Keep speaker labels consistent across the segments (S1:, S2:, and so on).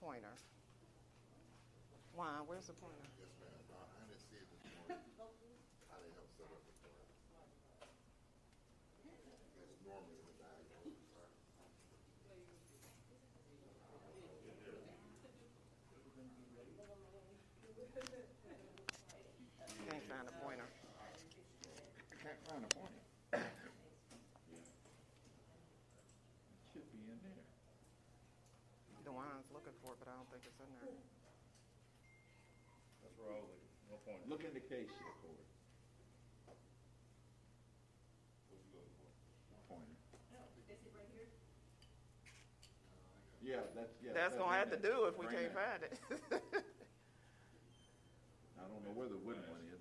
S1: pointer. Juan, where's the pointer?
S2: Yes, ma'am. No, I didn't see it this morning. How they help set up the class. It's normally in the bag. Sorry.
S1: Can't find a pointer.
S3: Can't find a pointer. Should be in there.
S1: DeWine's looking for it, but I don't think it's in there.
S4: That's where I was looking, no point.
S3: Look in the case here for Pointer. Oh, is it. Pointer. Yeah, that's, yeah.
S1: That's gonna have to do if we
S3: Bring
S1: can't
S3: that.
S1: find it.
S3: I don't know where the wooden one is.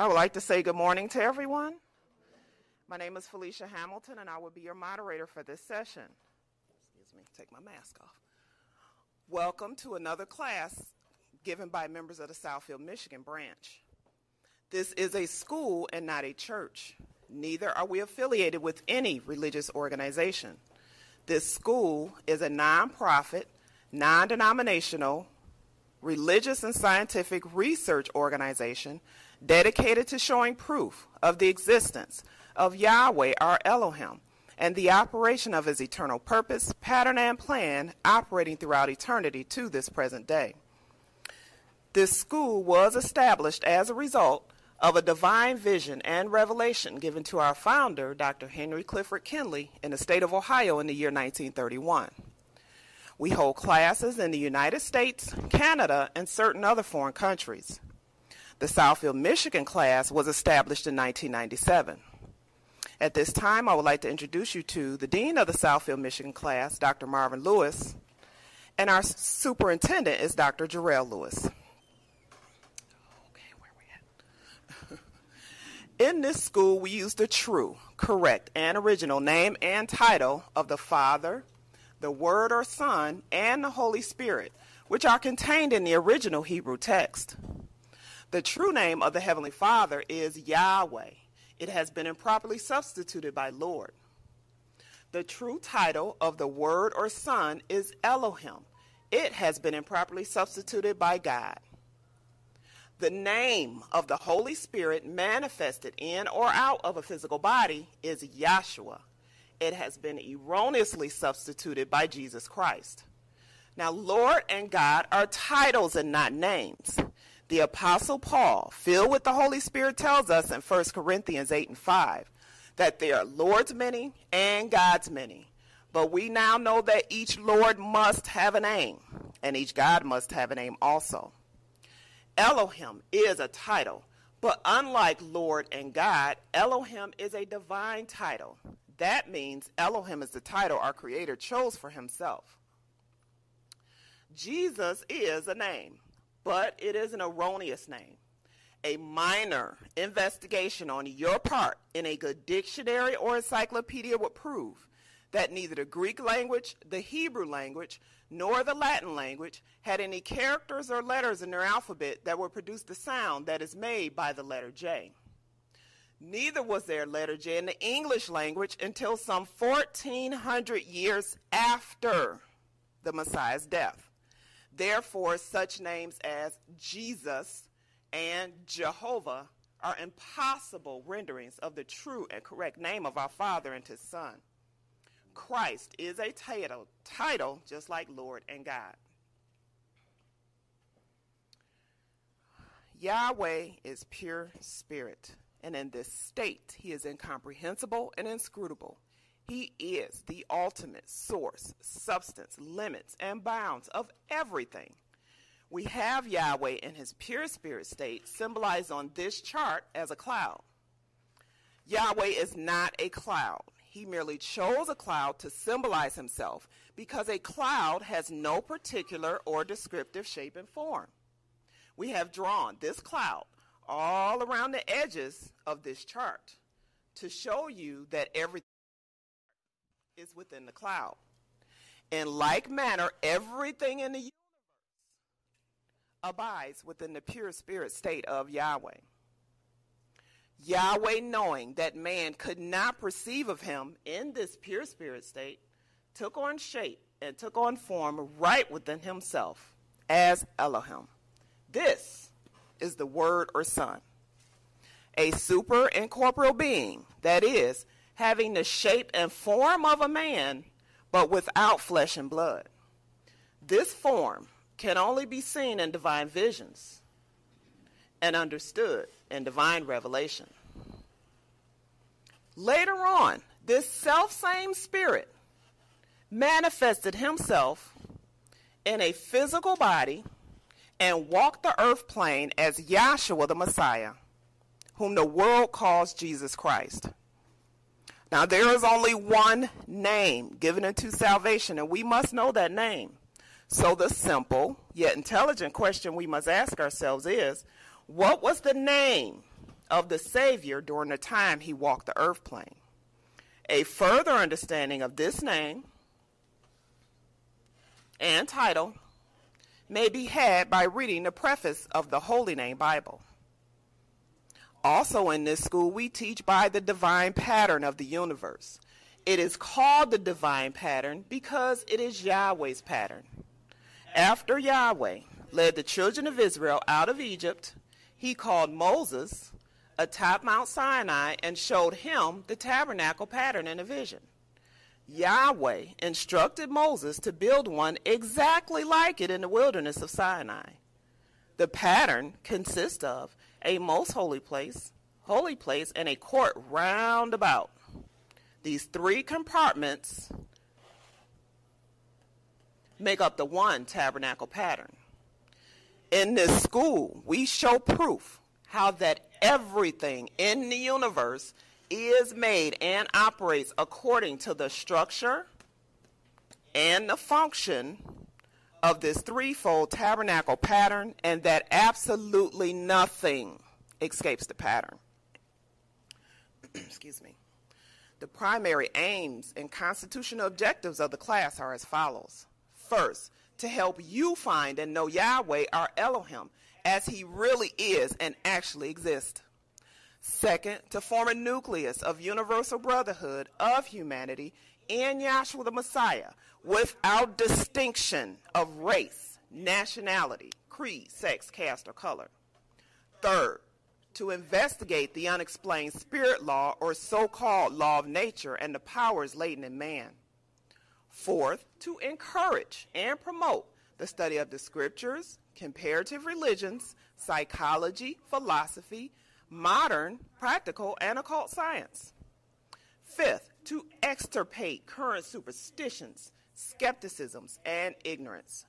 S1: I would like to say good morning to everyone. My name is Felicia Hamilton, and I will be your moderator for this session. Excuse me, take my mask off. Welcome to another class given by members of the Southfield, Michigan branch. This is a school and not a church. Neither are we affiliated with any religious organization. This school is a nonprofit, non denominational, religious and scientific research organization dedicated to showing proof of the existence of Yahweh our Elohim and the operation of his eternal purpose, pattern, and plan operating throughout eternity to this present day. This school was established as a result of a divine vision and revelation given to our founder, Dr. Henry Clifford Kinley, in the state of Ohio in the year 1931. We hold classes in the United States, Canada, and certain other foreign countries. The Southfield, Michigan class was established in 1997. At this time, I would like to introduce you to the Dean of the Southfield, Michigan class, Dr. Marvin Lewis, and our superintendent is Dr. Jarrell Lewis. Okay, where we at? In this school, we use the true, correct, and original name and title of the Father, the Word or Son, and the Holy Spirit, which are contained in the original Hebrew text. The true name of the Heavenly Father is Yahweh. It has been improperly substituted by Lord. The true title of the Word or Son is Elohim. It has been improperly substituted by God. The name of the Holy Spirit manifested in or out of a physical body is Yahshua. It has been erroneously substituted by Jesus Christ. Now, Lord and God are titles and not names. The Apostle Paul, filled with the Holy Spirit, tells us in 1 Corinthians 8 and 5 that there are Lord's many and God's many. But we now know that each Lord must have a name, and each God must have a name also. Elohim is a title, but unlike Lord and God, Elohim is a divine title. That means Elohim is the title our Creator chose for Himself. Jesus is a name, but it is an erroneous name. A minor investigation on your part in a good dictionary or encyclopedia would prove that neither the Greek language, the Hebrew language, nor the Latin language had any characters or letters in their alphabet that would produce the sound that is made by the letter J. Neither was there letter J in the English language until some 1400 years after the Messiah's death. Therefore, such names as Jesus and Jehovah are impossible renderings of the true and correct name of our Father and His Son. Christ is a title, title just like Lord and God. Yahweh is pure spirit, and in this state he is incomprehensible and inscrutable. He is the ultimate source, substance, limits, and bounds of everything. We have Yahweh in his pure spirit state, symbolized on this chart as a cloud. Yahweh is not a cloud. He merely chose a cloud to symbolize himself because a cloud has no particular or descriptive shape and form. We have drawn this cloud all around the edges of this chart to show you that everything is within the cloud. In like manner, everything in the universe abides within the pure spirit state of Yahweh. Yahweh, knowing that man could not perceive of him in this pure spirit state, took on shape and took on form right within himself as Elohim. This is the Word or Son, a super incorporeal being, that is, having the shape and form of a man, but without flesh and blood. This form can only be seen in divine visions and understood in divine revelation. Later on, this self same spirit manifested himself in a physical body and walked the earth plane as Yahshua the Messiah, whom the world calls Jesus Christ. Now, there is only one name given into salvation, and we must know that name. So, the simple yet intelligent question we must ask ourselves is what was the name of the Savior during the time he walked the earth plane? A further understanding of this name and title may be had by reading the preface of the Holy Name Bible. Also, in this school, we teach by the divine pattern of the universe. It is called the divine pattern because it is Yahweh's pattern. After Yahweh led the children of Israel out of Egypt, he called Moses atop Mount Sinai and showed him the tabernacle pattern in a vision. Yahweh instructed Moses to build one exactly like it in the wilderness of Sinai. The pattern consists of a most holy place, holy place, and a court round about. These three compartments make up the one tabernacle pattern. In this school, we show proof how that everything in the universe is made and operates according to the structure and the function of this threefold tabernacle pattern, and that absolutely nothing escapes the pattern. Excuse me. The primary aims and constitutional objectives of the class are as follows. First, to help you find and know Yahweh, our Elohim, as he really is and actually exists. Second, to form a nucleus of universal brotherhood of humanity in Yahshua the Messiah without distinction of race, nationality, creed, sex, caste, or color. Third, to investigate the unexplained spirit law or so called law of nature and the powers latent in man. Fourth, to encourage and promote the study of the scriptures, comparative religions, psychology, philosophy, modern, practical, and occult science. Fifth, to extirpate current superstitions, skepticisms, and ignorance.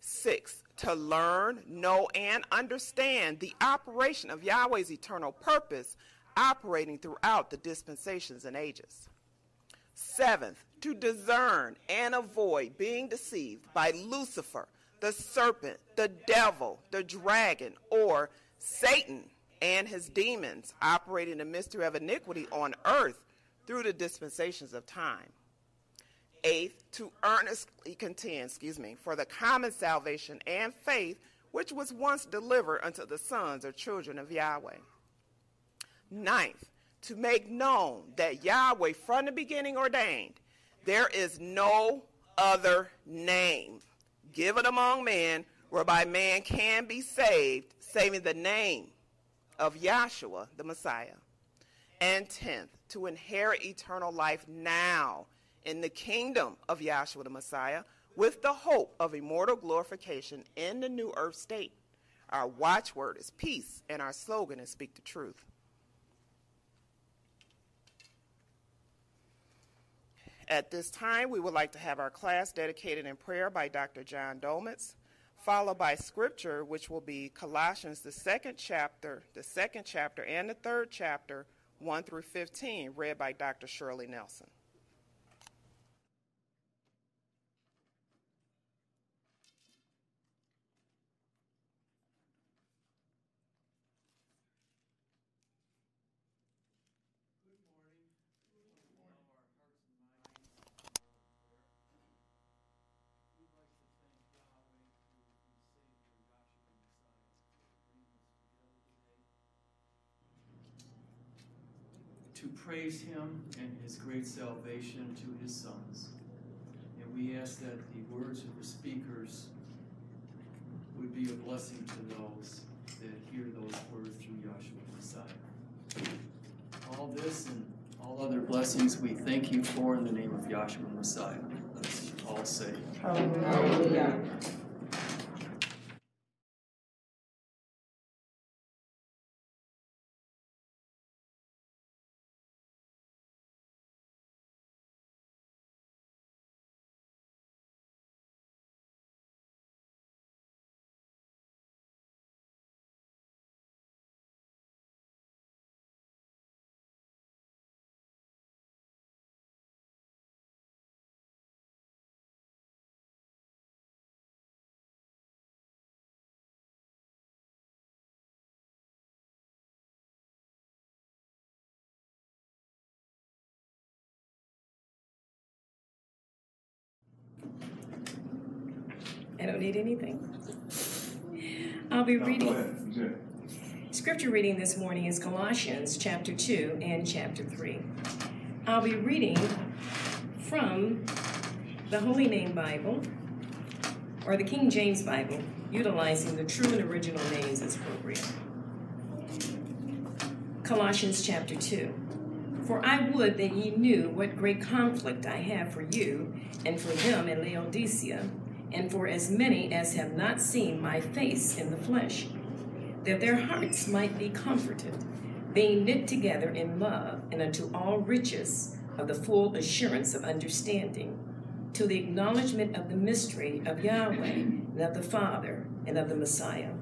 S1: Sixth, to learn, know, and understand the operation of Yahweh's eternal purpose operating throughout the dispensations and ages. Seventh, to discern and avoid being deceived by Lucifer, the serpent, the devil, the dragon, or Satan and his demons operating the mystery of iniquity on earth through the dispensations of time. Eighth, to earnestly contend, excuse me, for the common salvation and faith which was once delivered unto the sons or children of Yahweh. Ninth, to make known that Yahweh from the beginning ordained there is no other name given among men whereby man can be saved, saving the name of Yahshua, the Messiah. And tenth, to inherit eternal life now in the kingdom of Yahshua, the Messiah, with the hope of immortal glorification in the new earth state. Our watchword is peace, and our slogan is speak the truth. At this time, we would like to have our class dedicated in prayer by Dr. John Domitz, followed by scripture, which will be Colossians, the second chapter, the second chapter, and the third chapter, 1 through 15, read by Dr. Shirley Nelson.
S4: to praise him and his great salvation to his sons. And we ask that the words of the speakers would be a blessing to those that hear those words through Yahshua Messiah. All this and all other blessings we thank you for in the name of Yahshua Messiah. Let's all say,
S5: Hallelujah.
S6: I don't need anything. I'll be reading. Scripture reading this morning is Colossians chapter 2 and chapter 3. I'll be reading from the Holy Name Bible or the King James Bible, utilizing the true and original names as appropriate. Colossians chapter 2. For I would that ye knew what great conflict I have for you and for them in Laodicea, and for as many as have not seen my face in the flesh, that their hearts might be comforted, being knit together in love and unto all riches of the full assurance of understanding, to the acknowledgement of the mystery of Yahweh and of the Father and of the Messiah,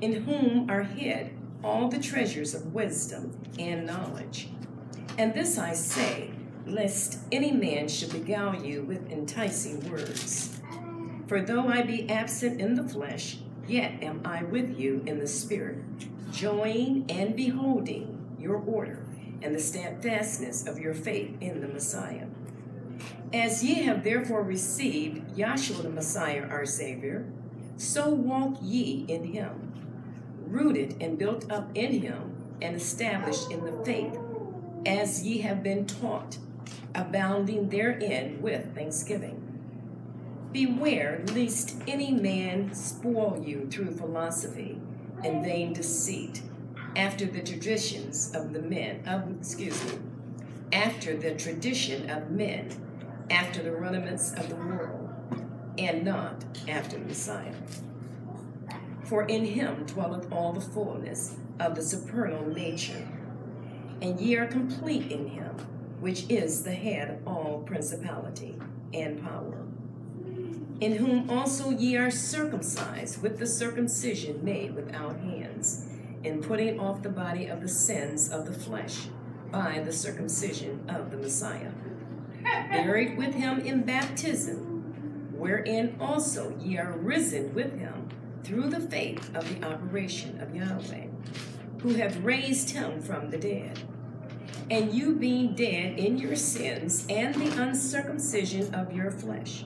S6: in whom are hid all the treasures of wisdom and knowledge. And this I say, lest any man should beguile you with enticing words. For though I be absent in the flesh, yet am I with you in the spirit, joying and beholding your order and the steadfastness of your faith in the Messiah. As ye have therefore received Yahshua the Messiah our Savior, so walk ye in him, rooted and built up in him, and established in the faith, as ye have been taught, abounding therein with thanksgiving. Beware lest any man spoil you through philosophy and vain deceit, after the traditions of the men, of, excuse me, after the tradition of men, after the rudiments of the world, and not after the Messiah. For in him dwelleth all the fullness of the supernal nature, and ye are complete in him, which is the head of all principality and power in whom also ye are circumcised with the circumcision made without hands, in putting off the body of the sins of the flesh by the circumcision of the Messiah, buried with him in baptism, wherein also ye are risen with him through the faith of the operation of Yahweh, who hath raised him from the dead. And you being dead in your sins and the uncircumcision of your flesh,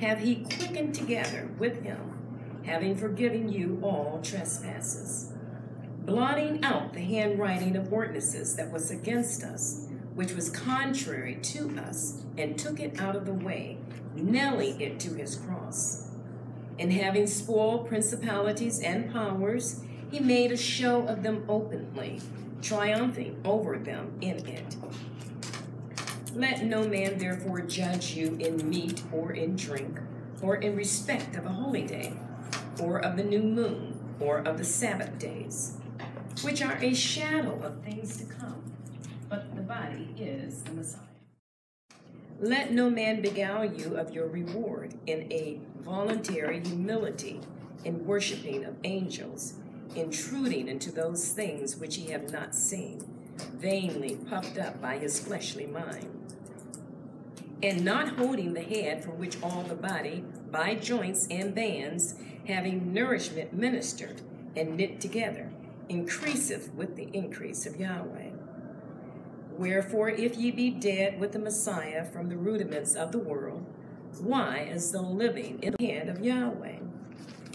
S6: have he quickened together with him, having forgiven you all trespasses, blotting out the handwriting of ordinances that was against us, which was contrary to us, and took it out of the way, nailing it to his cross. And having spoiled principalities and powers, he made a show of them openly, triumphing over them in it. Let no man therefore judge you in meat or in drink, or in respect of a holy day, or of the new moon, or of the Sabbath days, which are a shadow of things to come, but the body is the Messiah. Let no man beguile you of your reward in a voluntary humility in worshiping of angels, intruding into those things which ye have not seen, vainly puffed up by his fleshly mind, and not holding the head from which all the body, by joints and bands, having nourishment ministered and knit together, increaseth with the increase of Yahweh. Wherefore, if ye be dead with the Messiah from the rudiments of the world, why, as though living in the hand of Yahweh,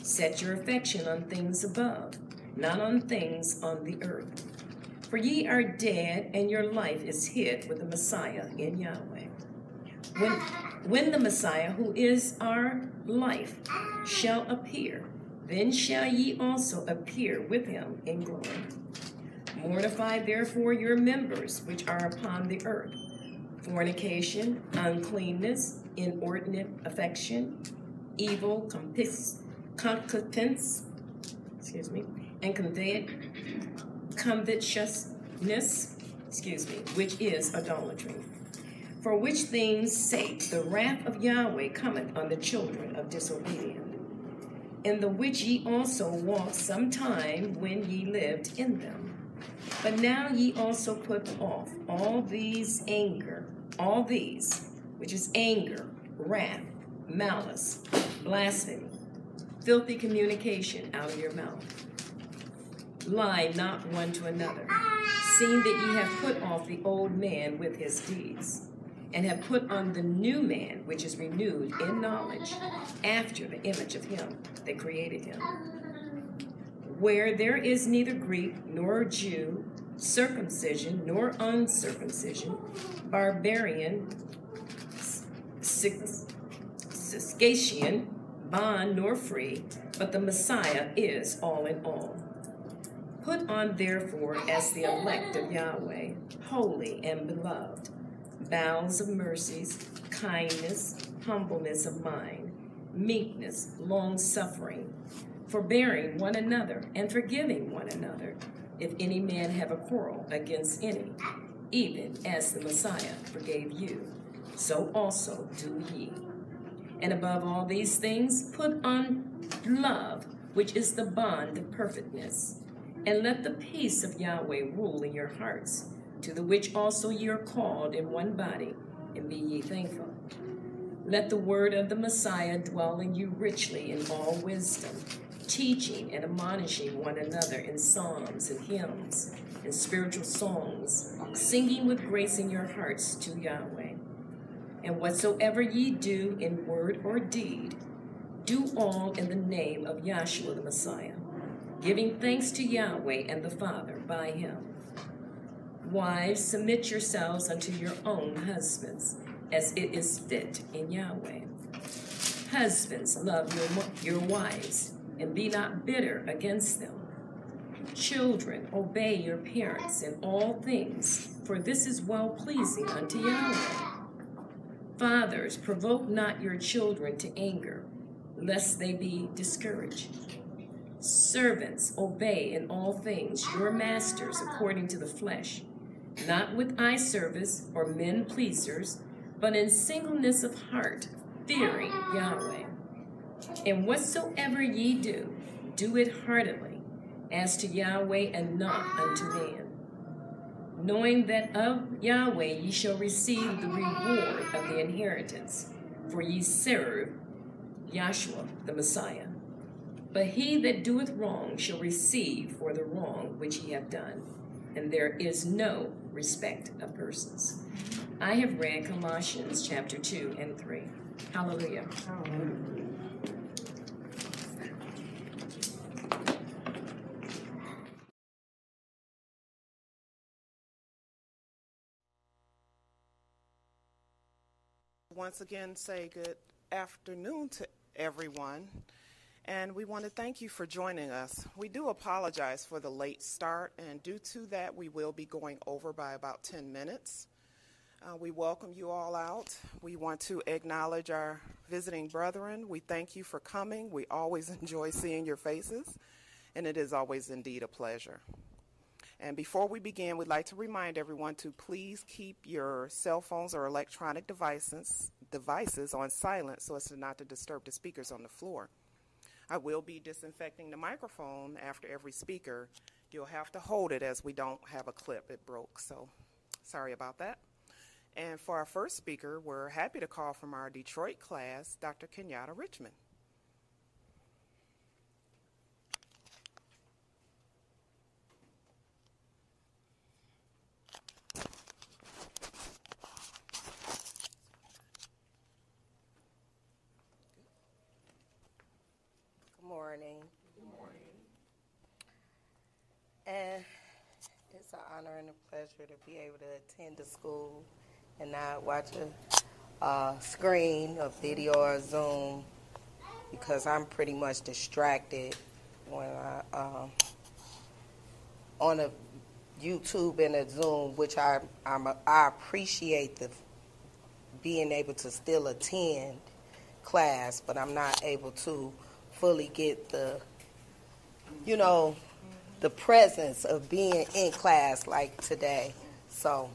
S6: set your affection on things above, not on things on the earth. For ye are dead, and your life is hid with the Messiah in Yahweh. When, when the Messiah, who is our life, shall appear, then shall ye also appear with him in glory. Mortify therefore your members which are upon the earth fornication, uncleanness, inordinate affection, evil concupence, excuse me, and covetousness, excuse me, which is idolatry. For which things' sake the wrath of Yahweh cometh on the children of disobedience, in the which ye also walked some time when ye lived in them. But now ye also put off all these anger, all these, which is anger, wrath, malice, blasphemy, filthy communication out of your mouth. Lie not one to another, seeing that ye have put off the old man with his deeds, and have put on the new man, which is renewed in knowledge, after the image of him that created him where there is neither Greek nor Jew, circumcision nor uncircumcision, barbarian, Scythian, bond nor free, but the Messiah is all in all. Put on, therefore, as the elect of Yahweh, holy and beloved, bowels of mercies, kindness, humbleness of mind, meekness, long suffering forbearing one another and forgiving one another, if any man have a quarrel against any, even as the Messiah forgave you, so also do ye. And above all these things, put on love, which is the bond of perfectness. And let the peace of Yahweh rule in your hearts, to the which also ye are called in one body, and be ye thankful. Let the word of the Messiah dwell in you richly in all wisdom teaching and admonishing one another in psalms and hymns and spiritual songs, singing with grace in your hearts to Yahweh. And whatsoever ye do in word or deed, do all in the name of Yahshua the Messiah, giving thanks to Yahweh and the Father by him. Wives, submit yourselves unto your own husbands, as it is fit in Yahweh. Husbands, love your, your wives and be not bitter against them. Children, obey your parents in all things, for this is well pleasing unto Yahweh. Fathers, provoke not your children to anger, lest they be discouraged. Servants, obey in all things your masters according to the flesh, not with eye service or men pleasers, but in singleness of heart, fearing Yahweh. And whatsoever ye do, do it heartily, as to Yahweh and not unto man. Knowing that of Yahweh ye shall receive the reward of the inheritance, for ye serve Yahshua the Messiah. But he that doeth wrong shall receive for the wrong which he hath done, and there is no respect of persons. I have read Colossians chapter 2 and 3. Hallelujah. Hallelujah.
S1: once again say good afternoon to everyone. And we want to thank you for joining us. We do apologize for the late start, and due to that, we will be going over by about 10 minutes. Uh, we welcome you all out. We want to acknowledge our visiting brethren. We thank you for coming. We always enjoy seeing your faces. and it is always indeed a pleasure. And before we begin, we'd like to remind everyone to please keep your cell phones or electronic devices, devices on silent so as to not to disturb the speakers on the floor. I will be disinfecting the microphone after every speaker. You'll have to hold it as we don't have a clip. It broke, so sorry about that. And for our first speaker, we're happy to call from our Detroit class, Dr. Kenyatta Richmond.
S5: Good morning. And it's an honor and a pleasure to be able to attend the school and not watch a uh, screen, a video, or Zoom because I'm pretty much distracted when I um, on a YouTube and a Zoom, which I I'm a, I appreciate the being able to still attend class, but I'm not able to fully get the you know the presence of being in class like today. So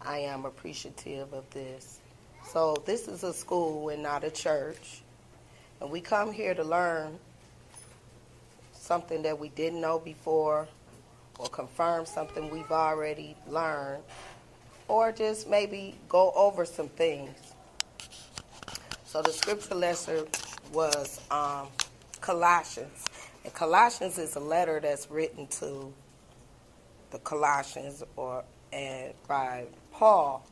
S5: I am appreciative of this. So this is a school and not a church. And we come here to learn something that we didn't know before or confirm something we've already learned or just maybe go over some things. So the scripture lesson was um, Colossians. And Colossians is a letter that's written to the Colossians or and by Paul.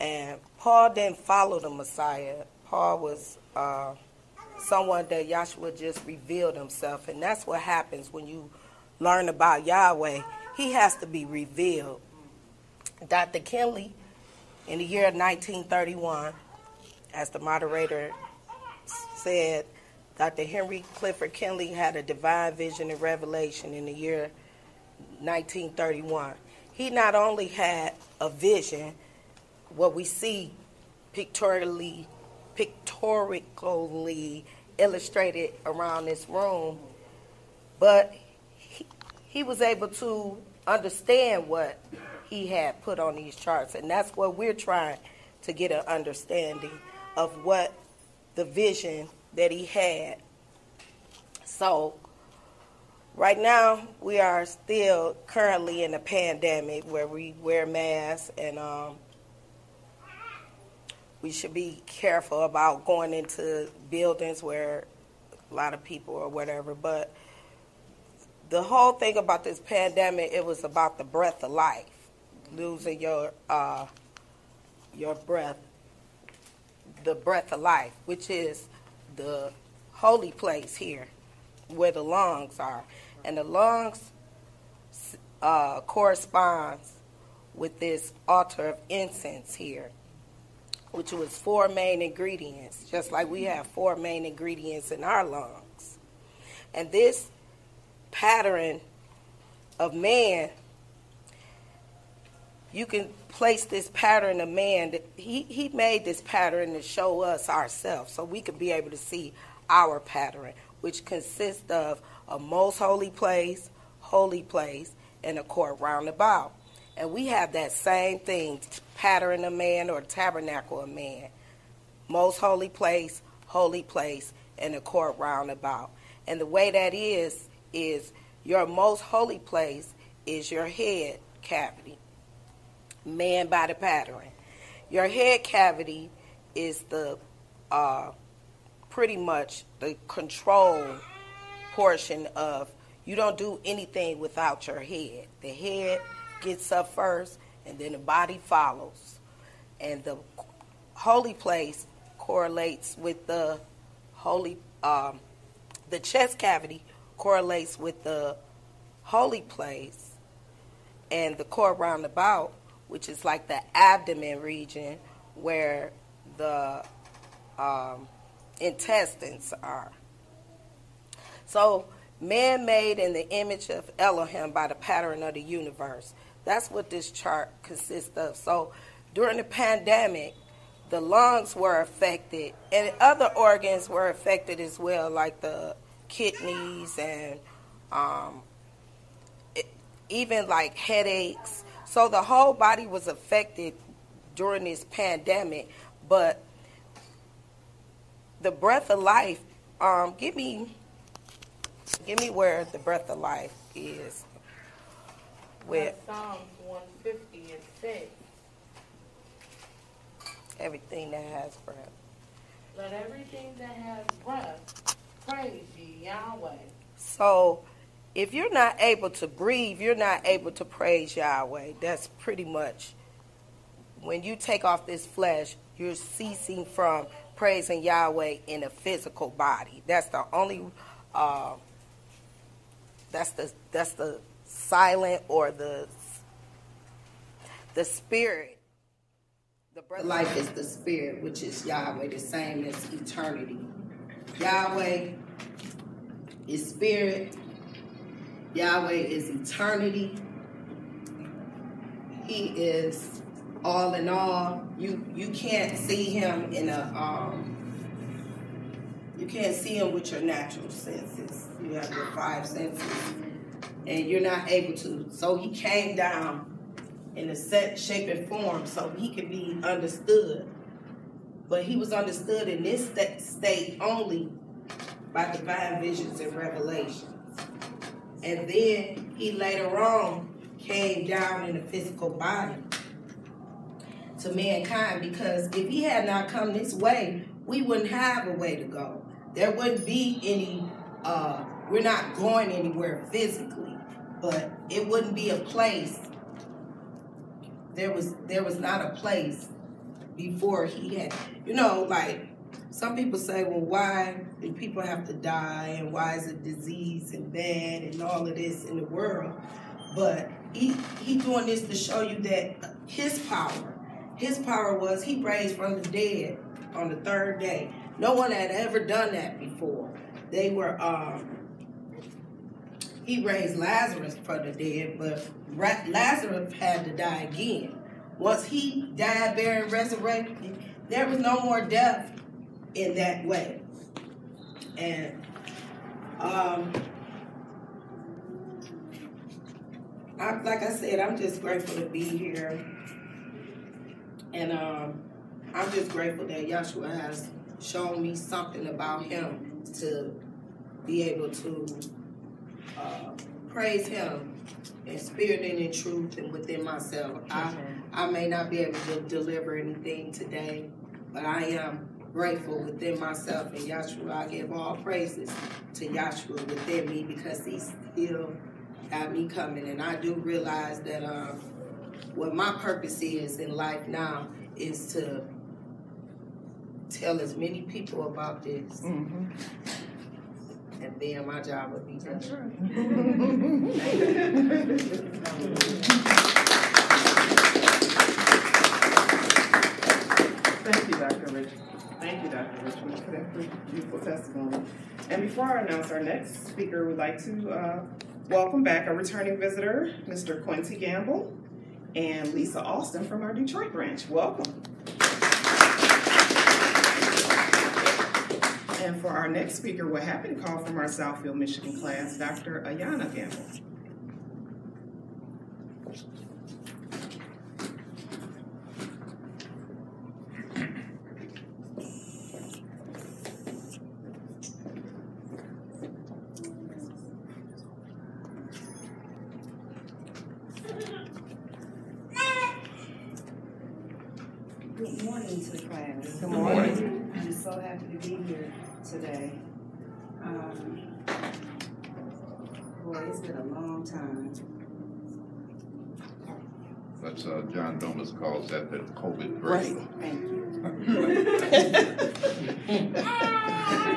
S5: And Paul didn't follow the Messiah. Paul was uh, someone that Yahshua just revealed himself, and that's what happens when you learn about Yahweh. He has to be revealed. Dr. Kinley, in the year 1931, as the moderator said, Dr. Henry Clifford Kinley had a divine vision and revelation in the year 1931. He not only had a vision, what we see pictorially, pictorially illustrated around this room, but he, he was able to understand what he had put on these charts, and that's what we're trying to get an understanding of what the vision that he had. So, right now, we are still currently in a pandemic where we wear masks and um, we should be careful about going into buildings where a lot of people or whatever. But the whole thing about this pandemic, it was about the breath of life, losing your uh, your breath, the breath of life, which is the holy place here, where the lungs are, and the lungs uh, corresponds with this altar of incense here which was four main ingredients, just like we have four main ingredients in our lungs. And this pattern of man, you can place this pattern of man. He, he made this pattern to show us ourselves so we can be able to see our pattern, which consists of a most holy place, holy place, and a court roundabout. And we have that same thing pattern of man or tabernacle of man. Most holy place, holy place, and a court roundabout. And the way that is, is your most holy place is your head cavity, man the pattern. Your head cavity is the uh, pretty much the control portion of you don't do anything without your head. The head gets up first, and then the body follows. And the holy place correlates with the holy, um, the chest cavity correlates with the holy place, and the court roundabout, which is like the abdomen region where the um, intestines are. So, man made in the image of Elohim by the pattern of the universe. That's what this chart consists of. So during the pandemic, the lungs were affected and other organs were affected as well, like the kidneys and um, it, even like headaches. So the whole body was affected during this pandemic. But the breath of life, um, give me, give me where the breath of life is. With
S7: Psalms one fifty and six,
S5: everything that has breath.
S7: let everything that has breath praise ye Yahweh.
S5: So if you're not able to breathe, you're not able to praise Yahweh. That's pretty much when you take off this flesh, you're ceasing from praising Yahweh in a physical body. That's the only uh, that's the that's the silent or the the spirit. The breath life is the spirit, which is Yahweh, the same as eternity. Yahweh is spirit. Yahweh is eternity. He is all in all. You you can't see him in a um you can't see him with your natural senses. You have your five senses. And you're not able to. So he came down in a set shape and form so he could be understood. But he was understood in this state only by divine visions and revelations. And then he later on came down in a physical body to mankind because if he had not come this way, we wouldn't have a way to go. There wouldn't be any, uh, we're not going anywhere physically, but it wouldn't be a place. There was there was not a place before he had, you know, like some people say, well, why do people have to die and why is it disease and bad and all of this in the world? But he he doing this to show you that his power, his power was he raised from the dead on the third day. No one had ever done that before. They were um he raised Lazarus from the dead, but Lazarus had to die again. Once he died, buried, resurrected, there was no more death in that way. And um, I, like I said, I'm just grateful to be here. And um, I'm just grateful that Yahshua has shown me something about him to be able to uh, praise him in spirit and in truth and within myself. I, I may not be able to deliver anything today, but I am grateful within myself and Yahshua. I give all praises to Yahshua within me because he still got me coming. And I do realize that uh, what my purpose is in life now is to tell as many people about this. And then my job would be done.
S1: Thank you, Dr. Rich. Thank you, Dr. Richmond, for that beautiful testimony. And before I announce our next speaker, we'd like to uh, welcome back a returning visitor, Mr. Quincy Gamble and Lisa Austin from our Detroit branch. Welcome. And for our next speaker, we're happy to call from our Southfield, Michigan class, Dr. Ayana Gamble.
S8: Good morning to the class.
S1: Good morning.
S8: I'm so happy to be here today. Um, boy, it's been a long time.
S2: That's, uh, John Domas calls that the COVID break.
S8: Thank you.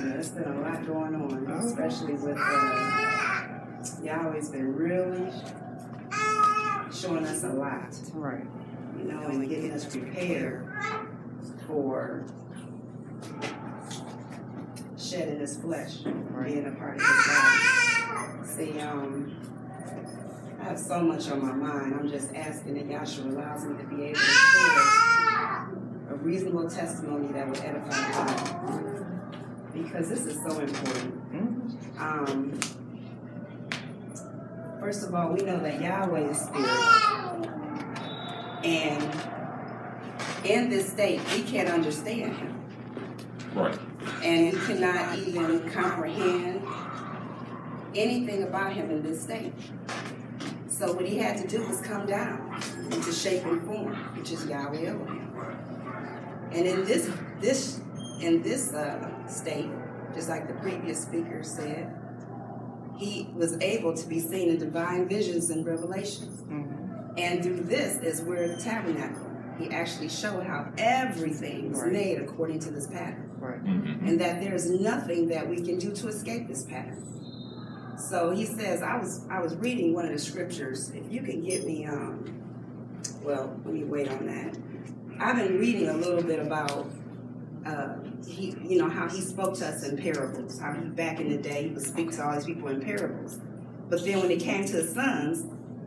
S8: Yeah, it's been a lot going on, especially with uh, Yahweh's been really showing us a lot.
S1: Right.
S8: you know, and getting us prepared for shedding his flesh, being a part of his body. See, um, I have so much on my mind. I'm just asking that Yahshua allows me to be able to share a reasonable testimony that will edify God. because this is so important. Um, first of all, we know that Yahweh is spirit. And in this state, we can't understand him.
S2: Right.
S8: And we cannot even comprehend anything about him in this state. So what he had to do was come down into shape and form, which is Yahweh Elohim. And in this this in this uh, state, just like the previous speaker said, he was able to be seen in divine visions and revelations. And through this is where the tabernacle, he actually showed how everything was
S1: Right.
S8: made according to this pattern.
S1: Right.
S8: And that there's nothing that we can do to escape this pattern. So he says, I was I was reading one of the scriptures. If you can get me um well, let me wait on that. I've been reading a little bit about uh, he, you know, how he spoke to us in parables. How he, back in the day, he would speak to all these people in parables. But then when it came to his sons,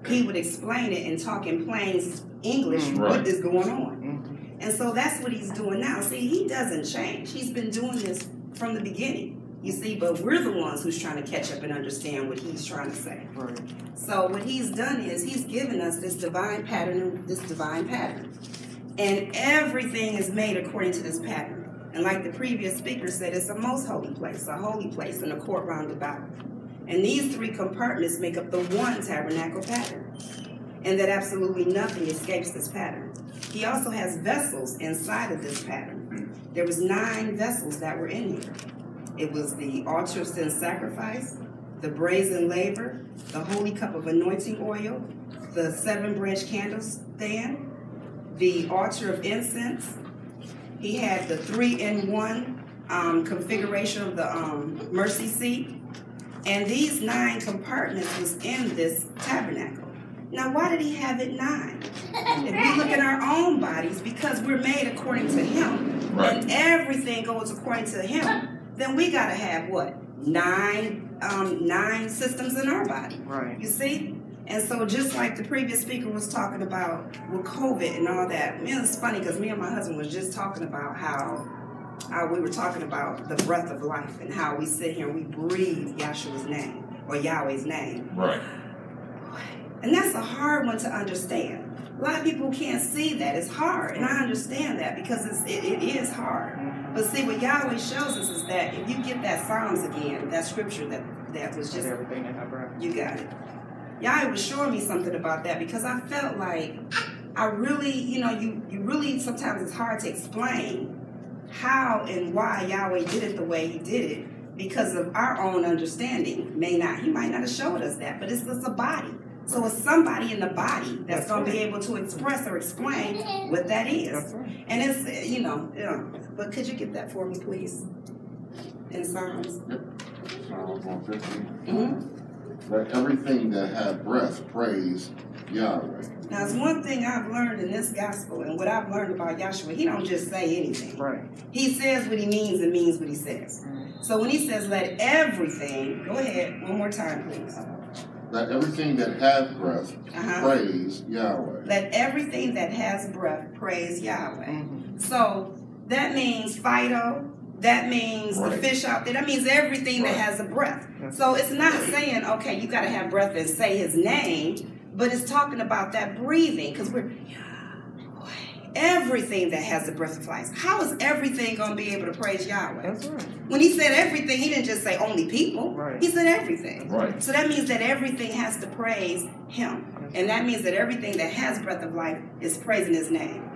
S8: he would explain it and talk in plain English what
S2: Right.
S8: is going on. And so that's what he's doing now. See, he doesn't change. He's been doing this from the beginning. You see, but we're the ones who's trying to catch up and understand what he's trying to say.
S1: Right.
S8: So what he's done is he's given us this divine pattern, this divine pattern. And everything is made according to this pattern. And like the previous speaker said, it's a most holy place, a holy place in a court round about. And these three compartments make up the one tabernacle pattern. And that absolutely nothing escapes this pattern. He also has vessels inside of this pattern. There was nine vessels that were in here. It was the altar of sin sacrifice, the brazen laver, the holy cup of anointing oil, the seven branch candle stand, the altar of incense. He had the three in one um, configuration of the um, mercy seat. And these nine compartments was in this tabernacle. Now, why did he have it nine? If we look at our own bodies, because we're made according to him,
S2: Right.
S8: and everything goes according to him, then we gotta have what? Nine um, nine systems in our body.
S1: Right.
S8: You see? And so just like the previous speaker was talking about with COVID and all that, man, it's funny because me and my husband was just talking about how how we were talking about the breath of life and how we sit here and we breathe Yahshua's name or Yahweh's name.
S2: Right.
S8: And that's a hard one to understand. A lot of people can't see that. It's hard. And I understand that because it's, it, it is hard. Mm-hmm. But see, what Yahweh shows us is that if you get that Psalms again, that scripture that, that was
S1: Just everything in breath.
S8: you got it. Yahweh was showing me something about that because I felt like I really, you know, you, you really sometimes it's hard to explain how and why Yahweh did it the way he did it because of our own understanding. May not, he might not have showed us that, but it's just a body. So it's somebody in the body that's,
S1: That's
S8: going to be able to express or explain what that is.
S1: Right.
S8: And it's, you know, know, but could you get that for me, please? In Psalms.
S2: Psalms one fifteen.
S8: Mhm.
S2: Let everything that hath breath praise Yahweh.
S8: Now, it's one thing I've learned in this gospel and what I've learned about Yahshua, he don't just say anything.
S1: Right.
S8: He says what he means and means what he says. So when he says let everything, go ahead, one more time, please.
S2: Let everything that hath breath
S8: Uh-huh.
S2: praise Yahweh.
S8: Let everything that has breath praise Yahweh.
S1: Mm-hmm.
S8: So that means Fido, that means the fish out there, that means everything that has a breath. So it's not saying, okay, you got to have breath and say his name, but it's talking about that breathing because we're everything that has the breath of life. How is everything going to be able to praise Yahweh?
S1: That's right.
S8: When he said everything, he didn't just say only people.
S1: Right.
S8: He said everything.
S2: Right.
S8: So that means that everything has to praise him. And that means that everything that has breath of life is praising his name.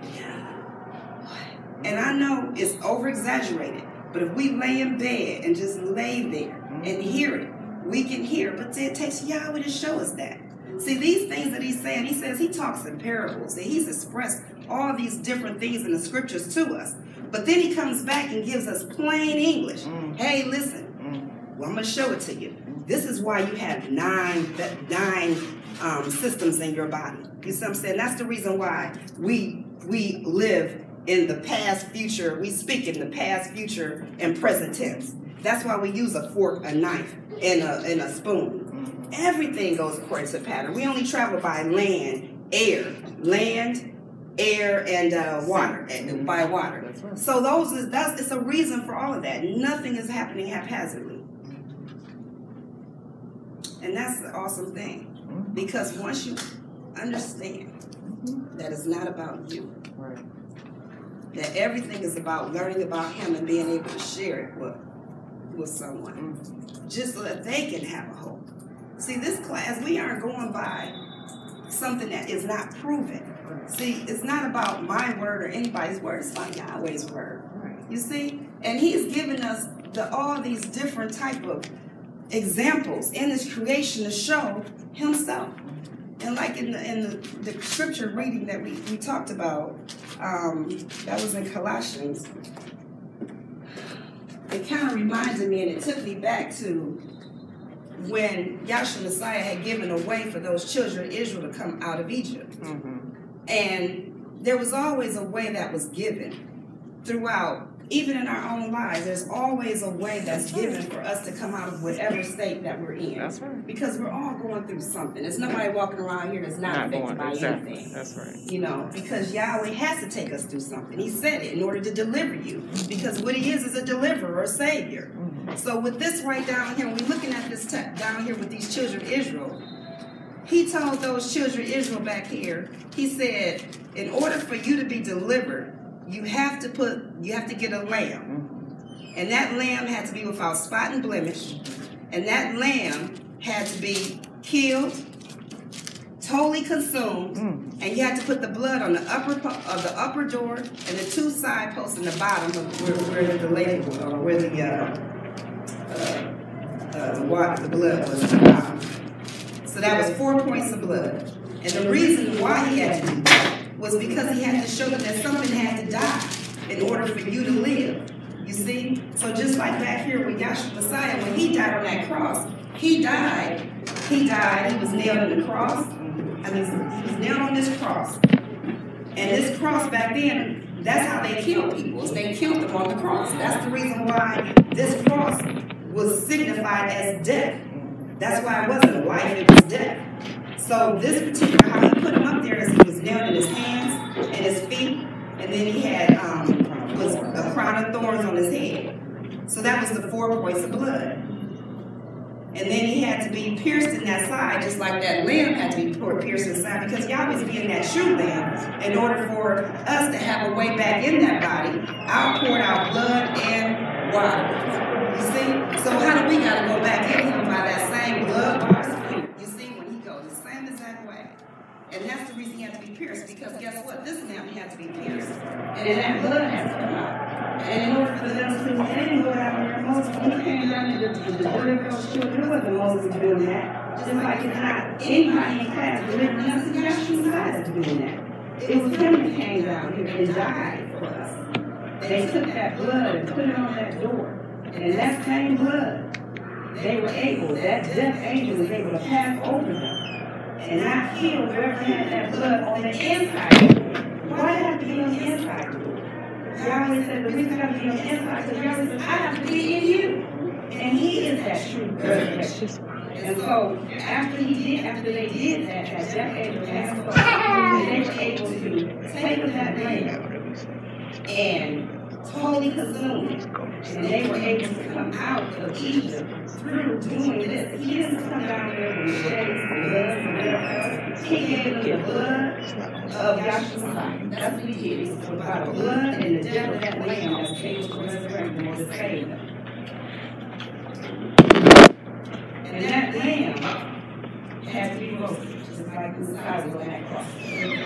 S8: And I know it's over exaggerated, but if we lay in bed and just lay there and mm-hmm. hear it, we can hear. But it takes Yahweh to show us that. See, these things that he's saying, he says he talks in parables and he's expressed all these different things in the scriptures to us. But then he comes back and gives us plain English. Mm. Hey, listen, mm. well, I'm going to show it to you. This is why you have nine nine um, systems in your body. You see what I'm saying? That's the reason why we we live in the past, future. We speak in the past, future, and present tense. That's why we use a fork, a knife, and a and a spoon. Mm. Everything goes according to pattern. We only travel by land, air, land, air and uh, water, and mm-hmm. by water.
S4: That's right.
S8: So those is that's it's a reason for all of that. Nothing is happening haphazardly. And that's the awesome thing. Mm-hmm. Because once you understand mm-hmm. that it's not about you,
S4: Right.
S8: that everything is about learning about him and being able to share it with with someone. Just so that they can have a hope. See, this class, we aren't going by something that is not proven. See, it's not about my word or anybody's word, it's about Yahweh's word. You see? And he's given us the, all these different type of examples in his creation to show himself. And like in the in the, the scripture reading that we, we talked about, um, that was in Colossians, it kind of reminded me and it took me back to when Yahshua Messiah had given a way for those children of Israel to come out of Egypt. And there was always a way that was given throughout, even in our own lives. There's always a way that's given for us to come out of whatever state that we're in.
S1: That's right.
S8: Because we're all going through something. There's nobody walking around here that's not,
S1: Not
S8: affected
S1: going
S8: by
S1: exactly.
S8: anything.
S1: That's right.
S8: You know, because Yahweh has to take us through something. He said it in order to deliver you. Because what he is is a deliverer, a savior. Mm-hmm. So with this right down here, we're looking at this te- down here with these children of Israel. He told those children Israel back here, he said, in order for you to be delivered, you have to put, you have to get a lamb. And that lamb had to be without spot and blemish. And that lamb had to be killed, totally consumed, and you had to put the blood on the upper of the upper door and the two side posts in the bottom of where, where the label or where the uh, uh, uh, the water, the blood was at the bottom. So that was four points of blood. And the reason why he had to do that was because he had to show them that something had to die in order for you to live. You see? So just like back here with Yahshua Messiah, when he died on that cross, he died. He died. He was nailed on the cross. I mean, he was nailed on this cross. And this cross back then, that's how they killed people. They killed them on the cross. That's the reason why this cross was signified as death. That's why it wasn't life, it was death. So this particular, how he put him up there is he was nailed in his hands and his feet, and then he had um, was a crown of thorns on his head. So that was the four points of blood. And then he had to be pierced in that side, just like that lamb had to be pierced in side, because Yahweh's being that true lamb in order for us to have a way back in that body, outpoured out blood and water. You see? So how do we gotta go back in him by that same blood, water, spirit? You see, when he goes the same exact way. And that's the reason he had to be pierced, because guess what? This lamb had to be pierced. And that blood has to come out. And in order for them to, and they didn't go down there, Moses, when he came down to, to deliver those children, it wasn't Moses doing that. Just like it's not anybody in class delivering us, it's Messiah that's doing that. It was him that came down here and died for us. They took that blood and put it on that door. And that same blood, they were able, that death angel was able to pass over them and not kill whoever had that blood on the inside. Why did it have to be on the inside? Yahweh said the reason I have to be on the inside because Yahweh said I have to be in you. And he is that true resurrection. And so after he did, after they did that, that death angel passed over, they were able to take that lamb and totally consume it. And they were able to come out of Egypt through doing this. He didn't come down there and shed his blood for them. He gave them the blood of Yahshua. That's what he did. He was the blood and the death of that lamb that was able to resurrect them or to save. And that lamb had to be roasted, just like the was on that cross.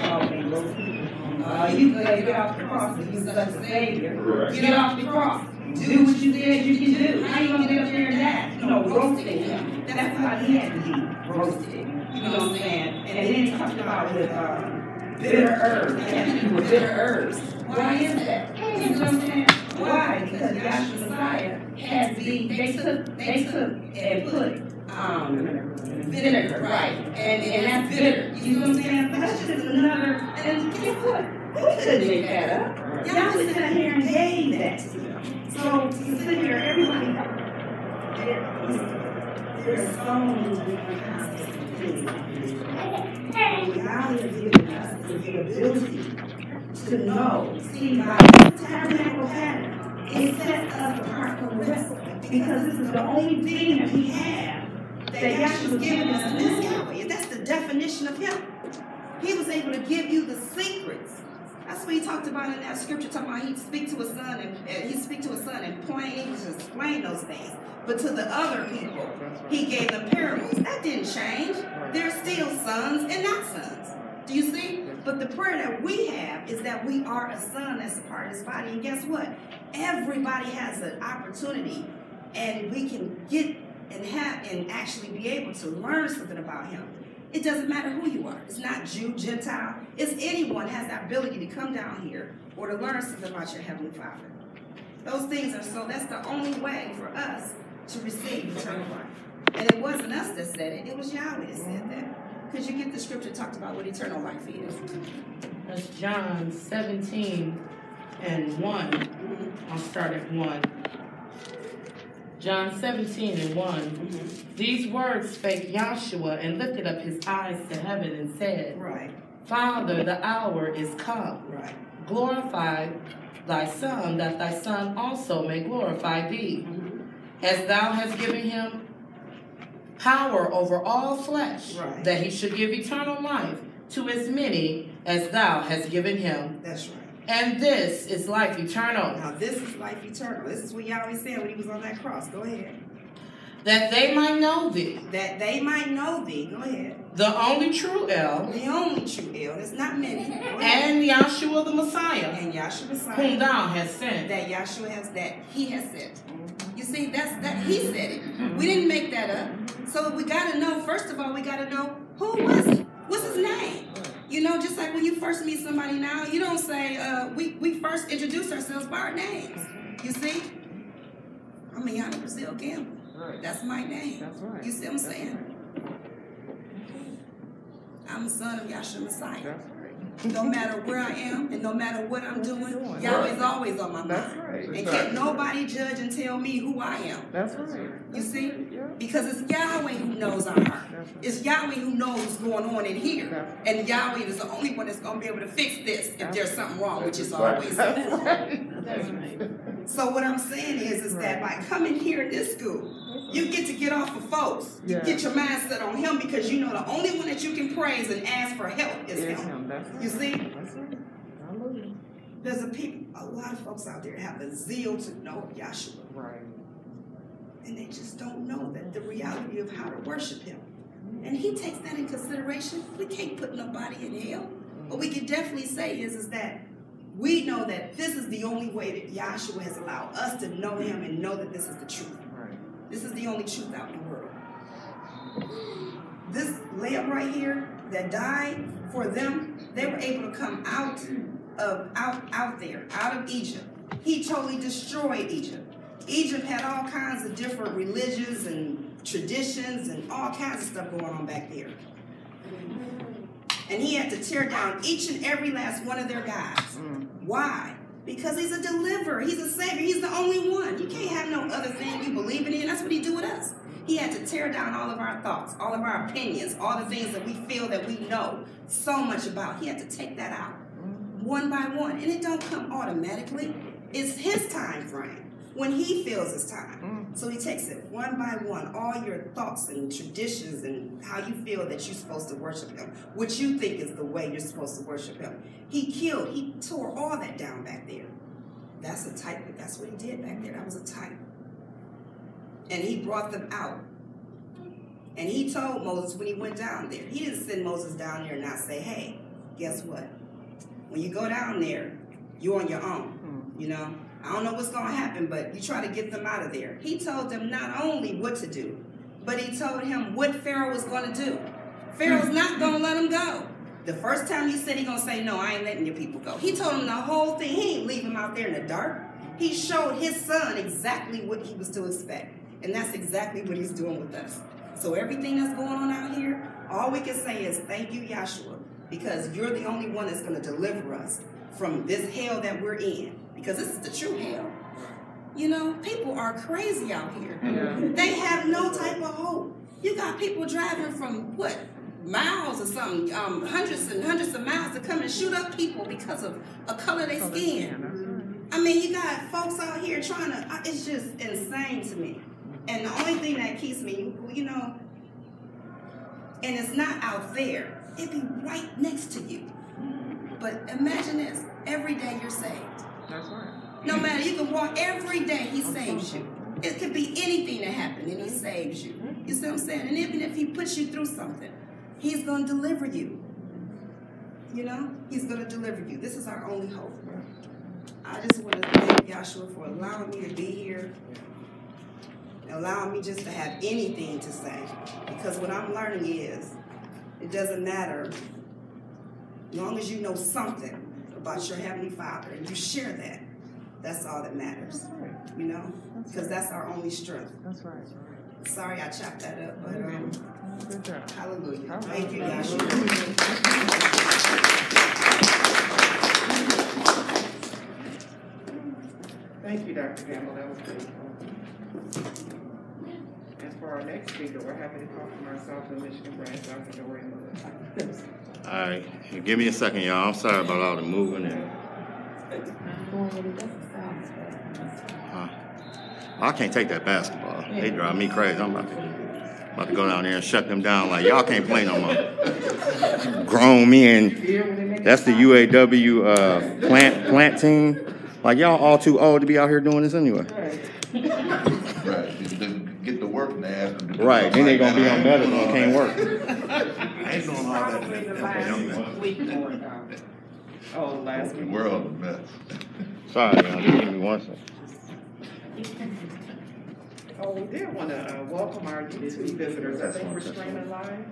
S8: All being roasted. Uh, you gotta get off the cross if you're such a savior. Get off the cross. Do what you said you can do. How you gonna get up there and die? You know, roasting him. That's how he had to be roasted. You know what I'm saying? And then he talked about with um, bitter herbs. Had to with bitter herbs. Why is that? You know what I'm saying? Why? Because Yahshua Messiah had to be, they took, they took and put um, vinegar, right? And, and that's bitter. You know what I'm saying? That's just another, and guess what? We couldn't make that up. Y'all was sitting here and gave that you. So to sit here, everybody, there's so many different kinds of things. God has given us the ability to know, see, by this tabernacle pattern, it sets us apart from the rest of it. Because this is the only thing that we have that Yahshua's given us, and that's Yahweh. That's the definition of Him. He was able to give you the secrets. That's what he talked about in that scripture, talking about he'd speak to his son and, and he'd speak to his son in plain English and explain those things. But to the other people, he gave them parables. That didn't change. They're still sons and not sons. Do you see? But the prayer that we have is that we are a son that's a part of his body. And guess what? Everybody has an opportunity, and we can get and have and actually be able to learn something about him. It doesn't matter who you are. It's not Jew, Gentile. It's anyone has the ability to come down here or to learn something about your Heavenly Father. Those things are so, that's the only way for us to receive eternal life. And it wasn't us that said it, it was Yahweh that said that. Because you get the scripture talked about what eternal life is.
S7: That's John 17 and 1. I'll start at 1. John 17 and one mm-hmm. These words spake Yahshua and lifted up his eyes to heaven and said,
S8: Right,
S7: Father, the hour is come.
S8: right.
S7: Glorify thy Son, that thy Son also may glorify thee. Mm-hmm. As thou hast given him power over all flesh,
S8: Right.
S7: that he should give eternal life to as many as thou hast given him.
S8: That's right.
S7: And this is life eternal,
S8: Now this is life eternal. This is what Yahweh said when he was on that cross. Go ahead.
S7: that they might know thee,
S8: That they might know thee. Go ahead.
S7: the only true El,
S8: The only true El. There's not many.
S7: And Yahshua the Messiah,
S8: And Yahshua
S7: whom
S8: Messiah.
S7: thou hast sent.
S8: That Yahshua has that he has sent. Mm-hmm. You see, that's that he said it. We didn't make that up. So we gotta know, first of all, we gotta know who was he? What's his name? You know, just like when you first meet somebody now, you don't say, uh, we, we first introduce ourselves by our names. You see? I'm Ayana Brazil Gamble. That's my name.
S1: That's right.
S8: You see what I'm saying? I'm the son of Yahshua Messiah. No matter where I am and no matter what I'm doing, Yahweh's always on my mind.
S1: That's right.
S8: And can't nobody judge and tell me who I am.
S1: That's right.
S8: You see? Because it's Yahweh who knows our heart. It's Yahweh who knows what's going on in here. And Yahweh is the only one that's going to be able to fix this if there's something wrong, which is always. So what I'm saying is, is that by coming here in this school, you get to get off of folks. You
S1: Yeah.
S8: get your mindset on him because you know the only one that you can praise and ask for help is
S1: Is
S8: him.
S1: him. That's right.
S8: You see?
S1: That's right.
S8: There's a people, a lot of folks out there have a zeal to know Yahshua.
S1: Right.
S8: and they just don't know that the reality of how to worship him. And he takes that in consideration. We can't put nobody in hell. What we can definitely say is, is that we know that this is the only way that Yahshua has allowed us to know him and know that this is the truth. This is the only truth out in the world. This lamb right here that died for them, they were able to come out of out out there, out of Egypt. He totally destroyed Egypt. Egypt had all kinds of different religions and traditions and all kinds of stuff going on back there. And he had to tear down each and every last one of their gods. Mm. Why? Because he's a deliverer. He's a savior. He's the only one. You can't have no other thing you believe in. That's what he do with us. He had to tear down all of our thoughts, all of our opinions, all the things that we feel that we know so much about. He had to take that out mm. one by one. And it don't come automatically. It's his time frame when he feels his time. So he takes it one by one, all your thoughts and traditions and how you feel that you're supposed to worship him, what you think is the way you're supposed to worship him. He killed, he tore all that down back there. That's a type, that's what he did back there. That was a type. And he brought them out. And he told Moses when he went down there, he didn't send Moses down there and not say, hey, guess what? When you go down there, you're on your own. Hmm. You know, I don't know what's going to happen, but you try to get them out of there. He told them not only what to do, but he told him what Pharaoh was going to do. Pharaoh's hmm. not going to let him go. The first time he said he going to say, no, I ain't letting your people go. He told him the whole thing. He ain't leave him out there in the dark. He showed his son exactly what he was to expect. And that's exactly what he's doing with us. So everything that's going on out here, all we can say is thank you, Yahshua, because you're the only one that's going to deliver us from this hell that we're in. Because this is the true hell. You know, people are crazy out here.
S1: Yeah.
S8: They have no type of hope. You got people driving from what miles or something, um, hundreds and hundreds of miles to come and shoot up people because of a color they their skin. I mean, you got folks out here trying to. It's just insane to me. And the only thing that keeps me, you know, and it's not out there. It'd be right next to you. But imagine this: every day you're saved.
S1: That's right.
S8: No matter you can walk every day, he saves you. It could be anything that happened, and he saves you. You see what I'm saying? And even if he puts you through something, he's gonna deliver you. You know, he's gonna deliver you. This is our only hope. I just want to thank Yahshua for allowing me to be here, allowing me just to have anything to say. Because what I'm learning is, it doesn't matter, as long as you know something about your heavenly Father and you share that. That's all that matters. You know, because that's our only strength.
S1: That's right.
S8: Sorry, I chopped that up, but um,
S1: Good job.
S8: hallelujah. Thank you, Yahshua.
S1: Thank you, Dr. Gamble. That was good. And for our next speaker, we're happy to call from our Southern Michigan branch, Dr. Dorian Lewis.
S2: All right, give me a second, y'all. I'm sorry about all the moving and. Huh? I can't take that basketball. They drive me crazy. I'm about to, about to go down there and shut them down. Like y'all can't play no more. Grown men. That's the UAW uh, plant plant team. Like y'all all too old to be out here doing this anyway.
S3: Right.
S2: Then they're gonna be on
S3: something.
S2: better and can't work.
S3: I ain't doing all that.
S1: Probably the
S3: that-
S1: last week or, um, oh, last
S3: The
S1: week.
S3: world a mess.
S2: Sorry, y'all. Just give me one second.
S1: Oh, we did want to uh, welcome our YouTube visitors. I think we're streaming live.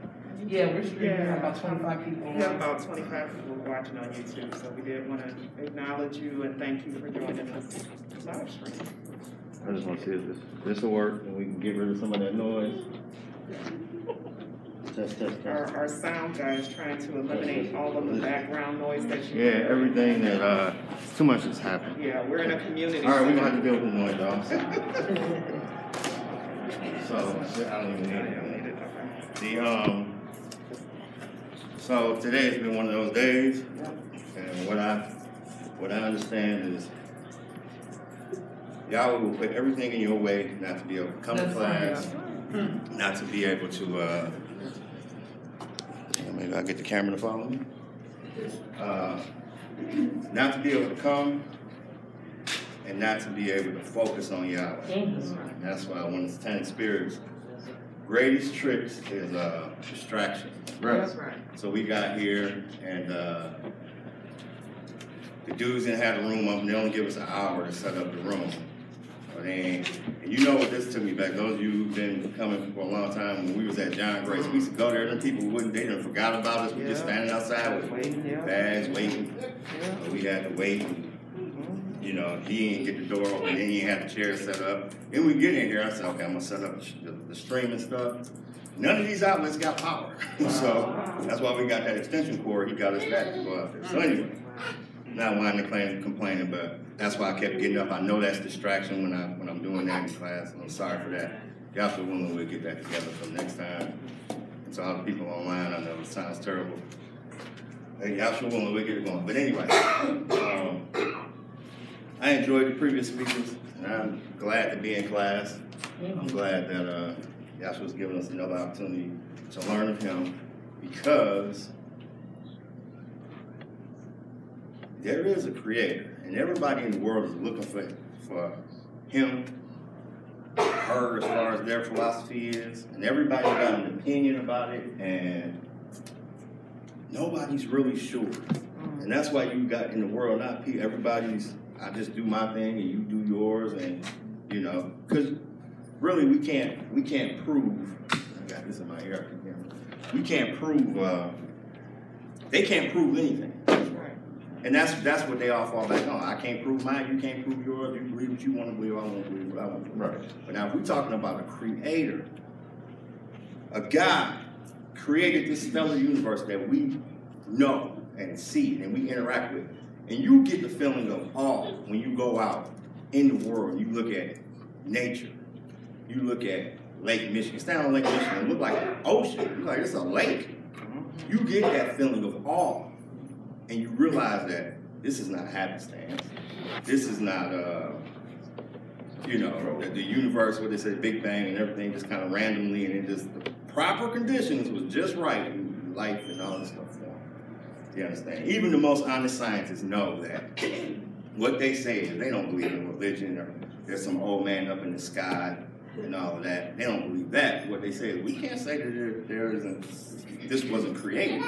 S7: Yeah, we're streaming, we have
S1: Yeah.
S7: about twenty-five people.
S1: We have about twenty-five people watching on YouTube, so we did want to acknowledge you and thank you for joining us live stream.
S2: I just wanna see if this, this will work and we can get rid of some of that noise. Test, test,
S1: Our,
S2: test.
S1: our sound guy is trying to eliminate all of the background noise that you.
S2: Yeah, everything that, uh, too much has happened.
S1: Yeah, we're in a community.
S2: All right, we're gonna have to deal with the noise, y'all. So, I don't even need
S1: I
S2: it.
S1: don't need it, okay.
S2: The, um, so today has been one of those days, and what I, what I understand is Yahweh will put everything in your way not to be able to come to
S7: That's right.
S2: class, not to be able to, uh, maybe I'll get the camera to follow me. Uh, not to be able to come, and not to be able to focus on Yahweh. That's why one of the ten spirits greatest tricks is uh, distraction.
S1: That's right.
S2: So we got here and uh, the dudes didn't have the room up and they only give us an hour to set up the room. And you know what this took me back. Those of you who've been coming for a long time when we was at John Grace, we used to go there, them people wouldn't, they done forgot about us. We just standing outside with
S1: Waiting, yeah.
S2: bags, waiting.
S1: Yeah.
S2: We had to wait and mm-hmm. you know, he didn't get the door open, then he had the chair set up. Then we get in here, I said, okay, I'm gonna set up the, the and stuff. None of these outlets got power. so that's why we got that extension cord, he got us that to go out there. So anyway, not whining and complaining, complaining, but that's why I kept getting up. I know that's distraction when I, when I'm doing that in class, and I'm sorry for that. Should willing we'll get that together for next time. And to all the people online, I know it sounds terrible. Hey, should willing we'll get it going. But anyway, um, I enjoyed the previous speakers, and I'm glad to be in class. I'm glad that uh, Yahshua's giving us another opportunity to learn of him because there is a creator, and everybody in the world is looking for, for him, her, as far as their philosophy is, and everybody got an opinion about it, and nobody's really sure. And that's why you got in the world, not pe- everybody's, I just do my thing and you do yours, and, you know, because really we can't, we can't prove, I got this in my ear, I can hear we can't prove, uh, they can't prove anything. And that's, that's what they all fall back on. I can't prove mine, you can't prove yours, you believe what you want to believe, I want to believe what I want to believe.
S3: Right.
S2: But now if we're talking about a creator, a God created this stellar universe that we know and see and we interact with. And you get the feeling of awe when you go out in the world, you look at nature, you look at Lake Michigan, stand on Lake Michigan, it look like an ocean, you like it's a lake. Mm-hmm. You get that feeling of awe and you realize that this is not happenstance. This is not, uh, you know, the, the universe, what they say, Big Bang and everything just kind of randomly, and it just, the proper conditions was just right in life and all this stuff. You understand? Even the most honest scientists know that what they say is they don't believe in religion or there's some old man up in the sky and all of that. They don't believe that. What they say is we can't say that there, there isn't, this wasn't created.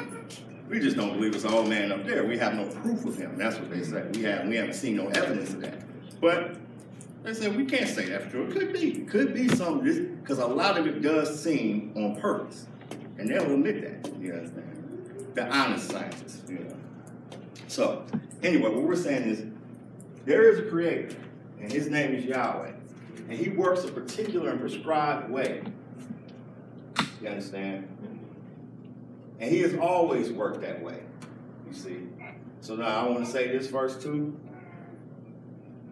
S2: We just don't believe it's an old man up there. We have no proof of him. That's what they say. We have we haven't seen no evidence of that. But they said we can't say that's true. It could be. Could be something because a lot of it does seem on purpose. And they'll admit that. You understand? The honest scientists, you know. So anyway, what we're saying is there is a creator, and his name is Yahweh. And he works a particular and prescribed way. You understand? And he has always worked that way. You see? So now I want to say this verse too.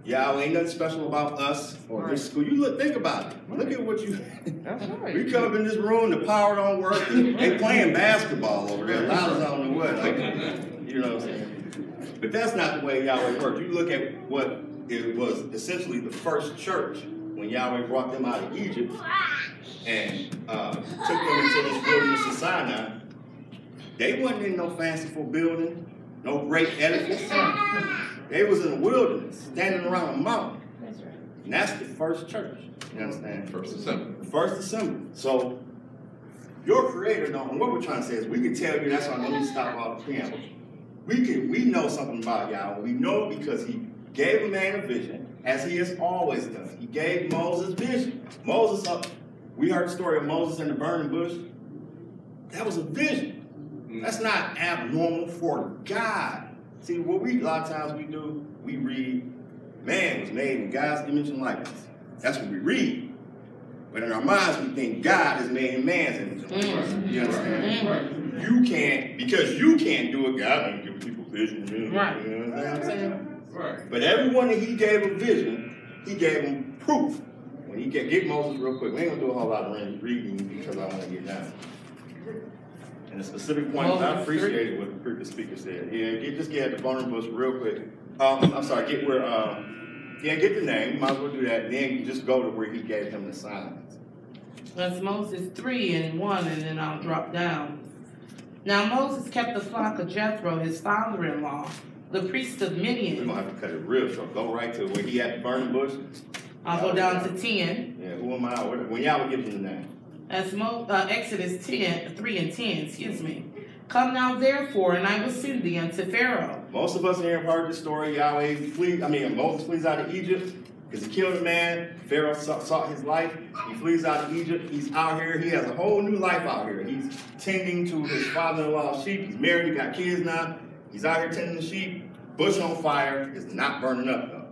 S2: Yahweh ain't nothing special about us or this school. You look, think about it. Look at what you.
S1: That's right.
S2: we come up in this room, the power don't work. They playing basketball over there, loud as I don't know what. Like, you know what I'm saying? But that's not the way Yahweh worked. You look at what it was essentially the first church when Yahweh brought them out of Egypt and uh, took them into this wilderness of Sinai. They wasn't in no fanciful building, no great edifice. They was in the wilderness, standing around a mountain. That's right. And that's the first church. You understand?
S3: First assembly.
S2: First assembly. So your creator don't and what we're trying to say is we can tell you that's why let me stop all the preamble. We can we know something about Yahweh. We know it because he gave a man a vision, as he has always done. He gave Moses vision. Moses up, we heard the story of Moses in the burning bush. That was a vision. That's not abnormal for God. See, what we a lot of times we do, we read, man was made in God's image and likeness. That's what we read. But in our minds, we think God is made in man's image and likeness. Mm-hmm. You understand? Mm-hmm. You can't, because you can't do it, God ain't giving people vision. You know,
S7: Right.
S2: you know what I'm saying?
S3: Right.
S2: But everyone that he gave a vision, he gave them proof. When he get, get Moses real quick, we ain't gonna do a whole lot of reading because I want to get down. And the specific point, I appreciated what the previous speaker said. Yeah, get, just get at the burning bush real quick. Um, I'm sorry, get where, um, yeah, get the name, might as well do that, and then just go to where he gave him the signs.
S7: That's Moses 3 and 1, and then I'll drop down. Now Moses kept the flock of Jethro, his father in law, the priest of Midian.
S2: We're gonna have to cut it real short. Go right to where he had the burning bush.
S7: I'll go down to 10.
S2: Yeah, who am I? When y'all would give him the name.
S7: That's Mo, uh, Exodus 10, 3 and 10, excuse me. Come now therefore, and I will send thee unto Pharaoh.
S2: Most of us here have heard the story. Yahweh flees, I mean, Moses flees out of Egypt because he killed a man. Pharaoh sought, his life. He flees out of Egypt. He's out here. He has a whole new life out here. He's tending to his father in law's sheep. He's married. He got kids now. He's out here tending the sheep. Bush on fire. is not burning up, though.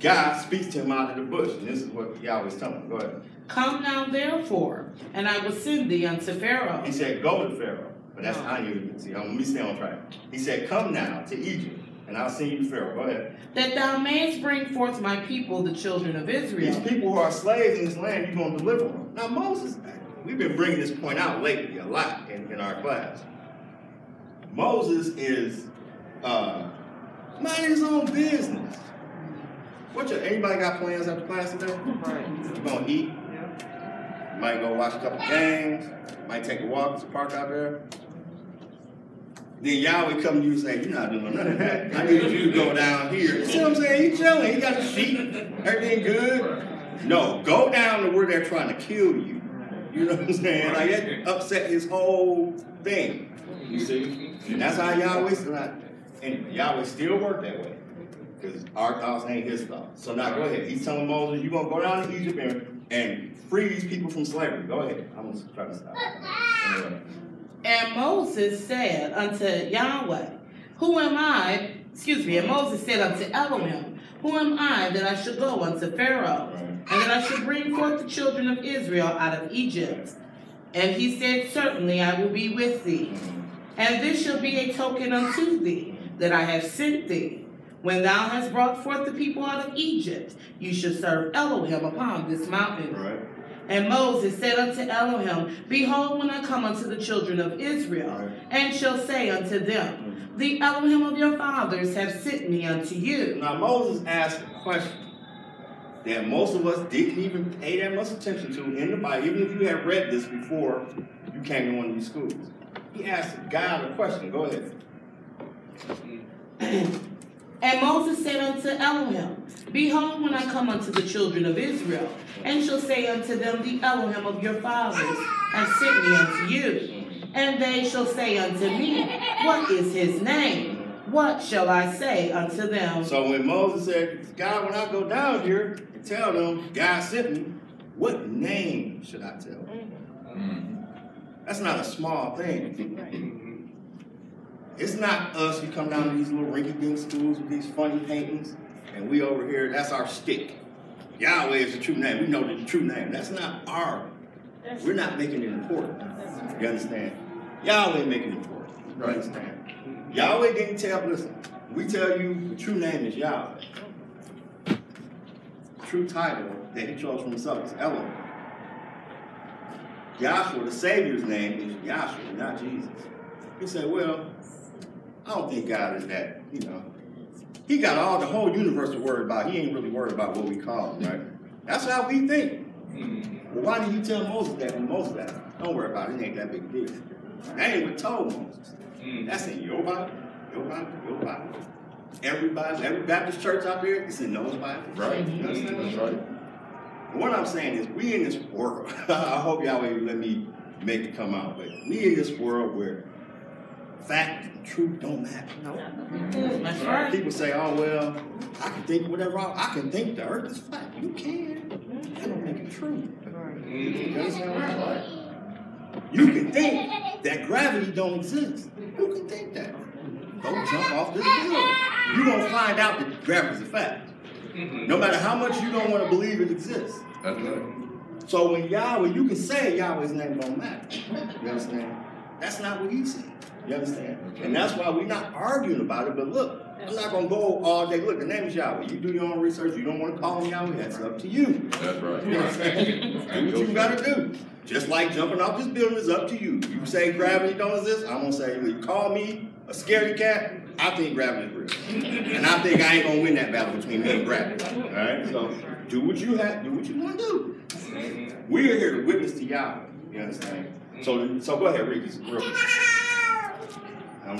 S2: God speaks to him out of the bush. And this is what Yahweh's telling him. Go ahead.
S7: Come now therefore, and I will send thee unto Pharaoh.
S2: He said, Go to Pharaoh. But that's how you see. Let me stay on track. He said, Come now to Egypt, and I'll send you to Pharaoh. Go ahead.
S7: that thou mayest bring forth my people, the children of Israel.
S2: These people who are slaves in this land, you're going to deliver them. Now, Moses, we've been bringing this point out lately a lot in, in our class. Moses is uh, minding his own business. What your, anybody got plans after class today?
S1: Right.
S2: You gonna eat?
S1: Yeah.
S2: You might go watch a couple games. Might take a walk to the park out there. Then Yahweh come to you and say, You're not doing none of that. I need you to go down here. You see what I'm saying? He chilling. He got a sheep. Everything good. No, go down to where they're trying to kill you. You know what I'm saying? Like that upset his whole thing. You see? And that's how Yahweh's not. Anyway, Yahweh still work that way. Because our thoughts ain't his thoughts. So now go ahead. He's telling Moses, you're going to go down to Egypt and, and free these people from slavery. Go ahead. I'm going to try to stop.
S7: And Moses said unto Yahweh, Who am I? Excuse me. And Moses said unto Elohim, Who am I that I should go unto Pharaoh, and that I should bring forth the children of Israel out of Egypt? And he said, Certainly I will be with thee. And this shall be a token unto thee that I have sent thee. When thou hast brought forth the people out of Egypt, you shall serve Elohim upon this mountain.
S2: Right.
S7: And Moses said unto Elohim, Behold, when I come unto the children of Israel,
S2: Right.
S7: and shall say unto them, mm. the Elohim of your fathers, have sent me unto you.
S2: Now Moses asked a question that most of us didn't even pay that much attention to in the Bible, even if you had read this before you came to one of these schools. He asked God a question. Go ahead.
S7: And Moses said unto Elohim, Behold, when I come unto the children of Israel, and shall say unto them, The Elohim of your fathers hath sent me unto you. And they shall say unto me, What is his name? What shall I say unto them?
S2: So when Moses said, God, when I go down here and tell them God sent me, what name should I tell them? Mm. That's not a small thing. It's not us who come down to these little rinky-dink schools with these funny paintings, and we over here, that's our stick. Yahweh is the true name. We know the true name. That's not our, we're not making it important. You understand? Yahweh making it important. You understand? Yahweh didn't tell, listen, we tell you the true name is Yahweh. True title that he chose for himself is Elohim. Yahshua, the Savior's name is Yahshua, not Jesus. You say, well, I don't think God is that, you know. He got all the whole universe to worry about. He ain't really worried about what we call him, right? That's how we think. Mm-hmm. Well, why did you tell Moses that when Moses asked? Don't worry about it. It ain't that big a deal. That ain't what told Moses. Mm. That's in your Bible, your Bible, your Bible. Everybody, every Baptist church out there, it's in those Bibles.
S3: Right.
S2: You mm-hmm. understand?
S3: That's right.
S2: What I'm saying is, we in this world. I hope y'all will let me make it come out, but we in this world where fact and truth don't matter.
S7: That's uh, right.
S2: People say, "Oh well, I can think whatever I, I can think the earth is flat." You can. That don't make it true. You understand what I'm saying? You can think that gravity don't exist. You can think that. Don't jump off this building. You're gonna find out that gravity's a fact. Mm-hmm. No matter how much you don't want to believe it exists.
S3: That's right.
S2: So when Yahweh, you can say Yahweh's name don't matter. You understand? That's not what he said. You understand? And that's why we're not arguing about it. But look, I'm not gonna go all day. Look, the name is Yahweh. You do your own research. You don't want to call him Yahweh. That's up to you.
S3: That's right.
S2: You understand? do what you gotta do. Just like jumping off this building is up to you. You say gravity don't exist. I'm gonna say, you call me a scaredy cat. I think gravity is real, and I think I ain't gonna win that battle between me and gravity. All right. So do what you have. Do what you want to do. We are here to witness to Yahweh. You understand? So, so go ahead, read this real quick.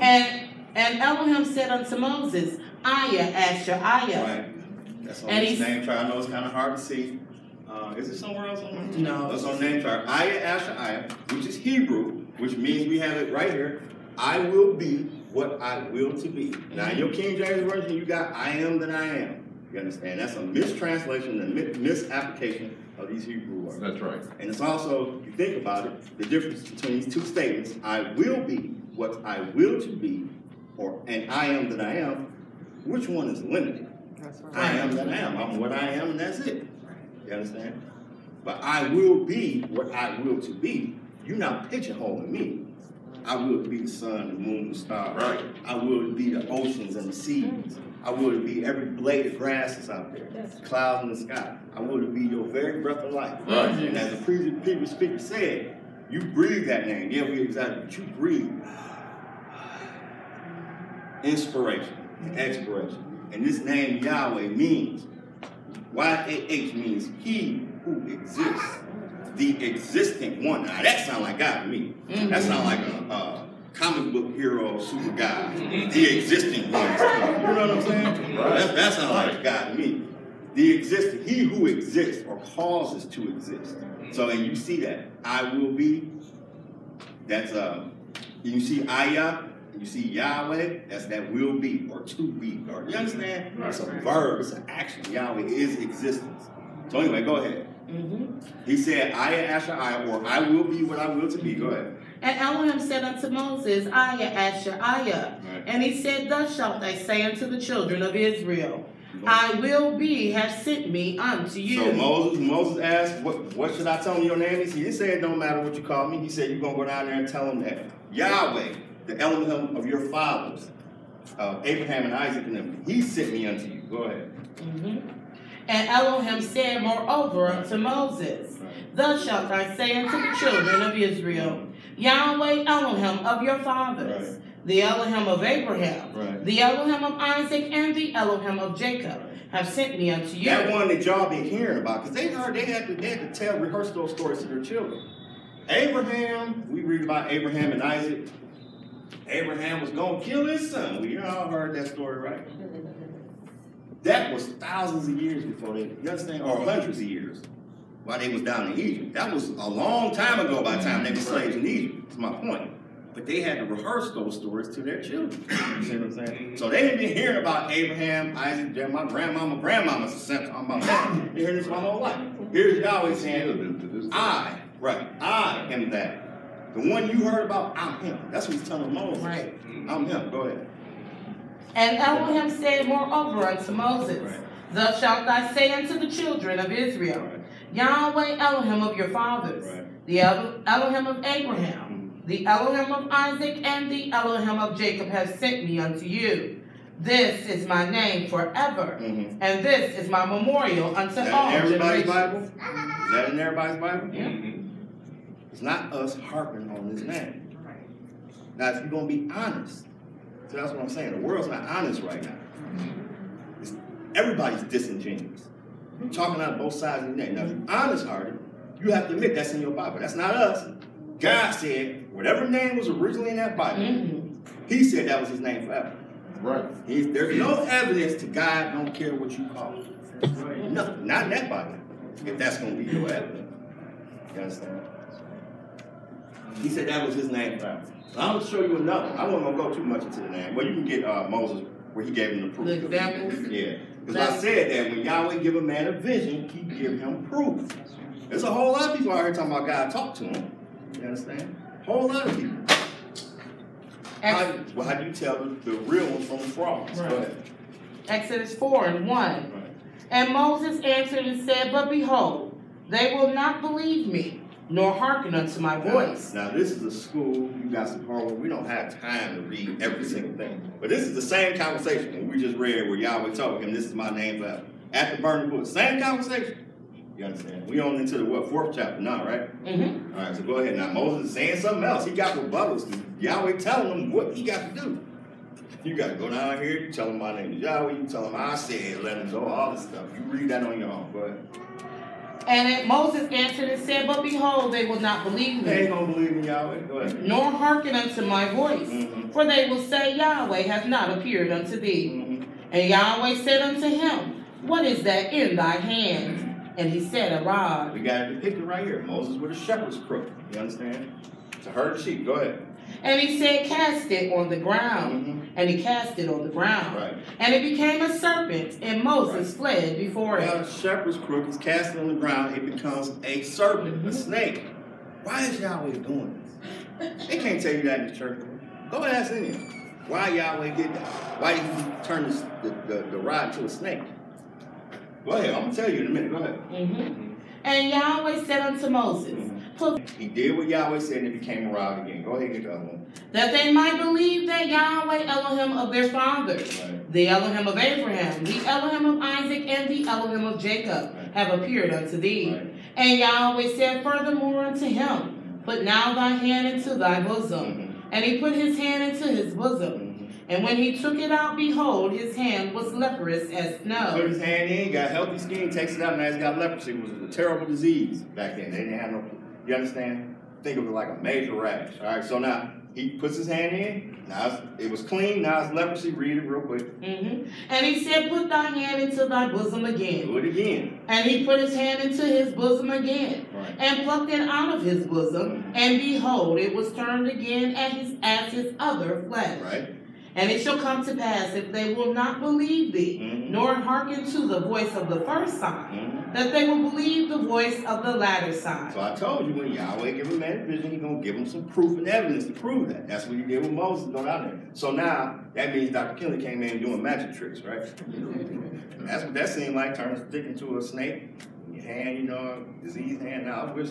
S7: And and Elohim said unto Moses, Aya, Asher, Aya.
S2: Right. That's on
S7: And
S2: this name chart. I know it's kind of hard to see. Uh, is it somewhere else on there?
S7: No.
S2: That's on name chart. Aya Asher Aya, which is Hebrew, which means we have it right here. I will be what I will to be. Now in your King James Version, you got I am that I am. You understand? That's a mistranslation and mi- misapplication of these Hebrew words.
S3: That's right.
S2: And it's also, if you think about it, the difference between these two statements, I will be what I will to be, or and I am that I am, which one is limited? I am that I am. I'm what I am, and that's it. You understand? But I will be what I will to be. You're not pigeonholing me. I will be the sun, the moon, the stars.
S3: Right.
S2: I will be the oceans and the seas. I will be every blade of grass that's out there, clouds in the sky. I will be your very breath of life.
S3: Right.
S2: And as the previous, previous speaker said, you breathe that name. Yeah, we exactly, but you breathe. Inspiration, and expiration. And this name Yahweh means, Y-A-H means he who exists, the existing one. Now that sounds like God to me. That sounds like a, a comic book hero, super guy, mm-hmm. the existing one. You know what I'm saying? That, that sounds like God me. The existing, he who exists or causes to exist. Mm-hmm. So, and you see that. I will be, that's, uh, you see Ayah, you see Yahweh, that's that will be or to be. Or, you understand? It's a verb, it's an action. Yahweh is existence. So anyway, go ahead. Mm-hmm. He said, I Asher I, or I will be what I will to be. Go ahead.
S7: And Elohim said unto Moses, Aya, Asher, Aya.
S2: Right.
S7: And he said, Thus shalt thou say unto the children of Israel, I will be has sent me unto you.
S2: So Moses, Moses asked, what, what should I tell him your name is? He didn't say it don't matter what you call me. He said you're gonna go down there and tell him that Yahweh, the Elohim of your fathers, uh, Abraham and Isaac and them, he sent me unto you. Go ahead.
S7: And Elohim said moreover unto Moses, Thus shalt thou say unto the children of Israel, Yahweh Elohim of your fathers,
S2: Right.
S7: the Elohim of Abraham,
S2: Right.
S7: the Elohim of Isaac, and the Elohim of Jacob have sent me unto you.
S2: That one that y'all been hearing about, because they heard they had to they had to tell, rehearse those stories to their children. Abraham, we read about Abraham and Isaac. Abraham was gonna kill his son. We all heard that story, right? That was thousands of years before they, you understand, or hundreds of years, while they was down in Egypt. That was a long time ago. By the time they were slaves in Egypt, that's my point. But they had to rehearse those stories to their children. You see what I'm saying? So they had been hearing about Abraham, Isaac, Jacob, my grandmama, grandmama, talking about that. They heard this my whole life. Here's Yahweh saying, I, right, I am that. The one you heard about, I'm him. That's what he's telling Moses.
S7: Right.
S2: I'm him. Go ahead.
S7: And Elohim said moreover unto Moses,
S2: Right.
S7: Thus shalt thou say unto the children of Israel,
S2: Right.
S7: Yahweh Elohim of your fathers,
S2: Right.
S7: the El- Elohim of Abraham,
S2: Mhm.
S7: the Elohim of Isaac, and the Elohim of Jacob have sent me unto you. This is my name forever,
S2: Mhm.
S7: and this is my memorial unto
S2: Is that
S7: all
S2: in everybody's. Bible? Is that in everybody's Bible?
S7: Yeah.
S2: It's not us harping on this name. Now, if you're gonna be honest, so that's what I'm saying. The world's not honest right now. It's, everybody's disingenuous. You're talking out of both sides of the neck. Now, if you're honest hearted, you have to admit that's in your Bible. That's not us. God said whatever name was originally in that Bible,
S7: Mhm.
S2: He said that was His name forever.
S3: Right.
S2: He's, there's no evidence to God don't care what you call it. Nothing. Not in that Bible. If that's going to be your evidence. You understand? He said that was his name forever. I'm going to show you another. I wasn't going to go too much into the name. Well, you can get uh, Moses where he gave him the proof.
S7: The examples?
S2: Yeah. Because I said that when Yahweh give a man a vision, he give him proof. There's a whole lot of people out here talking about God talk to him. You understand? Whole lot of people. How, well, how do you tell the, the real ones from the frauds? Go
S7: Right.
S2: ahead.
S7: Exodus 4 and 1.
S2: Right.
S7: And Moses answered and said, But behold, they will not believe me, nor hearken unto my voice.
S2: Now, this is a school, you got some homework. We don't have time to read every single thing. But this is the same conversation we just read where Yahweh told him, This is my name forever. At the burning bush. Same conversation. You understand? We on into the what, fourth chapter now, right?
S7: Mm-hmm.
S2: All right, so go ahead. Now, Moses is saying something else. He got rebuttals. Yahweh telling him what he got to do. You got to go down here, you tell him my name is Yahweh, you tell him I said, let him go, all this stuff. You read that on your own. Go ahead.
S7: And it, Moses answered and said, But behold, they will not believe me.
S2: They ain't
S7: me,
S2: to believe in Yahweh. Go ahead.
S7: nor hearken unto my voice.
S2: Mhm.
S7: For they will say, Yahweh hath not appeared unto thee.
S2: Mhm.
S7: And Yahweh said unto him, What is that in thy hand? And he said, A rod.
S2: We got it depicted right here. Moses with a shepherd's crook. You understand? To herd sheep. Go ahead.
S7: And he said, Cast it on the ground.
S2: Mhm.
S7: And he cast it on the ground.
S2: Right.
S7: And it became a serpent, and Moses
S2: Right.
S7: fled before
S2: Well,
S7: it.
S2: a shepherd's crook is cast on the ground. It becomes a serpent,
S7: Mhm.
S2: a snake. Why is Yahweh doing this? They can't tell you that in the church. Go ask any of them. Why Yahweh did that? Why did he turn this, the, the, the rod to a snake? Go ahead. I'm going to tell you in a minute. Go ahead.
S7: Mhm. And Yahweh said unto Moses,
S2: He did what Yahweh said and it became a rod again. Go ahead and get the other one.
S7: that they might believe that Yahweh Elohim of their fathers,
S2: Right.
S7: the Elohim of Abraham, the Elohim of Isaac, and the Elohim of Jacob
S2: Right.
S7: have appeared unto thee.
S2: Right.
S7: And Yahweh said furthermore unto him, Put now thy hand into thy bosom.
S2: Mhm.
S7: And he put his hand into his bosom.
S2: Mhm.
S7: And when he took it out, behold, his hand was leprous as snow.
S2: Put his hand in, got healthy skin, takes it out, now he's got leprosy. It was a terrible disease back then. They didn't have no, you understand? Think of it like a major rash. All right, so now he puts his hand in, now it's, it was clean, now it's leprosy. Read it real quick.
S7: Mm-hmm. And he said, Put thy hand into thy bosom again.
S2: Do it again.
S7: And he put his hand into his bosom again,
S2: Right.
S7: and plucked it out of his bosom, and behold, it was turned again as his, as his other flesh.
S2: Right?
S7: And it shall come to pass, if they will not believe thee,
S2: Mhm.
S7: nor hearken to the voice of the first sign,
S2: Mhm.
S7: that they will believe the voice of the latter sign.
S2: So I told you when Yahweh give a man a vision, he's gonna give him some proof and evidence to prove that. That's what he did with Moses, go down there. So now that means Dr. Kinley came in doing magic tricks, right? That's what that seemed like, turning a stick into a snake. In your hand, you know, diseased hand. Now I wish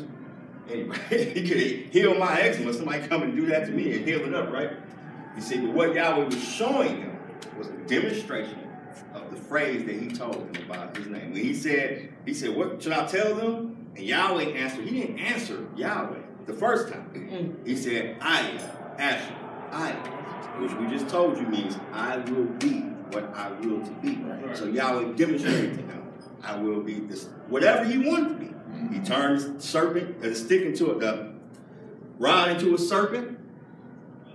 S2: anyway he could heal my eczema. Somebody come and do that to me and heal it up, right? You see, but what Yahweh was showing him was a demonstration of the phrase that he told him about his name. When he said, he said, What should I tell them? And Yahweh answered, he didn't answer Yahweh the first time.
S7: Mm.
S2: He said, I am Asher. I, am, which we just told you means I will be what I will to be. So Yahweh demonstrated to him, I will be this, whatever he wanted to be. He turned the serpent, the stick into a, rod into a serpent,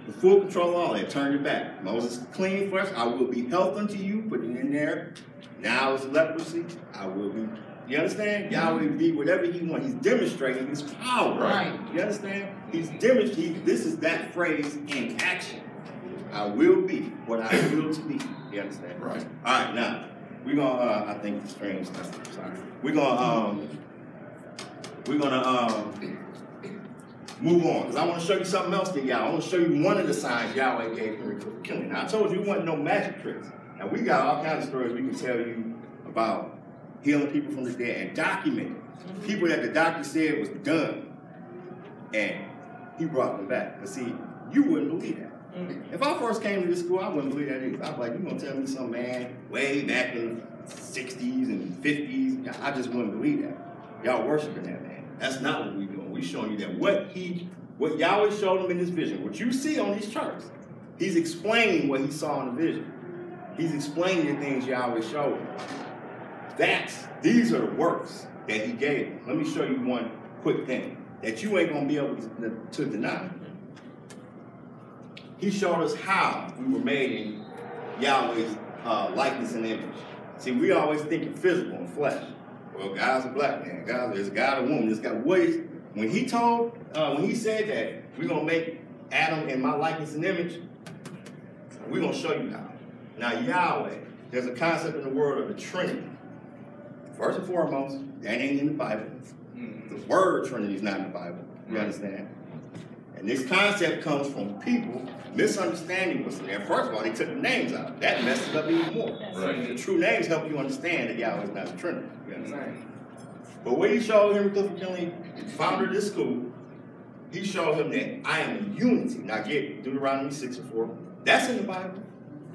S2: the full control of all that, turned it back. Moses clean first, I will be health unto you, put it in there. Now it's leprosy, I will be. You understand? Yahweh be whatever he wants. He's demonstrating his power.
S7: Right.
S2: You understand? He's demonstrating, this is that phrase in action. I will be what I will to be. You understand?
S3: Right.
S2: All right, now, we're gonna, uh, I think the stream's, sorry. We're gonna, um, we're gonna, um, move on, because I want to show you something else to y'all. I want to show you one of the signs Yahweh gave Henry Kinley. Now, I told you it wasn't no magic tricks. Now, we got all kinds of stories we can tell you about healing people from the dead and documented. People that the doctor said was done, and he brought them back. But see, you wouldn't believe that. Mm. If I first came to this school, I wouldn't believe that either. I'd be like, you're gonna tell me some man way back in the 60s and 50s? I just wouldn't believe that. Y'all worshiping that man. That's not what we doing. We showing you that what he, what Yahweh showed him in this vision, what you see on these charts, he's explaining what he saw in the vision. He's explaining the things Yahweh showed him. That's, these are the works that he gave him. Let me show you one quick thing that you ain't gonna be able to, to deny. He showed us how we were made in Yahweh's uh, likeness and image. See, we always think in physical and flesh. Well, God's a black man. God is God a woman. This guy. What is when he told uh, when he said that we're gonna make Adam in my likeness and image, we're gonna show you how. Now Yahweh, there's a concept in the word of the Trinity. First and foremost, that ain't in the Bible. The word Trinity is not in the Bible. You understand? And this concept comes from people misunderstanding what's there. First of all, they took the names out. That messes it up even more.
S3: Right.
S2: The true names help you understand that Yahweh is not the Trinity. You understand? But when he showed Henry Clifford Kinley, founder of this school, he showed him that I am a unity. Now get Deuteronomy 6 and 4. That's in the Bible.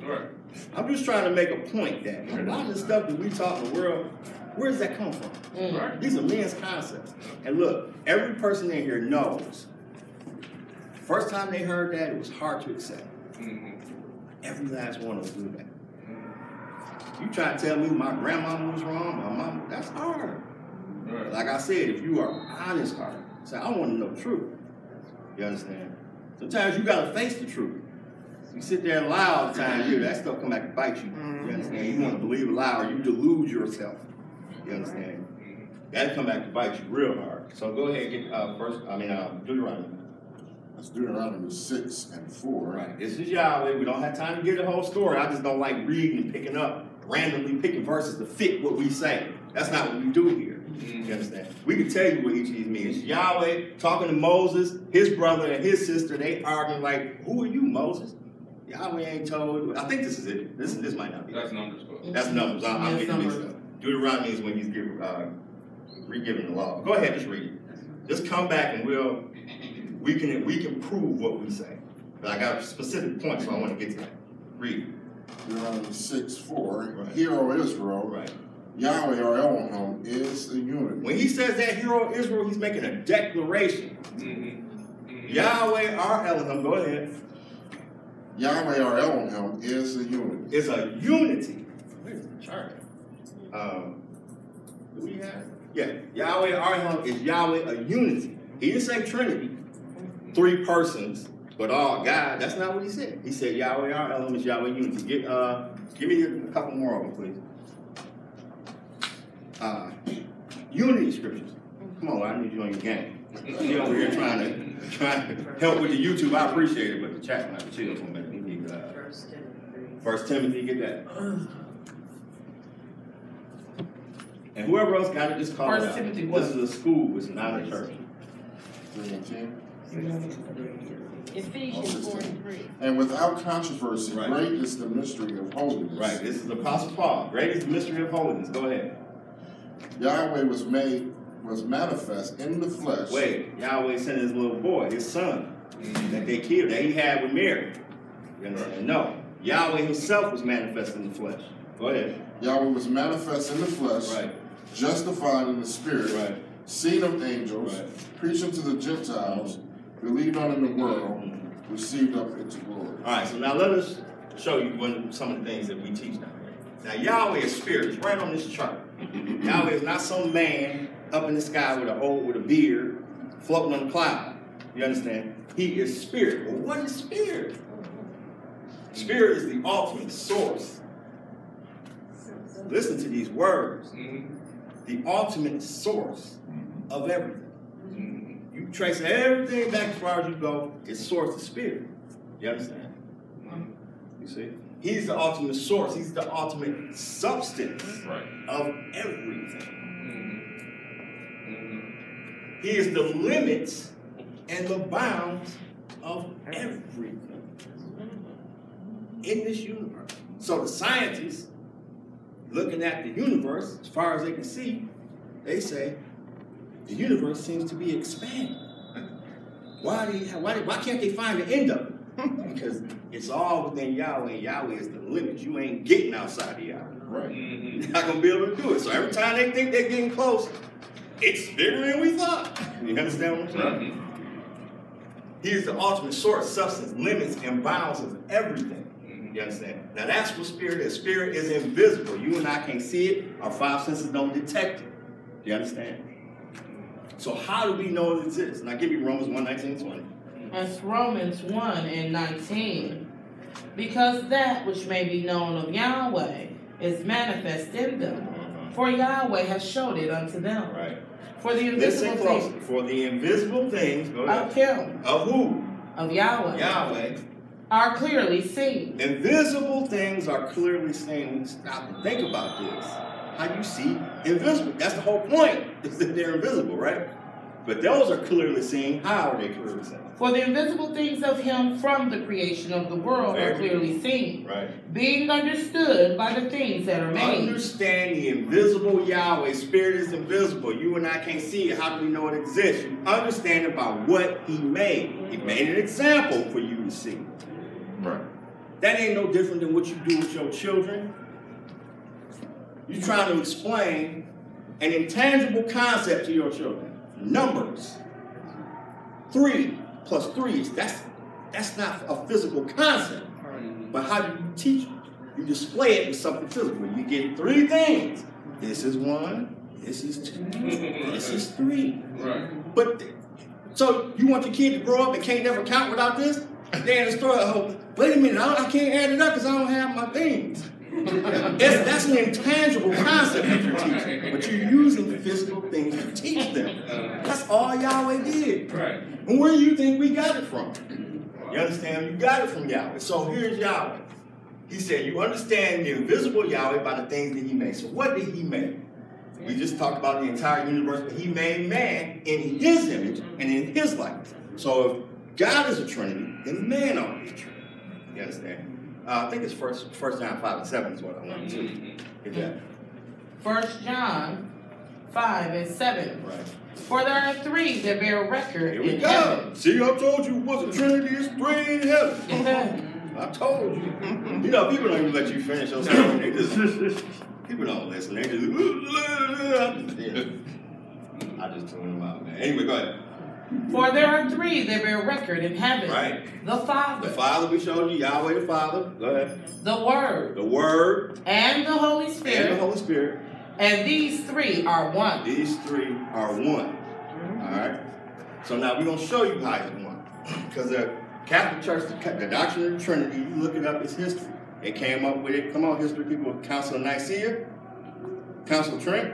S3: Right.
S2: I'm just trying to make a point that a lot of the stuff that we taught in the world, where does that come from? Mm.
S3: Right.
S2: These are men's concepts. And look, every person in here knows. First time they heard that, it was hard to accept. Mm-hmm. Every last one of them do that. You try to tell me my grandmama was wrong, my mom, that's hard.
S3: Right.
S2: Like I said, if you are honest heart, say, I want to know the truth. You understand? Sometimes you gotta face the truth. You sit there and lie all the time, you that stuff come back and bite you. You understand? You want to believe a lie or you delude yourself. You understand? That'll come back to bite you real hard. So go ahead and get uh, first, I mean, uh, Deuteronomy.
S9: That's Deuteronomy six and four.
S2: Right. This is Yahweh. We don't have time to get the whole story. I just don't like reading and picking up, randomly picking verses to fit what we say. That's not what we do here. You understand? We can tell you what each of these means. Yahweh talking to Moses, his brother and his sister, they arguing like, who are you, Moses? Yahweh ain't told. I think this is it. This this might not be.
S3: That's numbers, bro.
S2: That's numbers. I'm, I'm
S7: That's
S2: getting mixed
S7: Numbers.
S2: up. Deuteronomy is when he's give, uh, re-giving the law. Go ahead, just read it. Just come back and we'll we can we can prove what we say. But I got specific points, so I want to get to that. Read.
S9: Deuteronomy six four.
S2: Right.
S9: Hear, O Israel,
S2: Right.
S9: Yahweh our Elohim is a unity.
S2: When he says that hero of Israel, he's making a declaration. Yahweh, our Elohim, go ahead,
S9: Yahweh our Elohim is a unity.
S2: It's a unity. Where's the chart? Um, do we have? Yeah, Yahweh, our Elohim is Yahweh, a unity. He didn't say Trinity, three persons, but all God. That's not what he said. He said Yahweh, our Elohim is Yahweh, unity. Get, uh, give me a couple more of them, please. Uh, unity scriptures. Come on, I need you on your game. You over here trying to trying to help with the YouTube. I appreciate it, but the chat might have to chill for a minute. We need uh, First Timothy, get that. And whoever else got it, just call
S7: First
S2: it out.
S7: Timothy
S2: this
S7: what?
S2: is a school, it's not a church.
S9: Three and.
S6: Ephesians 4 and 3.
S9: And without controversy,
S2: Right.
S9: great is the mystery of holiness.
S2: Right, this is the Apostle Paul. Great is the mystery of holiness. Go ahead.
S9: Yahweh was made was manifest in the flesh.
S2: Wait, Yahweh sent his little boy, his son, that they killed, that he had with Mary. You understand? No. Yahweh himself was manifest in the flesh. Go ahead.
S9: Yahweh was manifest in the flesh,
S2: Right,
S9: justified in the spirit,
S2: right.
S9: seen of angels,
S2: Right.
S9: preaching to the Gentiles, believed on in the world, mm-hmm. received up into glory.
S2: All right, so now let us show you one, some of the things that we teach down here. Now, Yahweh is spirit. It's right on this chart. Yahweh is not some man up in the sky with a old with a beard floating on a cloud. You understand? He is spirit. Well, what is spirit? Spirit is the ultimate source. Listen to these words. The ultimate source of everything. You trace everything back as far as you go, its source is spirit. You understand? You see? He's the ultimate source. He's the ultimate substance of everything. Mm-hmm. Mm-hmm. He is the limits and the bounds of everything in this universe. So the scientists, looking at the universe as far as they can see, they say the universe seems to be expanding. Why, do you, why, why can't they find the end of it? Because it's all within Yahweh, and Yahweh is the limit. You ain't getting outside of Yahweh.
S9: Right. Mm-hmm.
S2: You're not gonna be able to do it. So every time they think they're getting close, it's bigger than we thought. You understand what I'm saying? He is the ultimate source, substance, limits, and bounds of everything. Mm-hmm. You understand? Now that's what spirit is. Spirit is invisible. You and I can't see it. Our five senses don't detect it. You understand? So how do we know it exists? And I give you Romans 1, 19, 20.
S7: That's Romans 1 and 19. Because that which may be known of Yahweh is manifest in them. For Yahweh has showed it unto them.
S2: Right.
S7: For the
S2: Listen
S7: invisible
S2: closely.
S7: things
S2: For the invisible things go
S7: of him,
S2: of who?
S7: of Yahweh,
S2: Yahweh.
S7: are clearly seen.
S2: Invisible things are clearly seen. Stop and think about this. How you see invisible. That's the whole point, is that they're invisible, right? But those are clearly seen. How are they clearly seen?
S7: For the invisible things of him from the creation of the world are
S2: Very
S7: clearly seen,
S2: Right.
S7: being understood by the things that are made.
S2: Understand the invisible Yahweh. Spirit is invisible. You and I can't see it. How do we know it exists? You understand about what He made. He made an example for you to see.
S3: Right.
S2: That ain't no different than what you do with your children. You're trying to explain an intangible concept to your children. Numbers. Three plus three is that's that's not a physical concept. But how do you teach it? You display it with something physical. You get three things. This is one, this is two, this is three.
S3: Right.
S2: But so you want your kid to grow up and can't never count without this? They in the store, oh, wait a minute, I, I can't add it up because I don't have my things. It's, that's an intangible concept that you're teaching, but you're using physical things to teach them. That's all Yahweh did.
S3: Right.
S2: And where do you think we got it from? You understand? You got it from Yahweh. So here's Yahweh. He said, You understand the invisible Yahweh by the things that He made. So what did He make? We just talked about the entire universe, but He made man in His image and in His likeness. So if God is a Trinity, then man ought to be a Trinity. You understand? Uh, I think it's first, first John 5 and 7 is what I wanted to get that.
S7: First John 5 and 7.
S2: Right.
S7: For there are three that bear record
S2: Here we
S7: in
S2: go. See, I told you it was a Trinity, it's three in heaven.
S7: heaven.
S2: I told you. You know, people don't even let you finish your story. They just people don't listen. They just. I just tune them out, man. Anyway, go ahead.
S7: For there are three that bear record in heaven
S2: Right.
S7: the Father,
S2: The Father we showed you, Yahweh the Father. Go ahead.
S7: the Word,
S2: The Word
S7: and the Holy Spirit.
S2: and the Holy Spirit.
S7: And these three are one.
S2: These three are one. All right. So now we're gonna show you how it's one, because the Catholic Church, the, the doctrine of the Trinity, you look it up, it's history. They came up with it. Come on, history people. Council of Nicaea, Council of Trent.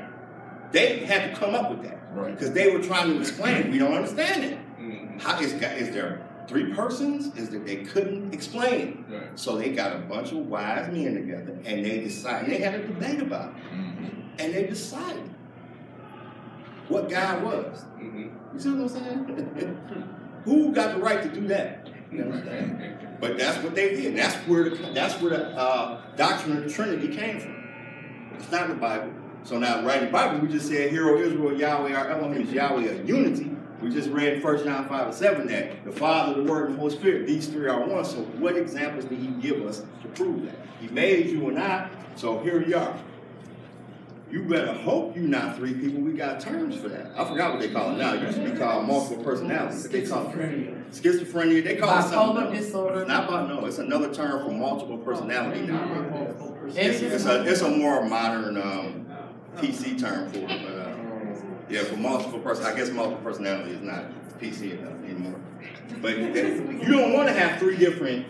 S2: They had to come up with that
S9: Right.
S2: because they were trying to explain it. We don't understand it. Mm-hmm. How is is there three persons? Is that they couldn't explain.
S3: Right.
S2: So they got a bunch of wise men together and they decided. They had a debate about it, mm-hmm. and they decided what God was. Mm-hmm. You see what I'm saying? Who got the right to do that? You understand? But that's what they did. That's where the, that's where the uh, doctrine of the Trinity came from. It's not in the Bible. So now, right in the Bible, we just said, Hero Israel, Yahweh, our Elohim is Yahweh of unity." We just read 1 John 5 and 7 that the Father, the Word, and the Holy Spirit, these three are one. So what examples did he give us to prove that? He made you and I, so here we are. You better hope you're not three people. We got terms for that. I forgot what they call it now. It used to be called multiple personalities. but They call it schizophrenia. They call it something.
S7: Bipolar disorder.
S2: Not about no. It's another term for multiple personality now.
S7: It's
S2: It's, it's a it's a more modern um, PC term for it. But uh, yeah, for multiple person, I guess multiple personality is not PC enough anymore. But you don't want to have three different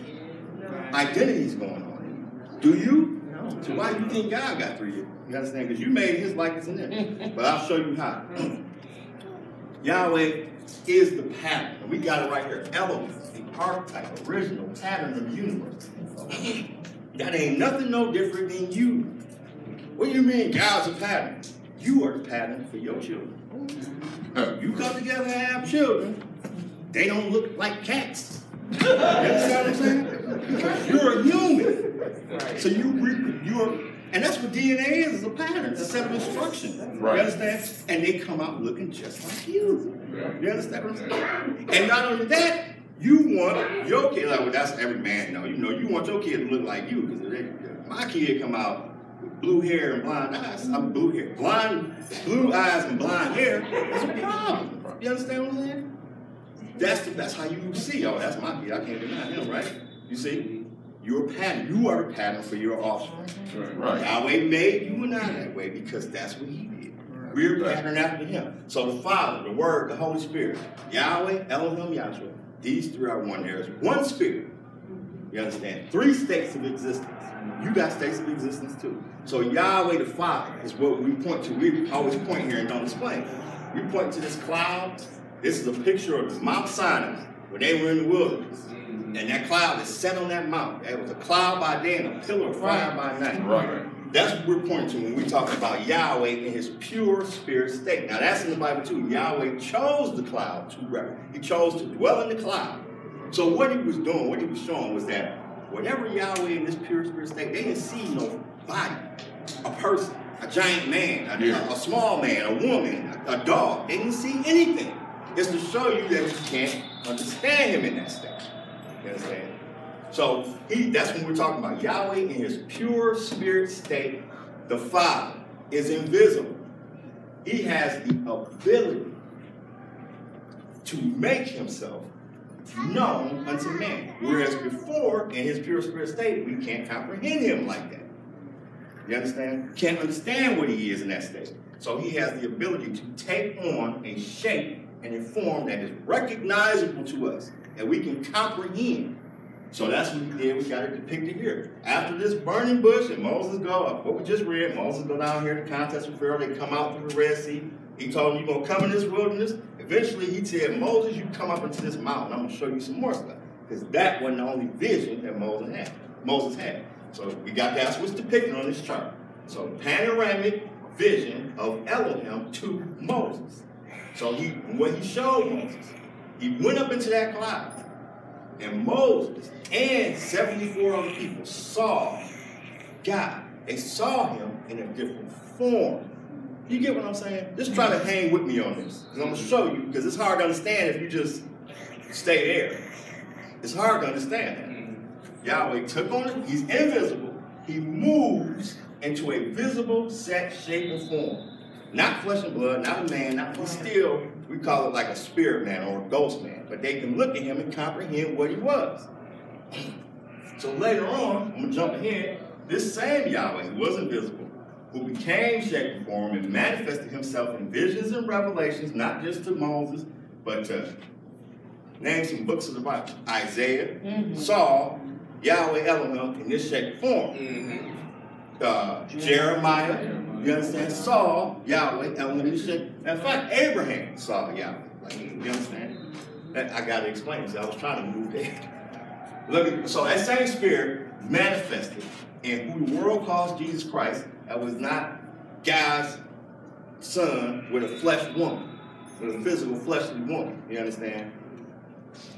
S2: identities going on. Do you? So why do you think God got three? You understand? Because you made His likeness in there. But I'll show you how. Yahweh is the pattern. And we got it right here. Elohim, the archetype, original pattern of the universe. That ain't nothing no different than you. What do you mean God's a pattern? You are the pattern for your children. Mm-hmm. You come together and have children, they don't look like cats. you understand what I'm saying? You're a human. So you re- you're and that's what DNA is, is a pattern, it's a set of instructions.
S3: Right.
S2: You understand? And they come out looking just like you. You understand what I'm saying? And not only that, you want your kid, like well, that's every man know, you know, you want your kid to look like you, because my kid come out blue hair and blind eyes. I'm blue hair. Blind, blue eyes and blind hair That's a problem. You understand what I'm saying? That's the, that's how you see. Oh, that's my kid. I can't deny him, right? You see, you're a pattern. You are the pattern for your offspring.
S3: Right.
S2: Yahweh made you and I that way because that's what He did. We're patterned after Him. So the Father, the Word, the Holy Spirit, Yahweh, Elohim, Yahshua. These three are one. There is one Spirit. You understand? Three states of existence. You got states of existence too. So Yahweh the Father is what we point to. We always point here and don't explain. We point to this cloud. This is a picture of Mount Sinai when they were in the wilderness. Mm-hmm. And that cloud is set on that mountain. It was a cloud by day and a pillar of fire by night.
S3: Right.
S2: That's what we're pointing to when we talk about Yahweh in his pure spirit state. Now that's in the Bible too. Yahweh chose the cloud to rep. He chose to dwell in the cloud. So what he was doing, what he was showing was that whatever Yahweh in this pure spirit state, they didn't see no body, a person, a giant man, a,
S3: Yeah.
S2: a small man, a woman, a, a dog. They didn't see anything. It's to show you that you can't understand him in that state. You understand? So he that's when we're talking about Yahweh in his pure spirit state. The Father is invisible. He has the ability to make himself known unto man. Whereas before, in his pure spirit state, we can't comprehend him like that. You understand? Can't understand what he is in that state. So he has the ability to take on a shape and a form that is recognizable to us, that we can comprehend. So that's what we did. We got it depicted here. After this burning bush and Moses go up, what we just read, Moses go down here to contest with Pharaoh. They come out through the Red Sea. He told him, you're going to come in this wilderness. Eventually, he said, Moses, you come up into this mountain. I'm going to show you some more stuff. Because that wasn't the only vision that Moses had. Moses had. So we got that's what's depicted on this chart. So panoramic vision of Elohim to Moses. So he, when he showed Moses, he went up into that cloud. And Moses and 74 other people saw God. They saw him in a different form. You get what I'm saying? Just try to hang with me on this. Because I'm going to show you, because it's hard to understand if you just stay there. It's hard to understand that. Mm-hmm. Yahweh took on it. He's invisible. He moves into a visible, set, shape, and form. Not flesh and blood, not a man, not he's still, we call it like a spirit man or a ghost man. But they can look at him and comprehend what he was. So later on, I'm gonna jump ahead, this same Yahweh who was invisible, who became shape and form and manifested himself in visions and revelations, not just to Moses, but to name some books of the Bible. Isaiah Saul, Yahweh Elohim in this shape form. Uh, Jeremiah, you understand, Saul, Yahweh Elohim in this shape. In fact, Abraham saw Yahweh. Like, you understand? That- I gotta explain this. I was trying to move ahead. Look so that same spirit manifested in who the world calls Jesus Christ. That was not God's son with a flesh woman, with a physical fleshly woman. You understand?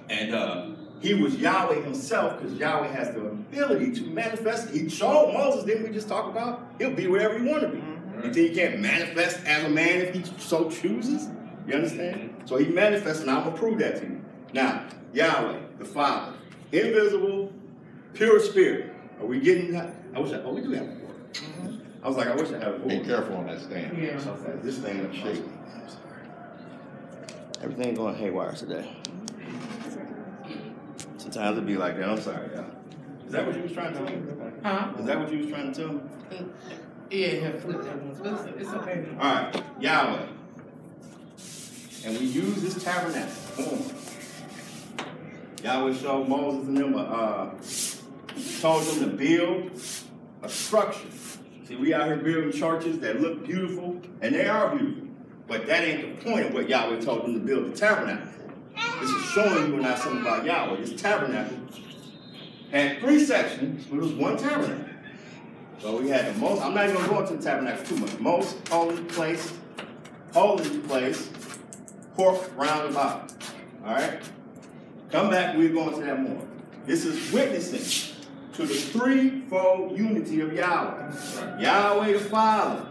S2: And uh, he was Yahweh himself because Yahweh has the ability to manifest. He showed Moses, didn't we just talk about? He'll be wherever he want to be. You think he can't manifest as a man if he so chooses? You understand? So he manifests, and I'm going to prove that to you. Now, Yahweh, the Father, invisible, pure spirit. Are we getting that? I wish I, oh, we do have a word. I was like, I wish I had a board.
S3: Be
S2: board.
S3: careful on that stand.
S7: Yeah.
S2: Okay, this thing is shaking. Everything going haywire today. Sometimes it be like that. I'm sorry, y'all. Is that what you was trying to tell me?
S7: Huh?
S2: Is that what you was trying to tell me?
S7: Yeah, it had that one, it's, it's okay.
S2: All right, Yahweh. And we use this tabernacle. Boom. Yahweh showed Moses and them, uh, told them to build a structure. See, we out here building churches that look beautiful, and they are beautiful. But that ain't the point of what Yahweh told them to build the tabernacle. This is showing you and I something about Yahweh. This tabernacle had three sections, but it was one tabernacle. So we had the most, I'm not even gonna go into the tabernacle too much. Most holy place, holy place, court round about. All right? Come back, we're going to that more. This is witnessing to the threefold unity of Yahweh. Yahweh the Father.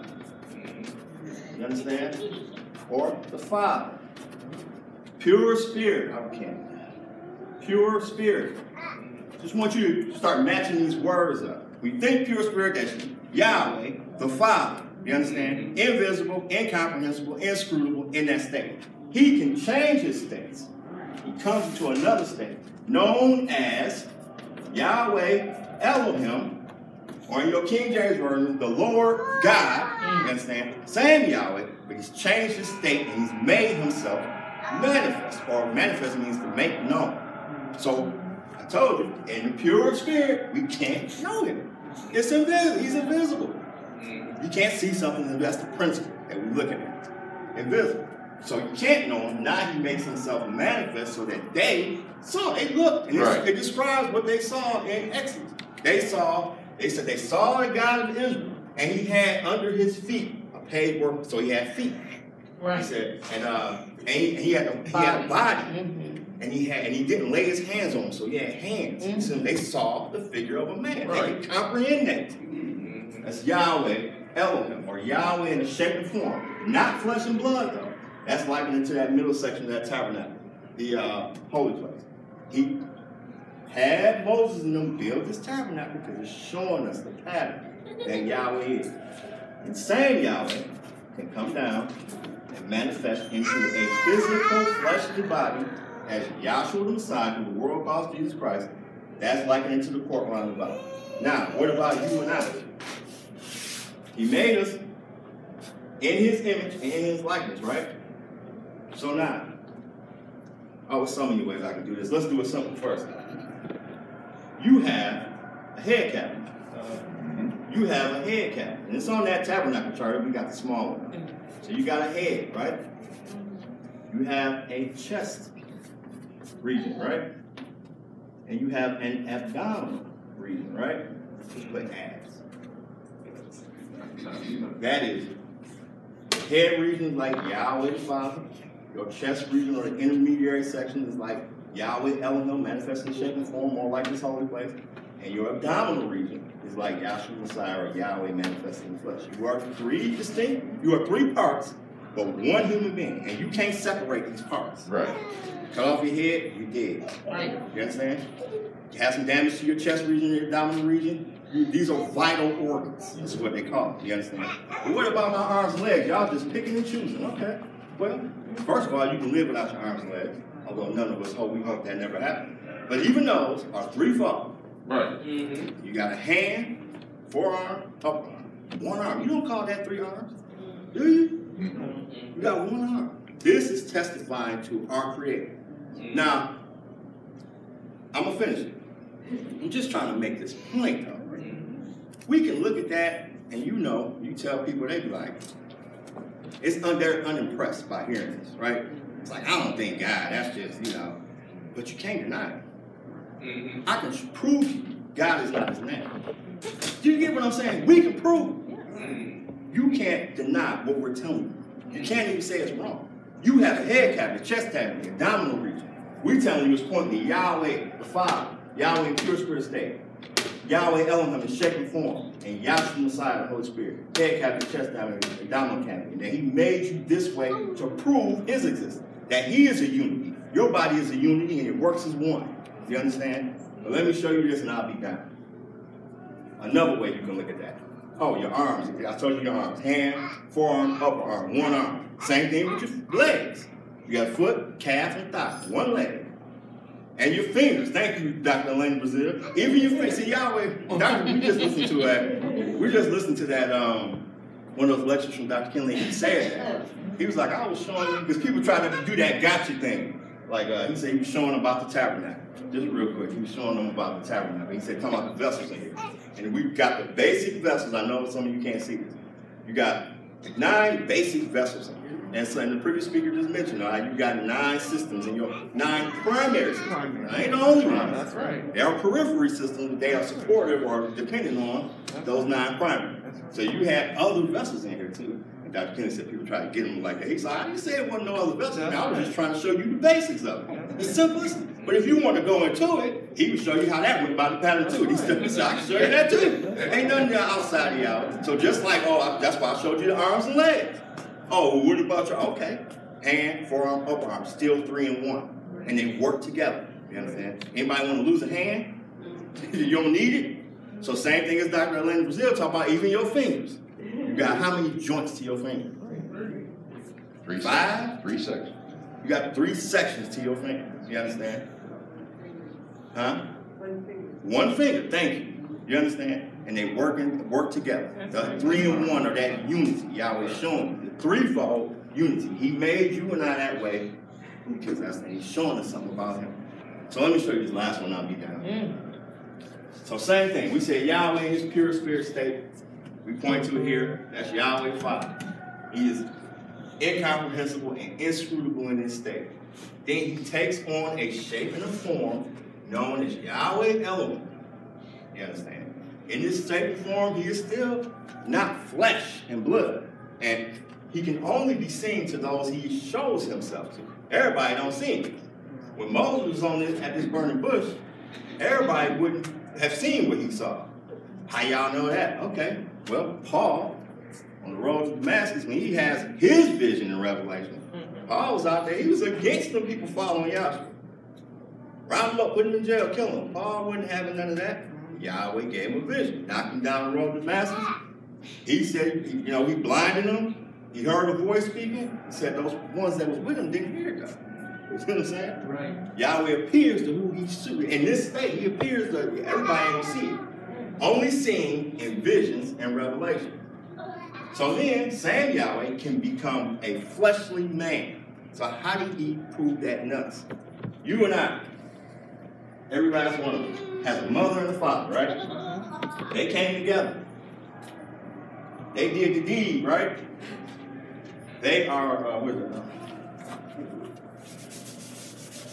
S2: You understand? Or the Father. Pure spirit. Can't. Pure spirit. Just want you to start matching these words up. We think pure spirit, that's Yahweh, the Father. You understand? Invisible, incomprehensible, inscrutable in that state. He can change his states. He comes into another state known as Yahweh Elohim, or in your King James Version, the Lord God. You understand? Same Yahweh, but he's changed his state and he's made himself manifest. Or manifest means to make known. So I told you, in the pure spirit, we can't know him. It's invisible. He's invisible. You can't see something that's the principle that we're looking at. Invisible. So you can't know him. Now he makes himself manifest so that they saw. They looked. And
S3: Right.
S2: it describes what they saw in Exodus. They saw, they said they saw the God of Israel, and he had under his feet a paved work, so he had feet.
S7: Right.
S2: He said, and uh, and he, he had a, he had a body.
S7: Mhm.
S2: And he had, and he didn't lay his hands on him, so he had hands.
S7: Mhm.
S2: So they saw the figure of a man. They
S3: Right.
S2: could comprehend that. That's Yahweh, Elohim, or Yahweh in a shape and form. Not flesh and blood, though. That's likened to that middle section of that tabernacle, the uh, holy place. He had Moses and them build this tabernacle because it's showing us the pattern that Yahweh is. And same Yahweh can come down and manifest into a physical fleshly body as Yahshua the Messiah, the world calls Jesus Christ. That's likened into the court round about. Now, what about you and I? He made us in his image and in his likeness, right? So now, oh, there's so many ways I can do this. Let's do it simple first. You have a head cap. You have a head cap. And it's on that tabernacle chart. We got the small one. So you got a head, right? You have a chest region, right? And you have an abdominal region, right? Put abs. That is head region like Yahweh the Father. Your chest region or the intermediary section is like Yahweh Elohim manifesting shape and form, more like this holy place. And your abdominal region is like Yahshua Messiah or Yahweh manifesting in flesh. You are three distinct, you are three parts, but one human being. And you can't separate these parts.
S3: Right.
S2: Cut off your head, you're dead.
S7: Right.
S2: You understand? You have some damage to your chest region, your abdominal region. you- These are vital organs. This is what they call it. You understand? But what about my arms and legs? Y'all just picking and choosing. Okay. Well, first of all, you can live without your arms and legs. Although none of us hope we hope that never happens. But even those are threefold.
S3: Right. Mm-hmm.
S2: You got a hand, forearm, upper arm. One arm. You don't call that three arms, do you? You got one arm. This is testifying to our Creator. Mm-hmm. Now, I'm gonna finish it. I'm just trying to make this point though. Mm-hmm. We can look at that and you know, you tell people they be like, it's un- they're unimpressed by hearing this, right? It's like I don't think God. That's just you know, but you can't deny it. Mm-hmm. I can prove you God is not His name. Do you get what I'm saying? We can prove. Mm-hmm. You can't deny what we're telling you. You mm-hmm. can't even say it's wrong. You have a head cavity, chest cavity, abdominal region. We're telling you it's pointing to Yahweh, the Father, Yahweh in pure spirit state, Yahweh Elohim in shape and form, and Yahshua Messiah, the Holy Spirit. Head cavity, chest cavity, abdominal cavity. And that He made you this way to prove His existence. That He is a unity. Your body is a unity and it works as one. Do you understand? But let me show you this and I'll be done. Another way you can look at that. Oh, your arms. I told you your arms. Hand, forearm, upper arm, one arm. Same thing with your legs. You got foot, calf, and thigh. One leg. And your fingers. Thank you, Dr. Elaine Brazil. Even your fingers. See, Yahweh, Doctor, we just listened to that. We just listened to that, um, one of those lectures from Dr. Kinley. He said. He was like, I was showing because people try to do that gotcha thing. Like, uh, he said he was showing about the tabernacle. Just real quick, he was showing them about the tabernacle. He said, talking about the vessels in here. And we got the basic vessels. I know some of you can't see this. You got nine basic vessels. And so, and the previous speaker just mentioned, all right, you got nine systems in your nine primary systems. I ain't the only one.
S10: That's right.
S2: There are periphery systems. They are supportive or dependent on those nine primary. So you have other vessels in here too. And Dr. Kinley said people try to get them like, hey, so I didn't say it wasn't no other vessels. I was just trying to show you the basics of it. It's simplest. But if you want to go into it, he would show you how that went by the pattern too. He said, he said, I can show you that too. Ain't nothing outside of y'all. So just like, oh, I, that's why I showed you the arms and legs. Oh, what about your, okay. Hand, forearm, upper arm, still three and one. And they work together. You understand? Anybody want to lose a hand? you don't need it? So same thing as Dr. Elaine Brazil talk about even your fingers. You got how many joints to your finger?
S3: Three
S2: Five?
S3: sections. Three sections.
S2: You got three sections to your finger. You understand? Huh? One finger. One finger. Thank you. You understand? And they working work together. The three and one are that unity. Yahweh showing you. The threefold unity. He made you and I that way because that's he's showing us something about him. So let me show you this last one. I'll be done. Mm. So same thing. We say Yahweh in his pure spirit state. We point to here. That's Yahweh Father. He is incomprehensible and inscrutable in his state. Then he takes on a shape and a form known as Yahweh Elohim. You understand? In this shape and form, he is still not flesh and blood. And he can only be seen to those he shows himself to. Everybody don't see him. When Moses was on this at this burning bush, everybody wouldn't have seen what he saw. How y'all know that? Okay. Well, Paul, on the road to Damascus, when he has his vision in revelation, mm-hmm. Paul was out there, he was against the people following Yahshua. Round him up, put him in jail, kill him. Paul wasn't having none of that. Yahweh gave him a vision, knocked him down the road to Damascus. He said, you know, he blinded him. He heard a voice speaking. He said those ones that was with him didn't hear God. You see what I'm saying?
S4: Right.
S2: Yahweh appears to who he should. In this state, he appears to everybody ain't gonna see it. Only seen in visions and revelation. So then, same Yahweh can become a fleshly man. So how did he prove that in us? You and I, every last one of us, has a mother and a father, right? They came together. They did the deed, right? They are, uh, where's it?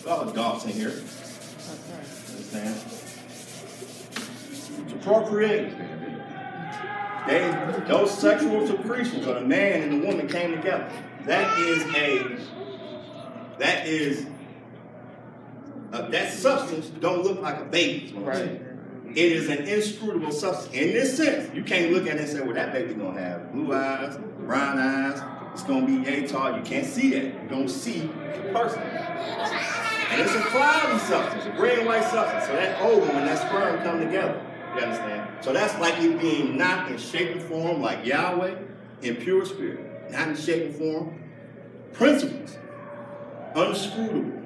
S2: A lot of adults in here. Understand? To procreate. They, those sexual secretions of the man and the woman came together. That is a, that is, uh, that substance don't look like a baby. is what I'm saying. It is an inscrutable substance. In this sense, you can't look at it and say, well, that baby's gonna have blue eyes, brown eyes, it's gonna be yay tall. You can't see that. You don't see the person. And it's a cloudy substance, a gray and white substance. So that ovum and that sperm come together. You understand? So that's like it being not in shape and form like Yahweh in pure spirit, not in shape and form. Principles, unscrutable.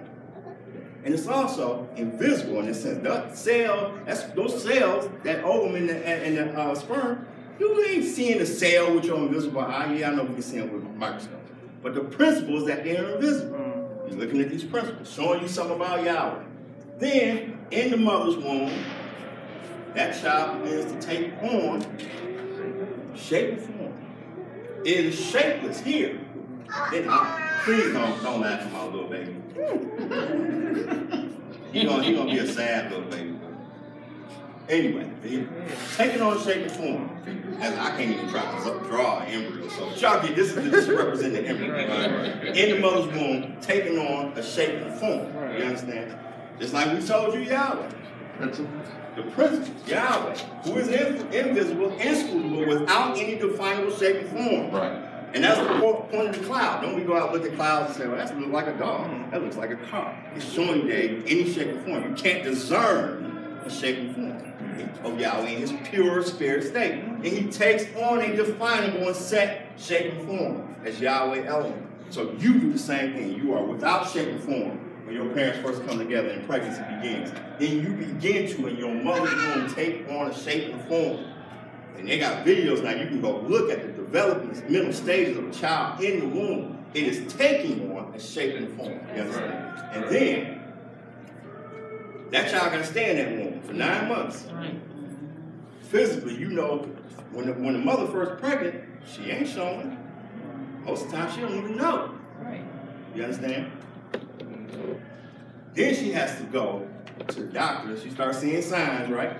S2: And it's also invisible in the sense that cell, that's those cells, that ovum and the, and the uh, sperm, you ain't seeing the cell with your invisible eye. Yeah, I know we can see them with a microscope. But the principle is that they're invisible. Mm. You're looking at these principles, showing you something about Yahweh. Then, in the mother's womb, that child begins to take on shape and form. It is shapeless here. Then, I, please don't, don't laugh at my little baby. He gonna, he gonna be a sad little baby. Anyway, taking on shape and form. As I can't even try to draw an embryo. So Chucky, this is is representing the embryo. Right? In the mother's womb, taking on a shape and form. You understand? Just like we told you Yahweh. The principle, Yahweh, who is in, invisible, inscrutable, without any definable shape and form.
S3: Right.
S2: And that's the point of the cloud. Don't we go out look at clouds and say, well, that looks like a dog. That looks like a car. It's showing you that any shape and form. You can't discern a shape and form. Of oh, Yahweh in his pure spirit state. And he takes on a definable and set shape and form as Yahweh Elohim. So you do the same thing. You are without shape and form when your parents first come together and pregnancy begins. Then you begin to, in your mother's womb, take on a shape and form. And they got videos now. You can go look at the developmental stages of a child in the womb. It is taking on a shape and form. You understand? And then that child got to stay in that womb for nine months. Physically, you know, when the, when the mother first pregnant, she ain't showing. Most of the time, she don't even know.
S6: Right.
S2: You understand? Then she has to go to the doctor. She starts seeing signs, right?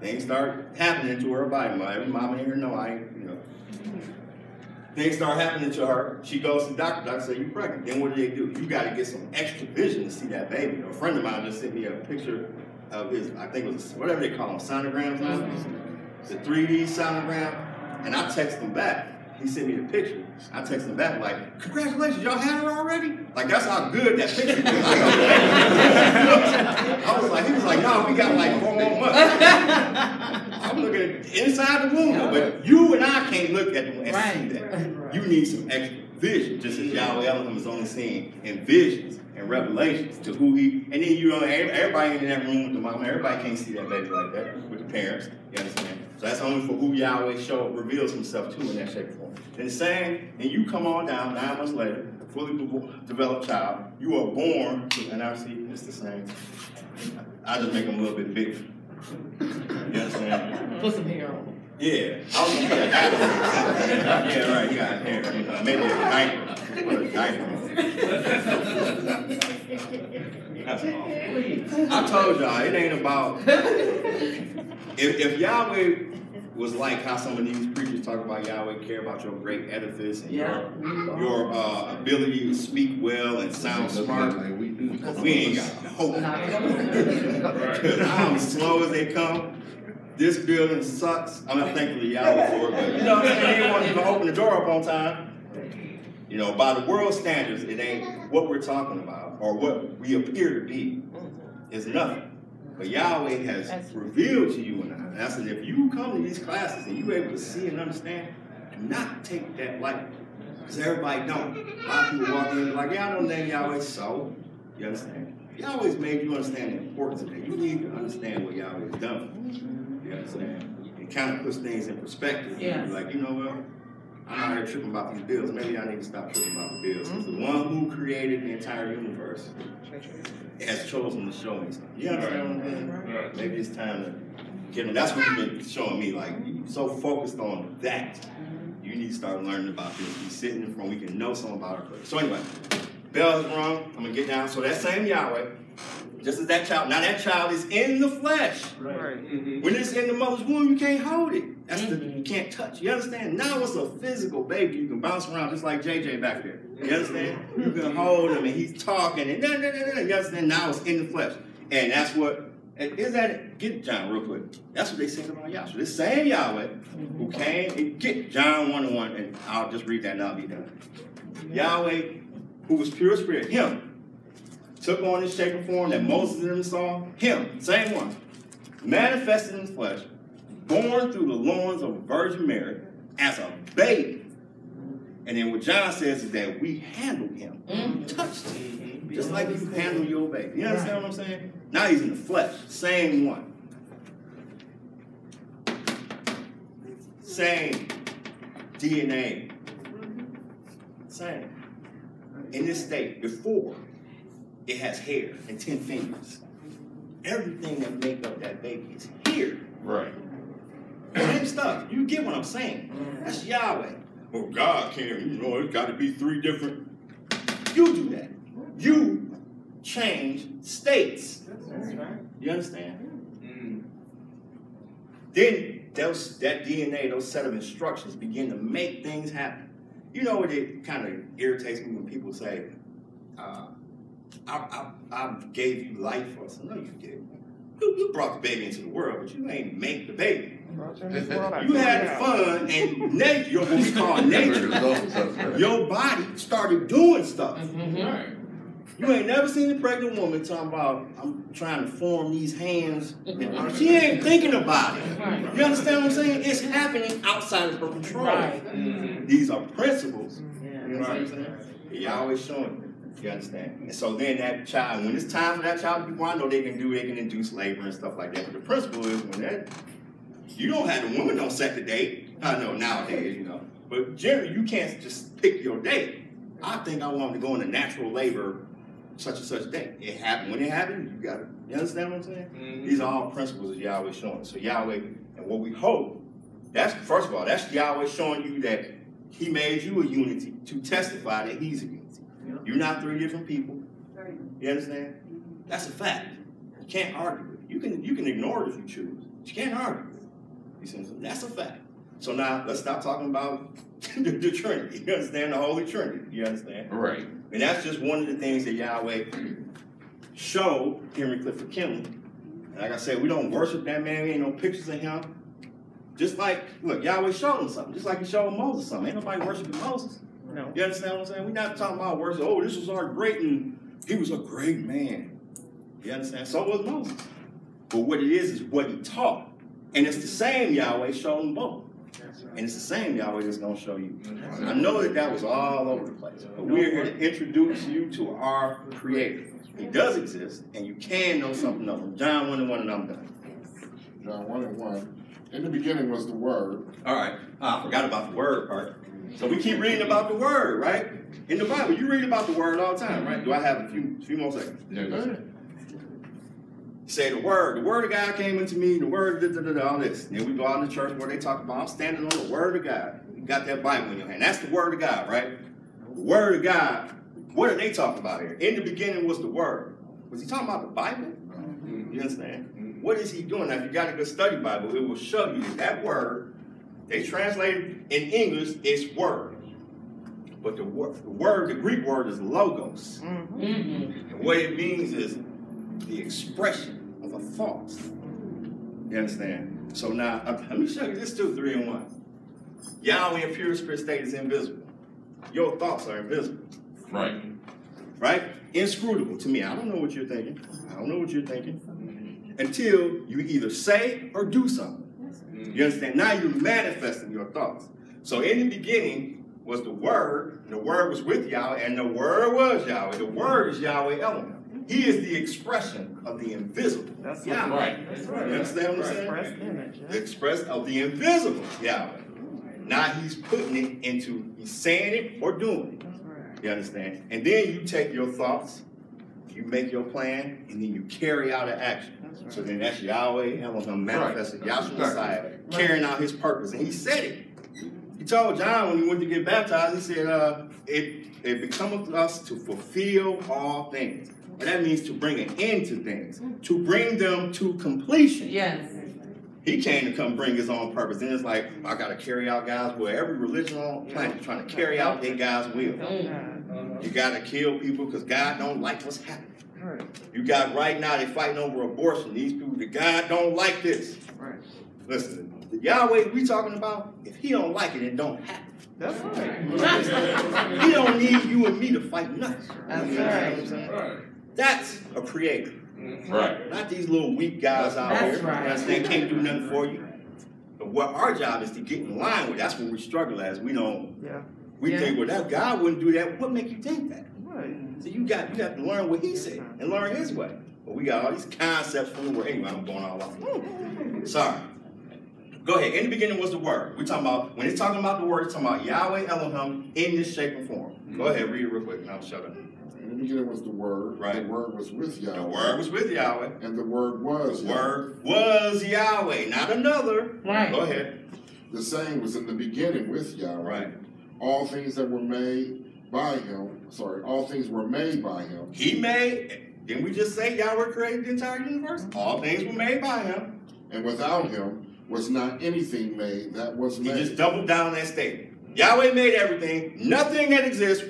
S2: Things start happening to her body. My Every mama in here know I, you know. Things start happening to her. She goes to the doctor. Doctor say you pregnant. Then what do they do? You got to get some extra vision to see that baby. A friend of mine just sent me a picture of his. I think it was whatever they call them, sonograms now. The 3D sonogram. And I text him back. He sent me the picture. I text him back like, "Congratulations, y'all had her already." Like that's how good that picture is. I was like, he was like, "No, we got like four more months." I'm looking inside the womb, but you and I can't look at the and see that. You need some extra vision, just as Yahweh Elohim is only seeing in visions and revelations to who he. And then you know, everybody in that room with the mama, everybody can't see that baby like that with the parents. You understand? So that's only for who Yahweh show reveals himself to in that shape and form. And same, and you come on down nine months later, fully developed child, you are born to NRC, it's the same. I just make them a little bit bigger. You understand?
S7: Put some hair on.
S2: Yeah, I was gonna put a diaper. yeah, right. You got hair. Maybe a diaper. Put a diaper. I told y'all it ain't about. If, if Yahweh was like how some of these preachers talk about Yahweh care about your great edifice and
S7: Yeah.
S2: your your uh, ability to speak well and sound smart,
S3: Like we do.
S2: we ain't got hope. I'm slow as they come. This building sucks. I'm not thankfully Yahweh for it, but you know what I'm saying? You to open the door up on time. You know, by the world standards, it ain't what we're talking about or what we appear to be. Is nothing. But Yahweh has revealed to you and I. And I said, if you come to these classes and you're able to see and understand, do not take that lightly. Because everybody don't. A lot of people walk in and be like, yeah, I know the name Yahweh, so. You understand? Yahweh's made you understand the importance of that. You need to understand what Yahweh has done. You understand? It kind of puts things in perspective.
S7: Yes.
S2: You're like, you know what? I'm out here tripping about these bills. Maybe I need to stop tripping about the bills. Mm-hmm. Because the one who created the entire universe has chosen to show me something. You understand what I'm saying? Maybe it's time to get him. That's what you've been showing me. Like, you're so focused on that. Mm-hmm. You need to start learning about this. Be sitting in front, we can know something about our place. So anyway, bell is rung. I'm gonna get down. So that same Yahweh, just as that child, now that child is in the flesh. Right. Mm-hmm. When it's in the mother's womb, you can't hold it. That's the mm-hmm. you can't touch. You understand? Now it's a physical baby. You can bounce around just like JJ back there. You understand? You can mm-hmm. hold him and he's talking and nah, nah, nah, nah. you understand? Now it's in the flesh. And that's what is that get John real quick. That's what they said about Yahweh. This same Yahweh who came and get John 1 and 1, and I'll just read that and I'll be done. Yahweh, who was pure spirit, him, took on this shape and form that Moses and them saw. Him, same one, manifested in the flesh, born through the loins of a Virgin Mary as a baby. And then what John says is that we handled him, mm. touched him, mm-hmm. just like you mm-hmm. handle your baby. You understand what I'm saying? Now he's in the flesh, same one. Same DNA. Mm-hmm. Same. In this state, before, it has hair and ten fingers. Everything that make up that baby is here.
S3: Right.
S2: Same stuff. You get what I'm saying. That's Yahweh. Well, God can't, you know, it's got to be three different. You do that. You change states. Right. You understand? Mm. Then those, that DNA, those set of instructions begin to make things happen. You know what it kind of irritates me when people say, I, I, I gave you life for us. No, you didn't. You, you brought the baby into the world, but you ain't make the baby. You had fun, and nature, your, what we call nature, your body started doing stuff. Mm-hmm. You ain't never seen a pregnant woman talking about, I'm trying to form these hands. Mm-hmm. And she ain't thinking about it. You understand what I'm saying? It's happening outside of her control.
S7: Right.
S2: These are principles.
S7: Yeah.
S2: You know what I'm saying? Yahweh showing you. Understand? And so then that child, when it's time for that child to be born, I know they can do, they can induce labor and stuff like that. But the principle is when that, you don't have the woman don't set the date. I know nowadays, you know. But generally, you can't just pick your date. I think I want to go into natural labor such and such day. It happened. When it happened, you got to, you understand what I'm saying? Mm-hmm. These are all principles of Yahweh showing. So Yahweh, and what we hope, that's, first of all, that's Yahweh showing you that he made you a unity to testify that he's a unity. You're not three different people. You understand? Mm-hmm. That's a fact. You can't argue with it. You can, you can ignore it if you choose. But you can't argue with it. You see, that's a fact. So now let's stop talking about the, the Trinity. You understand? The Holy Trinity. You understand?
S3: Right.
S2: And that's just one of the things that Yahweh showed Henry Clifford Kinley. And like I said, we don't worship that man. We ain't no pictures of him. Just like, look, Yahweh showed him something. Just like he showed Moses something. Ain't nobody worshiping Moses.
S1: No.
S2: You understand what I'm saying? We're not talking about words. Oh, this was our great, and he was a great man. You understand? So was Moses. But what it is is what he taught. And it's the same Yahweh showed them both. And it's the same Yahweh that's going to show you. I know that that was all over the place, but we're here to introduce you to our Creator. He does exist, and you can know something of him. John 1 and 1, and I'm done.
S9: John 1 and 1. In the beginning was the Word.
S2: All right. Ah, I forgot about the word part. So we keep reading about the word, right? In the Bible, you read about the word all the time, right? Do I have a few few more seconds?
S3: Yeah.
S2: Say the word. The word of God came into me. The word, da, da, da, da, all this. Then we go out in the church where they talk about I'm standing on the word of God. You got that Bible in your hand. That's the word of God, right? The word of God. What are they talking about here? In the beginning was the word. Was he talking about the Bible? Mm-hmm. You understand? Mm-hmm. What is he doing? Now, if you got a good study Bible, it will show you that word, they translated in English, it's word. But the word, the word, the Greek word is logos.
S7: Mm-hmm.
S2: And what it means is the expression of a thought. You understand? So now, uh, let me show you this two, three and one. Yahweh in pure spirit state is invisible. Your thoughts are invisible,
S3: Right.
S2: right? Inscrutable to me. I don't know what you're thinking. I don't know what you're thinking. Until you either say or do something. Mm. You understand? Now you're manifesting your thoughts. So in the beginning was the Word, the Word was with Yahweh, and the Word was Yahweh. The Word is Yahweh Elohim. He is the expression of the invisible.
S1: That's
S2: Yahweh.
S3: Right.
S1: That's
S2: You
S1: right.
S2: understand what I'm
S1: Express
S2: saying?
S1: image.
S2: The express of the invisible Yahweh. Now he's putting it into, he's saying it or doing it.
S1: That's right.
S2: You understand? And then you take your thoughts, you make your plan, and then you carry out an action.
S1: Right.
S2: So then that's Yahweh Elohim manifested, Yahshua
S3: Exactly.
S2: Messiah, carrying out his purpose. And he said it. He told John when he went to get baptized, he said, uh, it, it becometh us to fulfill all things. And that means to bring an end to things, to bring them to completion.
S7: Yes.
S2: He came to come bring his own purpose. And it's like, I got to carry out God's will. Every religion on the planet is trying to carry out their God's will.
S7: Mm.
S2: You got to kill people because God don't like what's happening.
S1: Right.
S2: You got right now, they're fighting over abortion. These people, the God don't like this.
S1: Right.
S2: Listen, the Yahweh we talking about, if he don't like it, it don't happen.
S1: That's right.
S2: He don't need you and me to fight nothing.
S7: That's
S2: You know what I'm
S7: right.
S2: saying? That's a creator.
S3: Right.
S2: Not these little weak guys out
S7: That's
S2: here.
S7: right.
S2: You understand? Can't do nothing for you. But what our job is to get in line with. That's what we struggle as. We don't.
S1: Yeah.
S2: We
S7: Yeah.
S2: think, well, that God wouldn't do that. What make you think that?
S1: Right.
S2: So you got you got to learn what He said and learn His way. But we got all these concepts from the Word. Anyway, I'm going all off. Sorry. Go ahead. In the beginning was the Word. We're talking about when it's talking about the Word, it's talking about Yahweh Elohim in this shape and form. Go ahead, read it real quick, and I'll shut up.
S9: In the beginning was the Word.
S2: Right.
S9: The Word was with Yahweh.
S2: The Word was with Yahweh.
S9: And the Word was
S2: The
S9: Yahweh.
S2: Word was Yahweh, not another.
S7: Right.
S2: Go ahead.
S9: The same was in the beginning with Yahweh.
S2: Right.
S9: All things that were made by him, sorry, all things were made by him.
S2: He made, didn't we just say Yahweh created the entire universe? All things were made by him.
S9: And without him was not anything made that was made.
S2: He just doubled down on that statement. Yahweh made everything. Nothing that exists,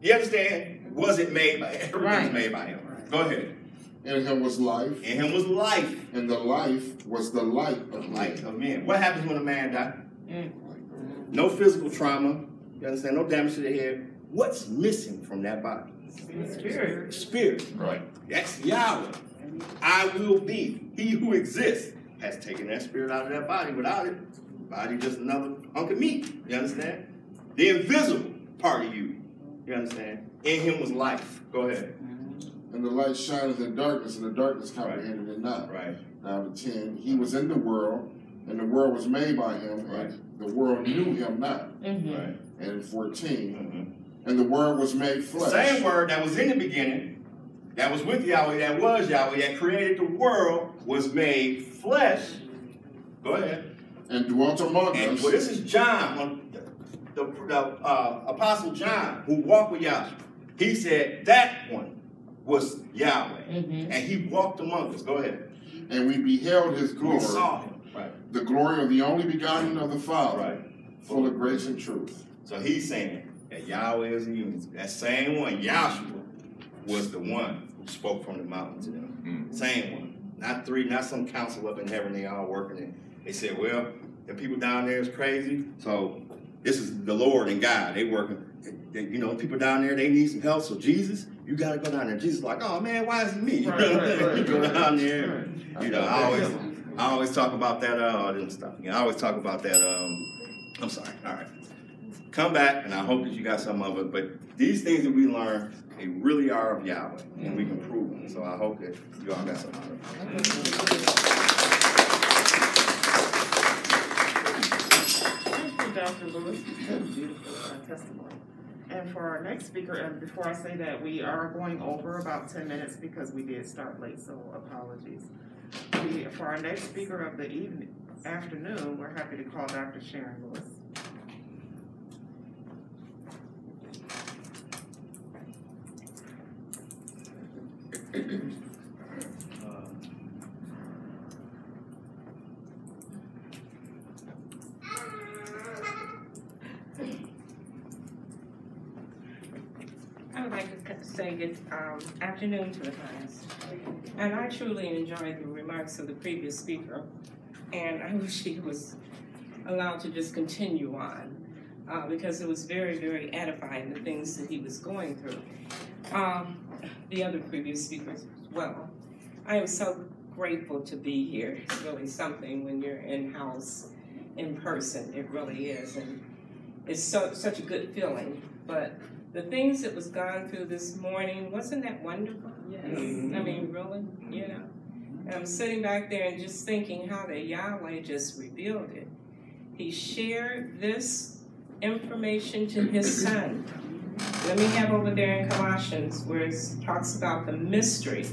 S2: you understand, wasn't made by everything's
S7: Right.
S2: made by him. Go ahead.
S9: In him was life,
S2: In him was life,
S9: and the life was the light of
S2: the
S9: light.
S2: light of men. What happens when a man dies?
S7: Mm.
S2: No physical trauma. You understand? No damage to the head. What's missing from that body? Spirit. Spirit.
S3: Right.
S2: That's Yahweh. I will be. He who exists has taken that spirit out of that body. Without it, body just another hunk of meat. You understand? The invisible part of you. You understand? In him was life. Go ahead.
S9: And the light shineth in darkness, and the darkness comprehended it not.
S2: Right.
S9: Now the ten, he was in the world, and the world was made by him,
S2: Right.
S9: and the world knew him not. Mm-hmm.
S2: Right.
S9: And 14,
S2: Mhm.
S9: and the word was made
S2: The
S9: flesh.
S2: same word that was in the beginning, that was with Yahweh, that was Yahweh, that created the world, was made flesh. Go ahead.
S9: And dwelt among
S2: And
S9: us.
S2: well, this is John, um, the, the uh, Apostle John, who walked with Yahweh. He said that one was Yahweh. And he walked among us. Go ahead.
S9: and we beheld his
S2: We
S9: glory,
S2: saw him. Right.
S9: the glory of the only begotten of the Father,
S2: Right.
S9: full of grace and truth.
S2: So he's saying that Yahweh is in unity. That same one, Yahshua, was the one who spoke from the mountain to them. Same one. Not three, not some council up in heaven they all working in. They said, well, the people down there is crazy, so this is the Lord and God. They working. They, you know, people down there, they need some help. So Jesus, you got to go down there. Jesus like, oh man, why is it me?
S1: Right, right, right,
S2: you go
S1: right.
S2: down there. You know, I always, I always talk about that. Uh, I didn't stop again. I always talk about that. Um, I'm sorry. All right. Come back, and I hope that you got some of it. But these things that we learn, they really are of Yahweh, and we can prove them. So I hope that you all got some of it.
S1: Dr. Lewis. Beautiful uh, testimony. And for our next speaker, and before I say that, we are going over about ten minutes because we did start late, so apologies. We, for our next speaker of the evening, afternoon, we're happy to call Dr. Sharon Lewis.
S10: I would like to say good um, afternoon to the class. And I truly enjoyed the remarks of the previous speaker, and I wish he was allowed to just continue on uh, because it was very, very edifying the things that he was going through. Um, the other previous speakers as well. I am so grateful to be here. It's really something when you're in house in person. It really is, and it's so such a good feeling. But the things that was gone through this morning, wasn't that wonderful? Yes. Mm-hmm. I mean, really, you know. And I'm sitting back there and just thinking how that Yahweh just revealed it. He shared this information to his son. Let me have over there in Colossians where it talks about the mystery,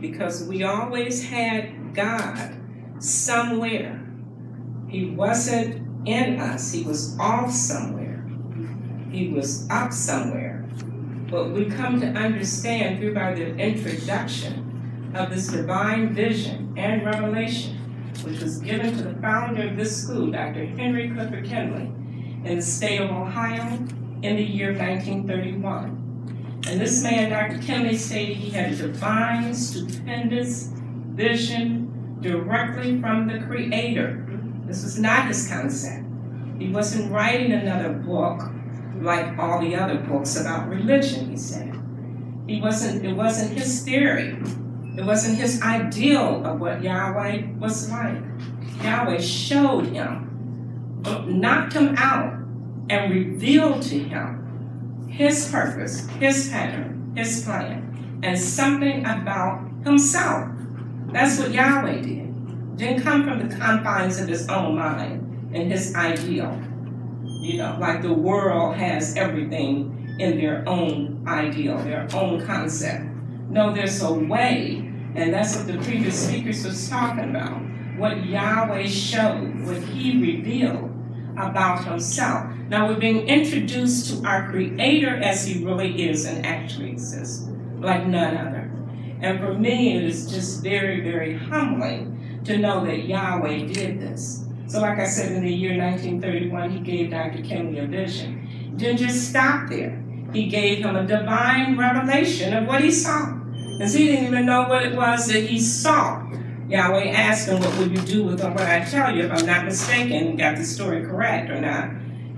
S10: because we always had God somewhere. He wasn't in us, he was off somewhere he was up somewhere. But we come to understand through by the introduction of this divine vision and revelation, which was given to the founder of this school, Dr. Henry Clifford Kinley, in the state of Ohio in the year 1931. And this man, Dr. Kinley, stated he had a divine, stupendous vision directly from the Creator. This was not his concept. He wasn't writing another book like all the other books about religion, he said. He wasn't, it wasn't his theory. It wasn't his ideal of what Yahweh was like. Yahweh showed him, knocked him out, and revealed to him his purpose, his pattern, his plan, and something about himself. That's what Yahweh did. Didn't come from the confines of his own mind and his ideal you know, like the world has everything in their own ideal, their own concept. No, there's a way, and that's what the previous speakers was talking about. What Yahweh showed, what He revealed about Himself. Now we're being introduced to our Creator as He really is and actually exists, like none other. And for me, it is just very, very humbling to know that Yahweh did this. So, like I said, in the year 1931, he gave Dr. Kinley a vision. Didn't just stop there. He gave him a divine revelation of what he saw. Because he didn't even know what it was that he saw. Yahweh asked him, What would you do with what I tell you, if I'm not mistaken, got the story correct or not?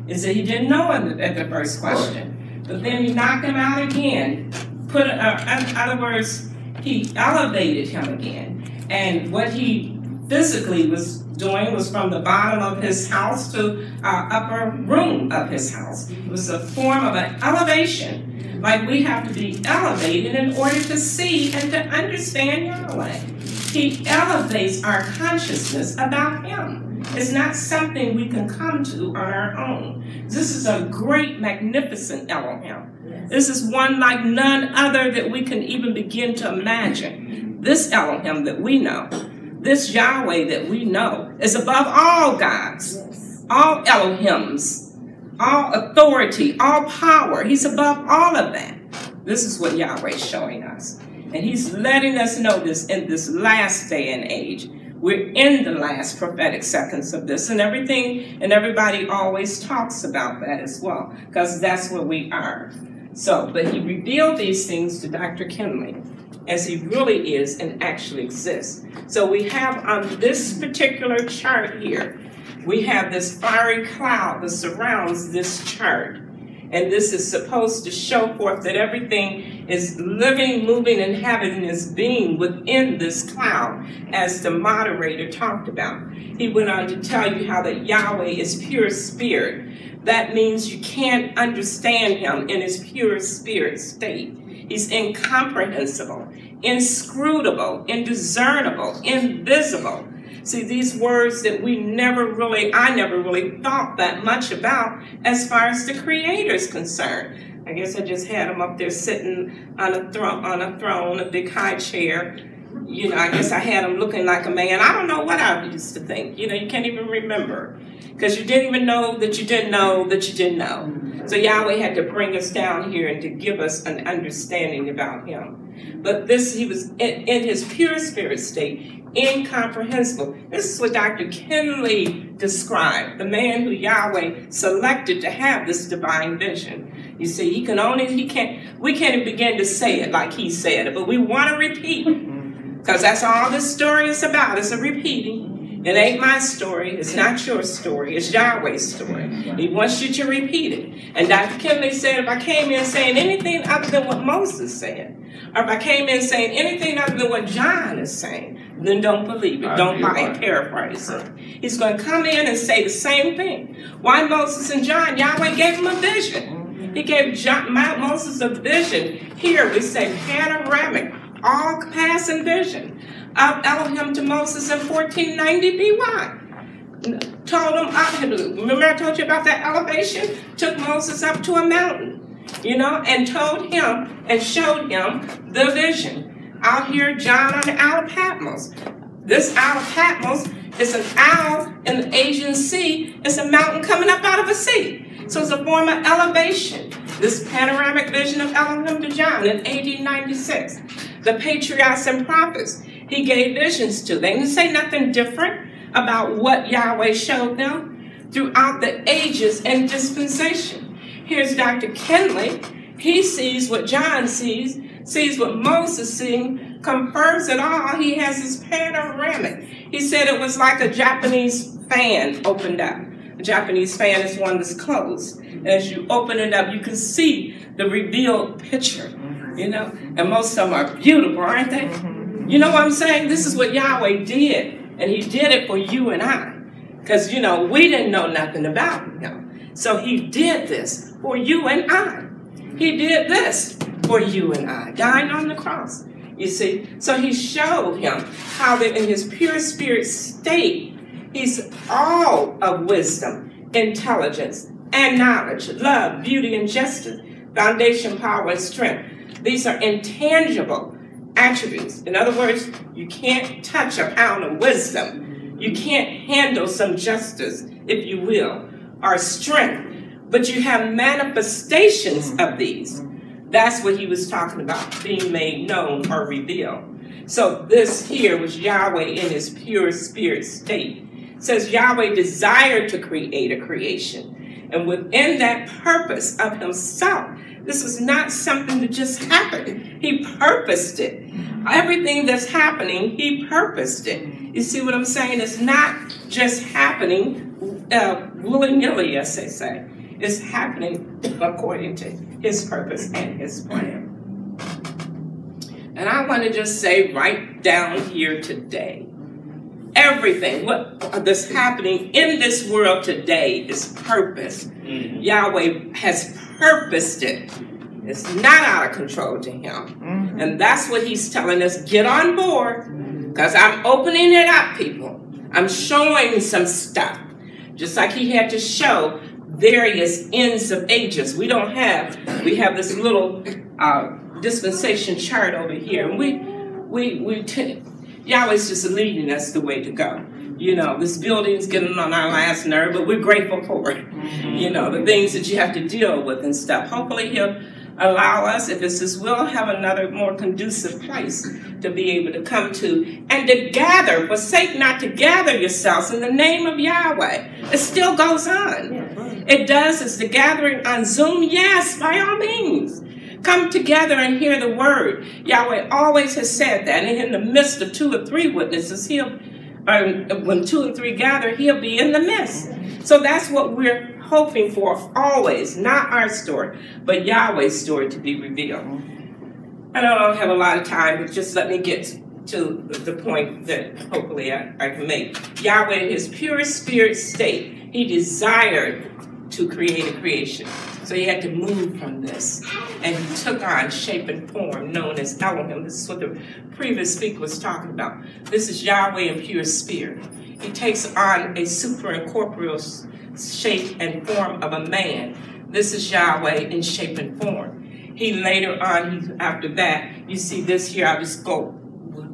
S10: Is that he didn't know at the first question. But then he knocked him out again, put, uh, in other words, he elevated him again. And what he physically was doing was from the bottom of his house to our upper room of his house. It was a form of an elevation. Like we have to be elevated in order to see and to understand Yahweh. He elevates our consciousness about Him. It's not something we can come to on our own. This is a great, magnificent Elohim. This is one like none other that we can even begin to imagine. This Elohim that we know, this Yahweh that we know, is above all gods, all Elohims, all authority, all power. He's above all of that. This is what Yahweh is showing us. And he's letting us know this in this last day and age. We're in the last prophetic seconds of this, and everything and everybody always talks about that as well, because that's where we are. So, but he revealed these things to Dr. Kinley as he really is and actually exists. So we have on this particular chart here, we have this fiery cloud that surrounds this chart. And this is supposed to show forth that everything is living, moving, and having its being within this cloud, as the moderator talked about. He went on to tell you how that Yahweh is pure spirit. That means you can't understand him in his pure spirit state. He's incomprehensible, inscrutable, indiscernible, invisible. See, these words that we never really, I never really thought that much about as far as the Creator is concerned. I guess I just had him up there sitting on a throne, on a throne, a big high chair. You know, I guess I had him looking like a man. I don't know what I used to think. You know, you can't even remember because you didn't even know that you didn't know that you didn't know. So Yahweh had to bring us down here and to give us an understanding about Him. But this, he was in, in his pure spirit state incomprehensible. This is what Dr. Kinley described, the man who Yahweh selected to have this divine vision. You see, he can only, he can't, we can't begin to say it like he said it, but we want to repeat. Because that's all this story is about, it's a repeating. It ain't my story. It's not your story. It's Yahweh's story. He wants you to repeat it. And Dr. Kinley said, if I came in saying anything other than what Moses said, or if I came in saying anything other than what John is saying, then don't believe it. Don't buy it. Paraphrase it. He's going to come in and say the same thing. Why Moses and John? Yahweh gave him a vision. He gave John, Moses a vision. Here we say panoramic, all passing vision of Elohim to Moses in 1490 BY. Told him, remember I told you about that elevation? Took Moses up to a mountain, you know, and told him and showed him the vision. Out here, John on the Isle of Patmos. This Isle of Patmos is an owl in the Aegean Sea. It's a mountain coming up out of a sea. So it's a form of elevation. This panoramic vision of Elohim to John in AD 96. The patriarchs and prophets he gave visions to. They didn't say nothing different about what Yahweh showed them throughout the ages and dispensation. Here's Dr. Kinley. He sees what John sees, sees what Moses sees, confirms it all. He has his panoramic. He said it was like a Japanese fan opened up. A Japanese fan is one that's closed. As you open it up, you can see the revealed picture, you know? And most of them are beautiful, aren't they? Mm-hmm. You know what I'm saying? This is what Yahweh did. And he did it for you and I. Because, you know, we didn't know nothing about him. So he did this for you and I. He did this for you and I, dying on the cross. You see? So he showed him how that in his pure spirit state, he's all of wisdom, intelligence, and knowledge, love, beauty, and justice, foundation, power, and strength. These are intangible attributes. In other words, you can't touch a pound of wisdom. You can't handle some justice, if you will, or strength, but you have manifestations of these. That's what he was talking about, being made known or revealed. So this here was Yahweh in his pure spirit state. It says Yahweh desired to create a creation. And within that purpose of himself, this is not something that just happened. He purposed it. Everything that's happening, he purposed it. You see what I'm saying? It's not just happening uh, willy-nilly, as they say. It's happening according to his purpose and his plan. And I want to just say right down here today, everything what that's happening in this world today is purpose. Yahweh has purposed it. It's not out of control to him. And that's what he's telling us. Get on board. Because I'm opening it up, people. I'm showing some stuff. Just like he had to show various ends of ages. We don't have, we have this little uh, dispensation chart over here. And we, we, we, t- Yahweh's just leading us the way to go. You know, this building's getting on our last nerve, but we're grateful for it. Mm-hmm. You know, the things that you have to deal with and stuff. Hopefully he'll allow us, if it's his will, have another more conducive place to be able to come to and to gather. Forsake not to gather yourselves in the name of Yahweh. It still goes on. It does. It's the gathering on Zoom. Yes, by all means. Come together and hear the word. Yahweh always has said that. And in the midst of two or three witnesses, he'll, Um, when two and three gather, he'll be in the midst. So that's what we're hoping for always, not our story, but Yahweh's story to be revealed. I don't have a lot of time, but just let me get to the point that hopefully I, I can make. Yahweh, in his pure spirit state, he desired to create a creation. So he had to move from this. And he took on shape and form known as Elohim. This is what the previous speaker was talking about. This is Yahweh in pure spirit. He takes on a super incorporeal shape and form of a man. This is Yahweh in shape and form. He later on, after that, you see this here, I'll just go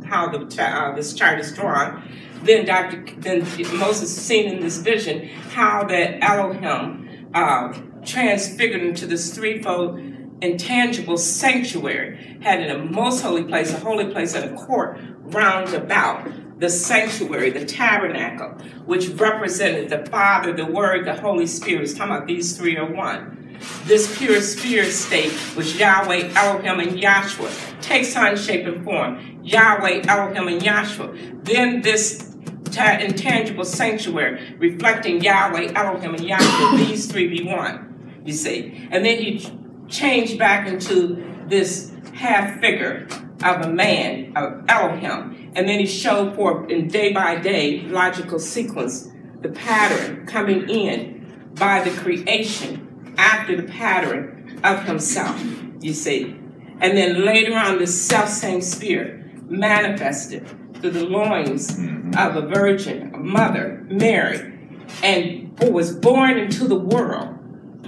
S10: how the uh, this chart is drawn. Then Dr. Then Moses seen in this vision how that Elohim uh, transfigured into this threefold intangible sanctuary, had in a most holy place, a holy place, and a court round about the sanctuary, the tabernacle, which represented the Father, the Word, the Holy Spirit. It's talking about these three are one. This pure spirit state, which Yahweh, Elohim, and Yahshua takes on shape and form. Yahweh, Elohim, and Yahshua. Then this intangible sanctuary, reflecting Yahweh, Elohim, and Yahshua, these three be one, you see. And then he changed back into this half figure of a man, of Elohim. And then he showed forth in day by day logical sequence, the pattern coming in by the creation after the pattern of himself, you see. And then later on, the self same spirit manifested through the loins mm-hmm. of a virgin, a mother, Mary, and was born into the world.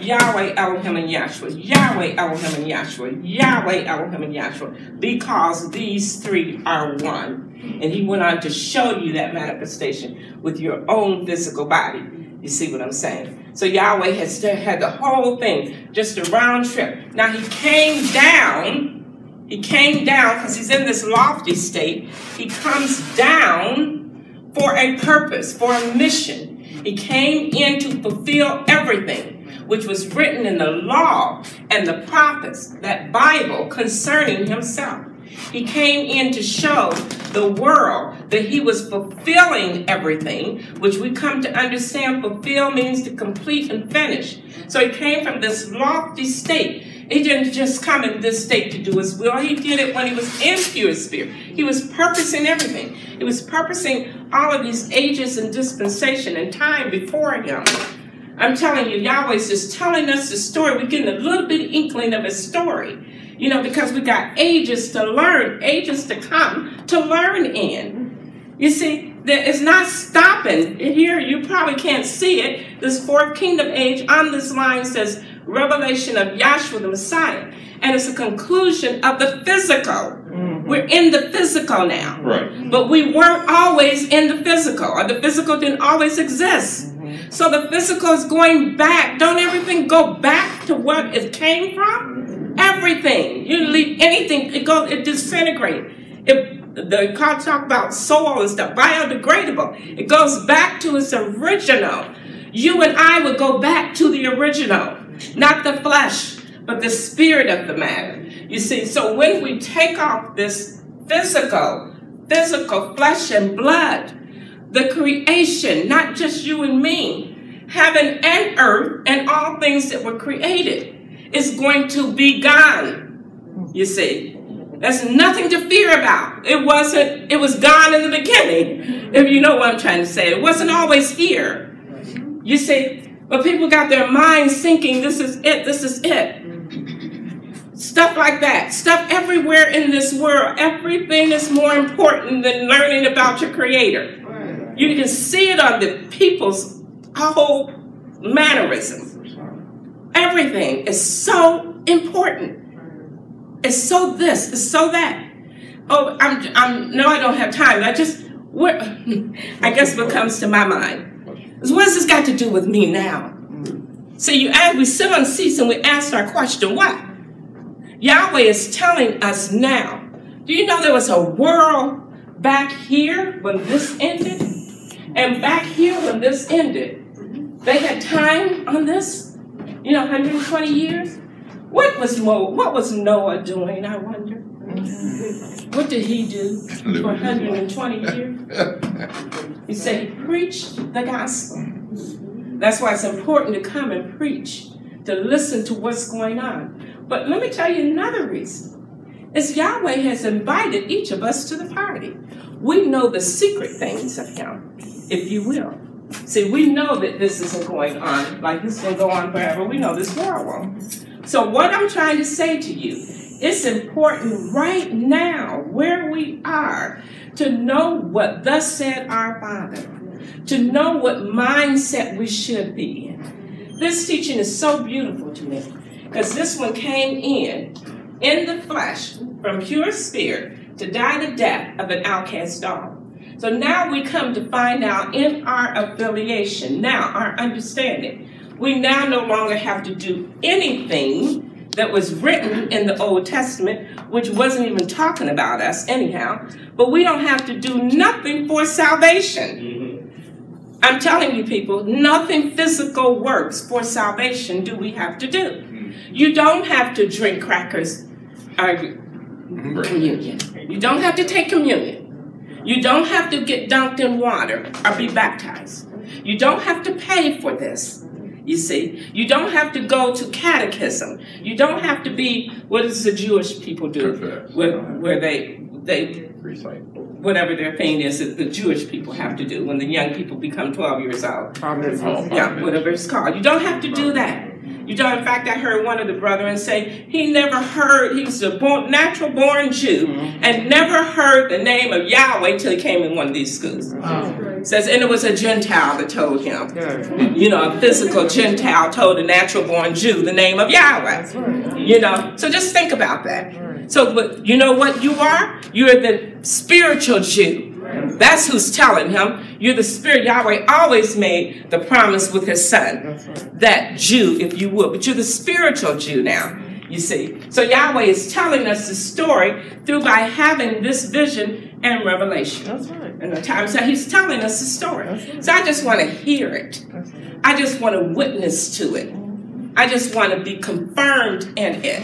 S10: Yahweh Elohim and Yahshua, Yahweh Elohim and Yahshua, Yahweh Elohim and Yahshua, because these three are one. And he went on to show you that manifestation with your own physical body. You see what I'm saying? So Yahweh has had the whole thing, just a round trip. Now he came down, he came down because he's in this lofty state. He comes down for a purpose, for a mission. He came in to fulfill everything which was written in the law and the prophets, that Bible concerning himself. He came in to show the world that he was fulfilling everything, which we come to understand fulfill means to complete and finish. So he came from this lofty state. He didn't just come in this state to do his will. He did it when he was in pure spirit. He was purposing everything. He was purposing all of these ages and dispensation and time before him. I'm telling you, Yahweh's just telling us the story. We're getting a little bit inkling of his story. You know, because we got ages to learn, ages to come to learn in. You see, it's not stopping. Here, you probably can't see it. This fourth kingdom age on this line says revelation of Yahshua the Messiah. And it's a conclusion of the physical. Mm-hmm. We're in the physical now.
S3: Right.
S10: But we weren't always in the physical, or the physical didn't always exist. So the physical is going back. Don't everything go back to what it came from? Everything. You leave anything, it goes, it disintegrates. It the God talk about soul and stuff, biodegradable. It goes back to its original. You and I would go back to the original, not the flesh, but the spirit of the matter. You see, so when we take off this physical, physical flesh and blood, the creation, not just you and me, heaven and earth and all things that were created is going to be gone. You see, There's nothing to fear about. It wasn't, it was gone in the beginning, if you know what I'm trying to say. It wasn't always here. You see, but people got their minds thinking this is it, this is it. Stuff like that. Stuff everywhere in this world. Everything is more important than learning about your creator. You can see it on the people's whole mannerism. Everything is so important. It's so this, it's so that. Oh, I'm, I'm, no, I don't have time. I just, what, I guess what comes to my mind is what this got to do with me now? So you ask, we sit on seats and we ask our question, what? Yahweh is telling us now. Do you know there was a world back here when this ended? And back here when this ended? They had time on this? You know, 120 years? What was Mo, what was Noah doing, I wonder? What did he do for 120 years? He said he preached the gospel. That's why it's important to come and preach, to listen to what's going on. But let me tell you another reason. Is Yahweh has invited each of us to the party. We know the secret things of him, if you will. See, we know that this isn't going on like this will go on forever. We know this world won't. So what I'm trying to say to you, it's important right now, where we are, to know what thus said our Father, to know what mindset we should be in. This teaching is so beautiful to me because this one came in in the flesh from pure spirit to die the death of an outcast dog. So now we come to find out in our affiliation, now our understanding, we now no longer have to do anything that was written in the Old Testament, which wasn't even talking about us anyhow, but we don't have to do nothing for salvation. Mm-hmm. I'm telling you, people, nothing physical works for salvation do we have to do. You don't have to drink crackers or communion. You don't have to take communion. You don't have to get dunked in water or be baptized. You don't have to pay for this. You see, you don't have to go to catechism. You don't have to be what does the Jewish people do, where, where they they whatever their thing is that the Jewish people have to do when the young people become 12 years old. Yeah, whatever it's called. You don't have to do that. You don't. In fact, I heard one of the brethren say he never heard. He was a born, natural born Jew mm-hmm. and never heard the name of Yahweh till he came in one of these schools. Mm-hmm. Says, and it was a Gentile that told him. You know, a physical Gentile told a natural born Jew the name of Yahweh. You know, so just think about that. So, but you know what you are? You're the spiritual Jew. That's who's telling him. You're the spirit. Yahweh always made the promise with his son. That Jew, if you will. But you're the spiritual Jew now, you see. So Yahweh is telling us the story through by having this vision and revelation. That's right. And the times that he's telling us the story. So I just want to hear it. I just want to witness to it. I just want to be confirmed in it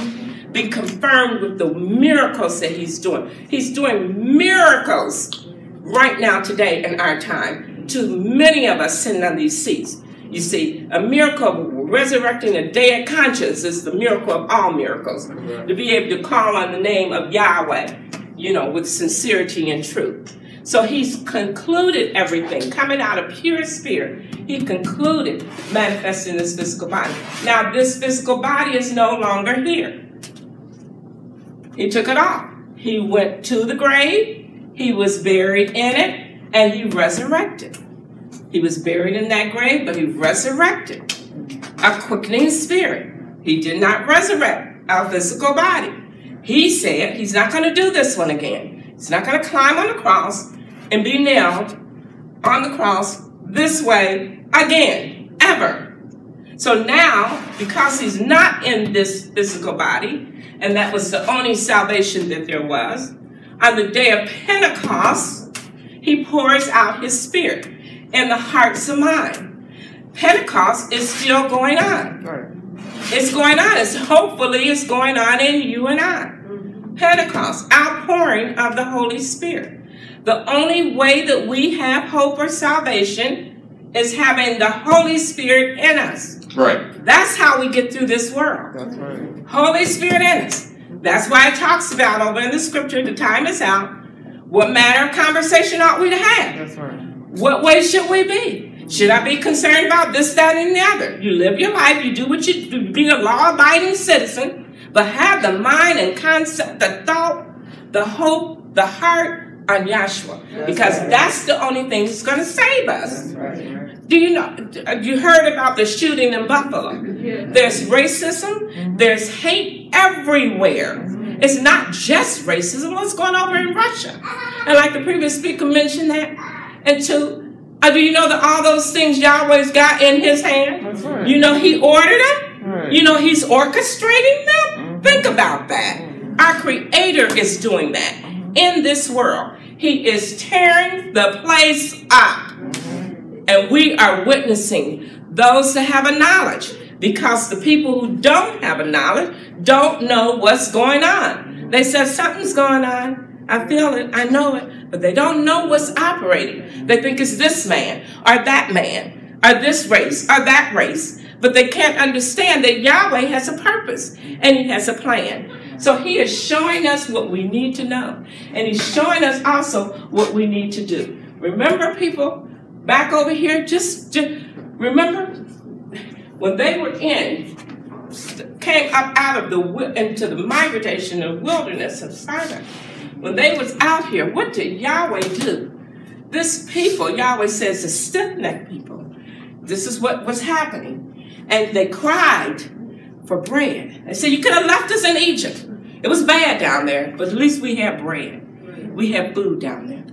S10: be confirmed with the miracles that he's doing. He's doing miracles right now, today, in our time, to many of us sitting on these seats. You see, a miracle of resurrecting a dead conscience is the miracle of all miracles. To be able to call on the name of Yahweh, you know, with sincerity and truth. So he's concluded everything coming out of pure spirit. He concluded manifesting this physical body. Now, this physical body is no longer here. He took it off. He went to the grave, he was buried in it, and he resurrected. He was buried in that grave, but he resurrected. A quickening spirit. He did not resurrect our physical body. He said he's not going to do this one again. He's not going to climb on the cross and be nailed on the cross this way again, ever. So now, because he's not in this physical body, and that was the only salvation that there was. On the day of Pentecost, he pours out his spirit in the hearts of mine. Pentecost is still going on. It's going on. It's hopefully it's going on in you and I. Mm-hmm. Pentecost, outpouring of the Holy Spirit. The only way that we have hope or salvation is having the Holy Spirit in us.
S3: Right.
S10: That's how we get through this world.
S3: That's right.
S10: Holy Spirit in us. That's why it talks about over in the scripture, the time is out. What manner of conversation ought we to have?
S1: That's right.
S10: What way should we be? Should I be concerned about this, that, and the other? You live your life, you do what you do, be a law abiding citizen, but have the mind and concept, the thought, the hope, the heart on Yahshua. Because that's the only thing that's going to save us. Do you know? You heard about the shooting in Buffalo. There's racism, mm-hmm. there's hate everywhere. It's not just racism, what's going on over in Russia. And like the previous speaker mentioned that. And to uh, do you know that all those things Yahweh's got in his hand?
S1: right.
S10: You know he ordered them?
S1: Right.
S10: You know he's orchestrating them? Mm-hmm. Think about that. Mm-hmm. Our creator is doing that in this world. He is tearing the place up. And we are witnessing those that have a knowledge because the people who don't have a knowledge don't know what's going on. They said something's going on. I feel it. I know it. But they don't know what's operating. They think it's this man or that man or this race or that race. But they can't understand that Yahweh has a purpose and he has a plan. So he is showing us what we need to know. And he's showing us also what we need to do. Remember, people, back over here, just, just remember when they were in, came up out of the into the migration and wilderness of Sinai. When they was out here, what did Yahweh do? This people, Yahweh says, the stiff-necked people. This is what was happening. And they cried for bread. They said, you could have left us in Egypt. It was bad down there, but at least we have bread. We have food down there.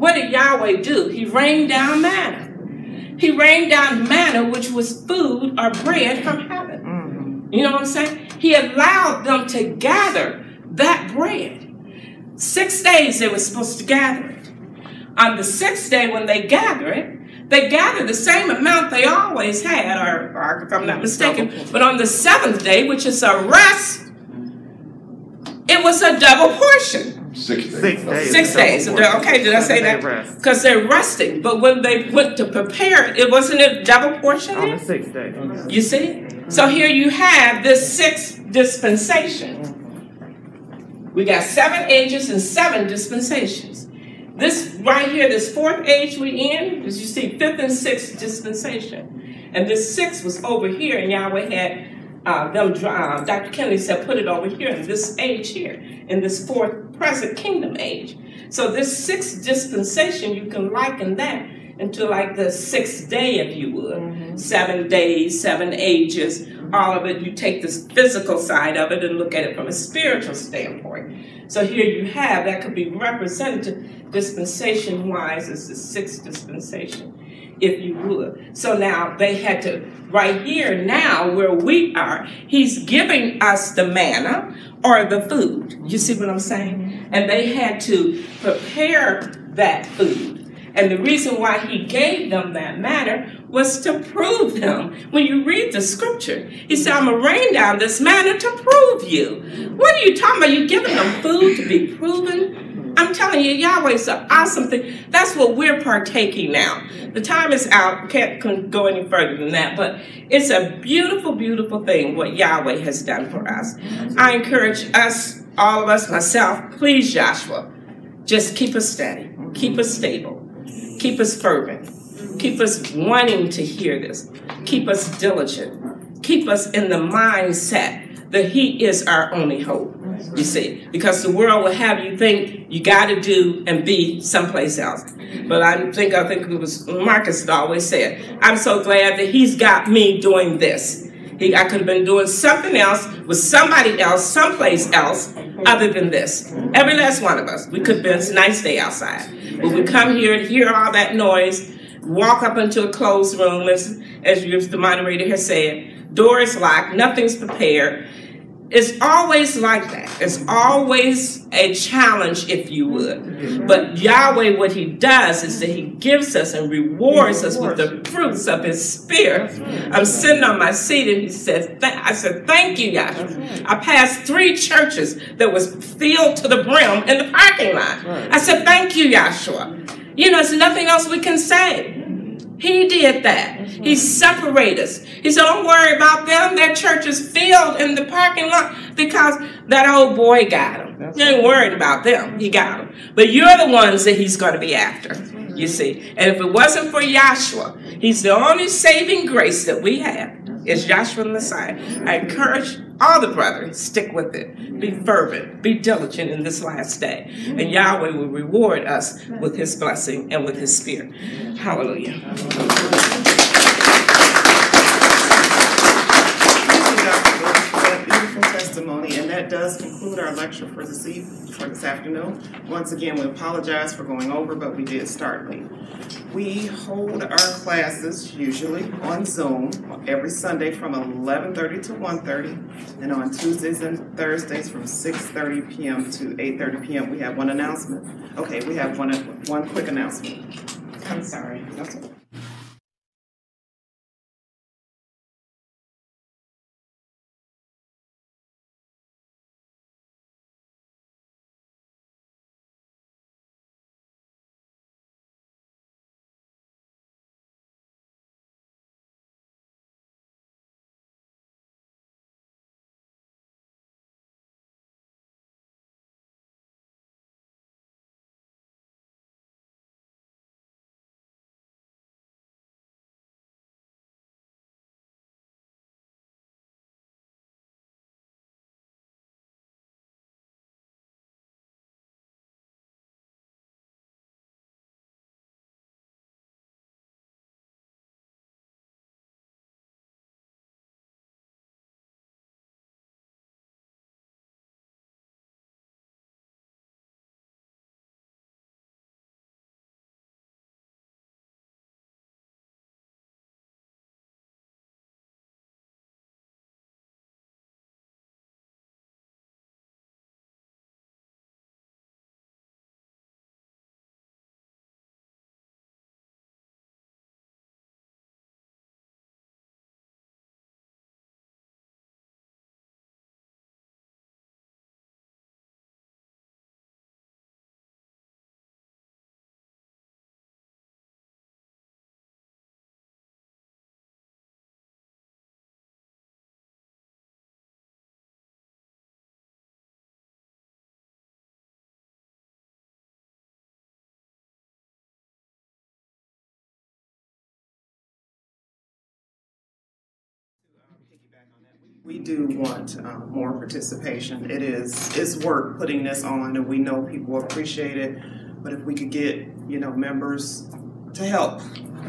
S10: What did Yahweh do? He rained down manna. He rained down manna, which was food or bread from heaven. Mm-hmm. You know what I'm saying? He allowed them to gather that bread. Six days they were supposed to gather it. On the sixth day, when they gather it, they gather the same amount they always had, or, or if I'm not mistaken. But on the seventh day, which is a rest, it was a double portion.
S3: Six days.
S1: Six days.
S10: Six days. Okay, did I say that? Because they're resting. But when they went to prepare it, it wasn't a double portion.
S1: On
S10: there?
S1: the sixth day.
S10: You see? So here you have this sixth dispensation. We got seven ages and seven dispensations. This right here, this fourth age we in, as you see, fifth and sixth dispensation. And this sixth was over here, and Yahweh had uh, them, uh, Dr. Kennedy said, put it over here in this age here, in this fourth present kingdom age. So this sixth dispensation, you can liken that into like the sixth day, if you would. Mm-hmm. Seven days, seven ages, all of it. You take this physical side of it and look at it from a spiritual standpoint. So here you have, that could be represented dispensation wise as the sixth dispensation, if you would. So now they had to, right here now where we are, he's giving us the manna or the food. You see what I'm saying? And they had to prepare that food. And the reason why he gave them that manna was to prove them. When you read the scripture, he said, I'm going to rain down this manna to prove you. What are you talking about? You giving them food to be proven? I'm telling you, Yahweh's an awesome thing. That's what we're partaking now. The time is out. Can't go any further than that. But it's a beautiful, beautiful thing what Yahweh has done for us. I encourage us, all of us, myself, please, Yahshua, just keep us steady, keep us stable, keep us fervent, keep us wanting to hear this, keep us diligent, keep us in the mindset that He is our only hope. You see, because the world will have you think you got to do and be someplace else. But I think I think it was Marcus that always said, "I'm so glad that He's got me doing this. He, I could have been doing something else with somebody else, someplace else, other than this. Every last one of us. We could have been. It's a nice day outside, but we come here and hear all that noise, walk up into a closed room, as as the moderator has said, door is locked, nothing's prepared. It's always like that. It's always a challenge, if you would. But Yahweh, what He does is that He gives us and rewards us with the fruits of His Spirit. I'm sitting on my seat and He says, I said, Thank you, Yahweh. I passed three churches that was filled to the brim in the parking lot. I said, Thank you, Yahshua. You know, it's nothing else we can say. He did that. He separated us. He said, Don't worry about them. That church is filled in the parking lot because that old boy got them. You ain't worried about them. He got them. But you're the ones that he's going to be after, you see. And if it wasn't for Yahshua, he's the only saving grace that we have is Yahshua the Messiah. I encourage all the brethren, stick with it. Be fervent, be diligent in this last day. And Yahweh will reward us with his blessing and with his spirit. Hallelujah.
S1: beautiful testimony, and that does conclude our lecture for this evening, for this afternoon. Once again, we apologize for going over, but we did start late. We hold our classes usually on Zoom every Sunday from 11:30 to 1:30, and on Tuesdays and Thursdays from 6:30 p.m. to 8:30 p.m. We have one announcement. Okay, we have one one quick announcement.
S10: I'm sorry.
S1: That's okay. We do want um, more participation. It is it's work putting this on, and we know people appreciate it. But if we could get you know members to help,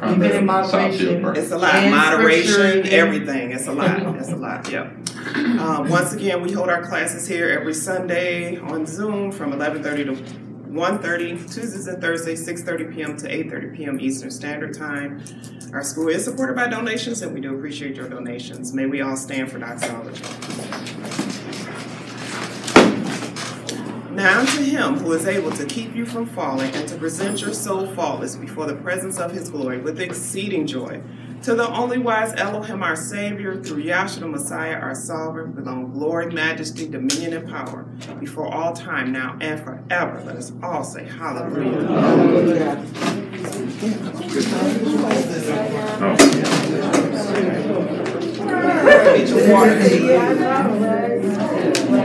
S3: Even in moderation.
S1: it's a lot. Moderation,
S7: scripture.
S1: everything. It's a lot. It's a lot. Yep. Um, once again, we hold our classes here every Sunday on Zoom from 11:30 to 1:30, Tuesdays and Thursdays, 6:30 p.m. to 8:30 p.m. Eastern Standard Time. Our school is supported by donations, and we do appreciate your donations. May we all stand for doxology. Now to him who is able to keep you from falling and to present your soul faultless before the presence of his glory with exceeding joy. To the only wise Elohim, our Savior, through Yahshua the Messiah, our Sovereign, belong glory, majesty, dominion, and power before all time, now and forever. Let us all say hallelujah. Get your water.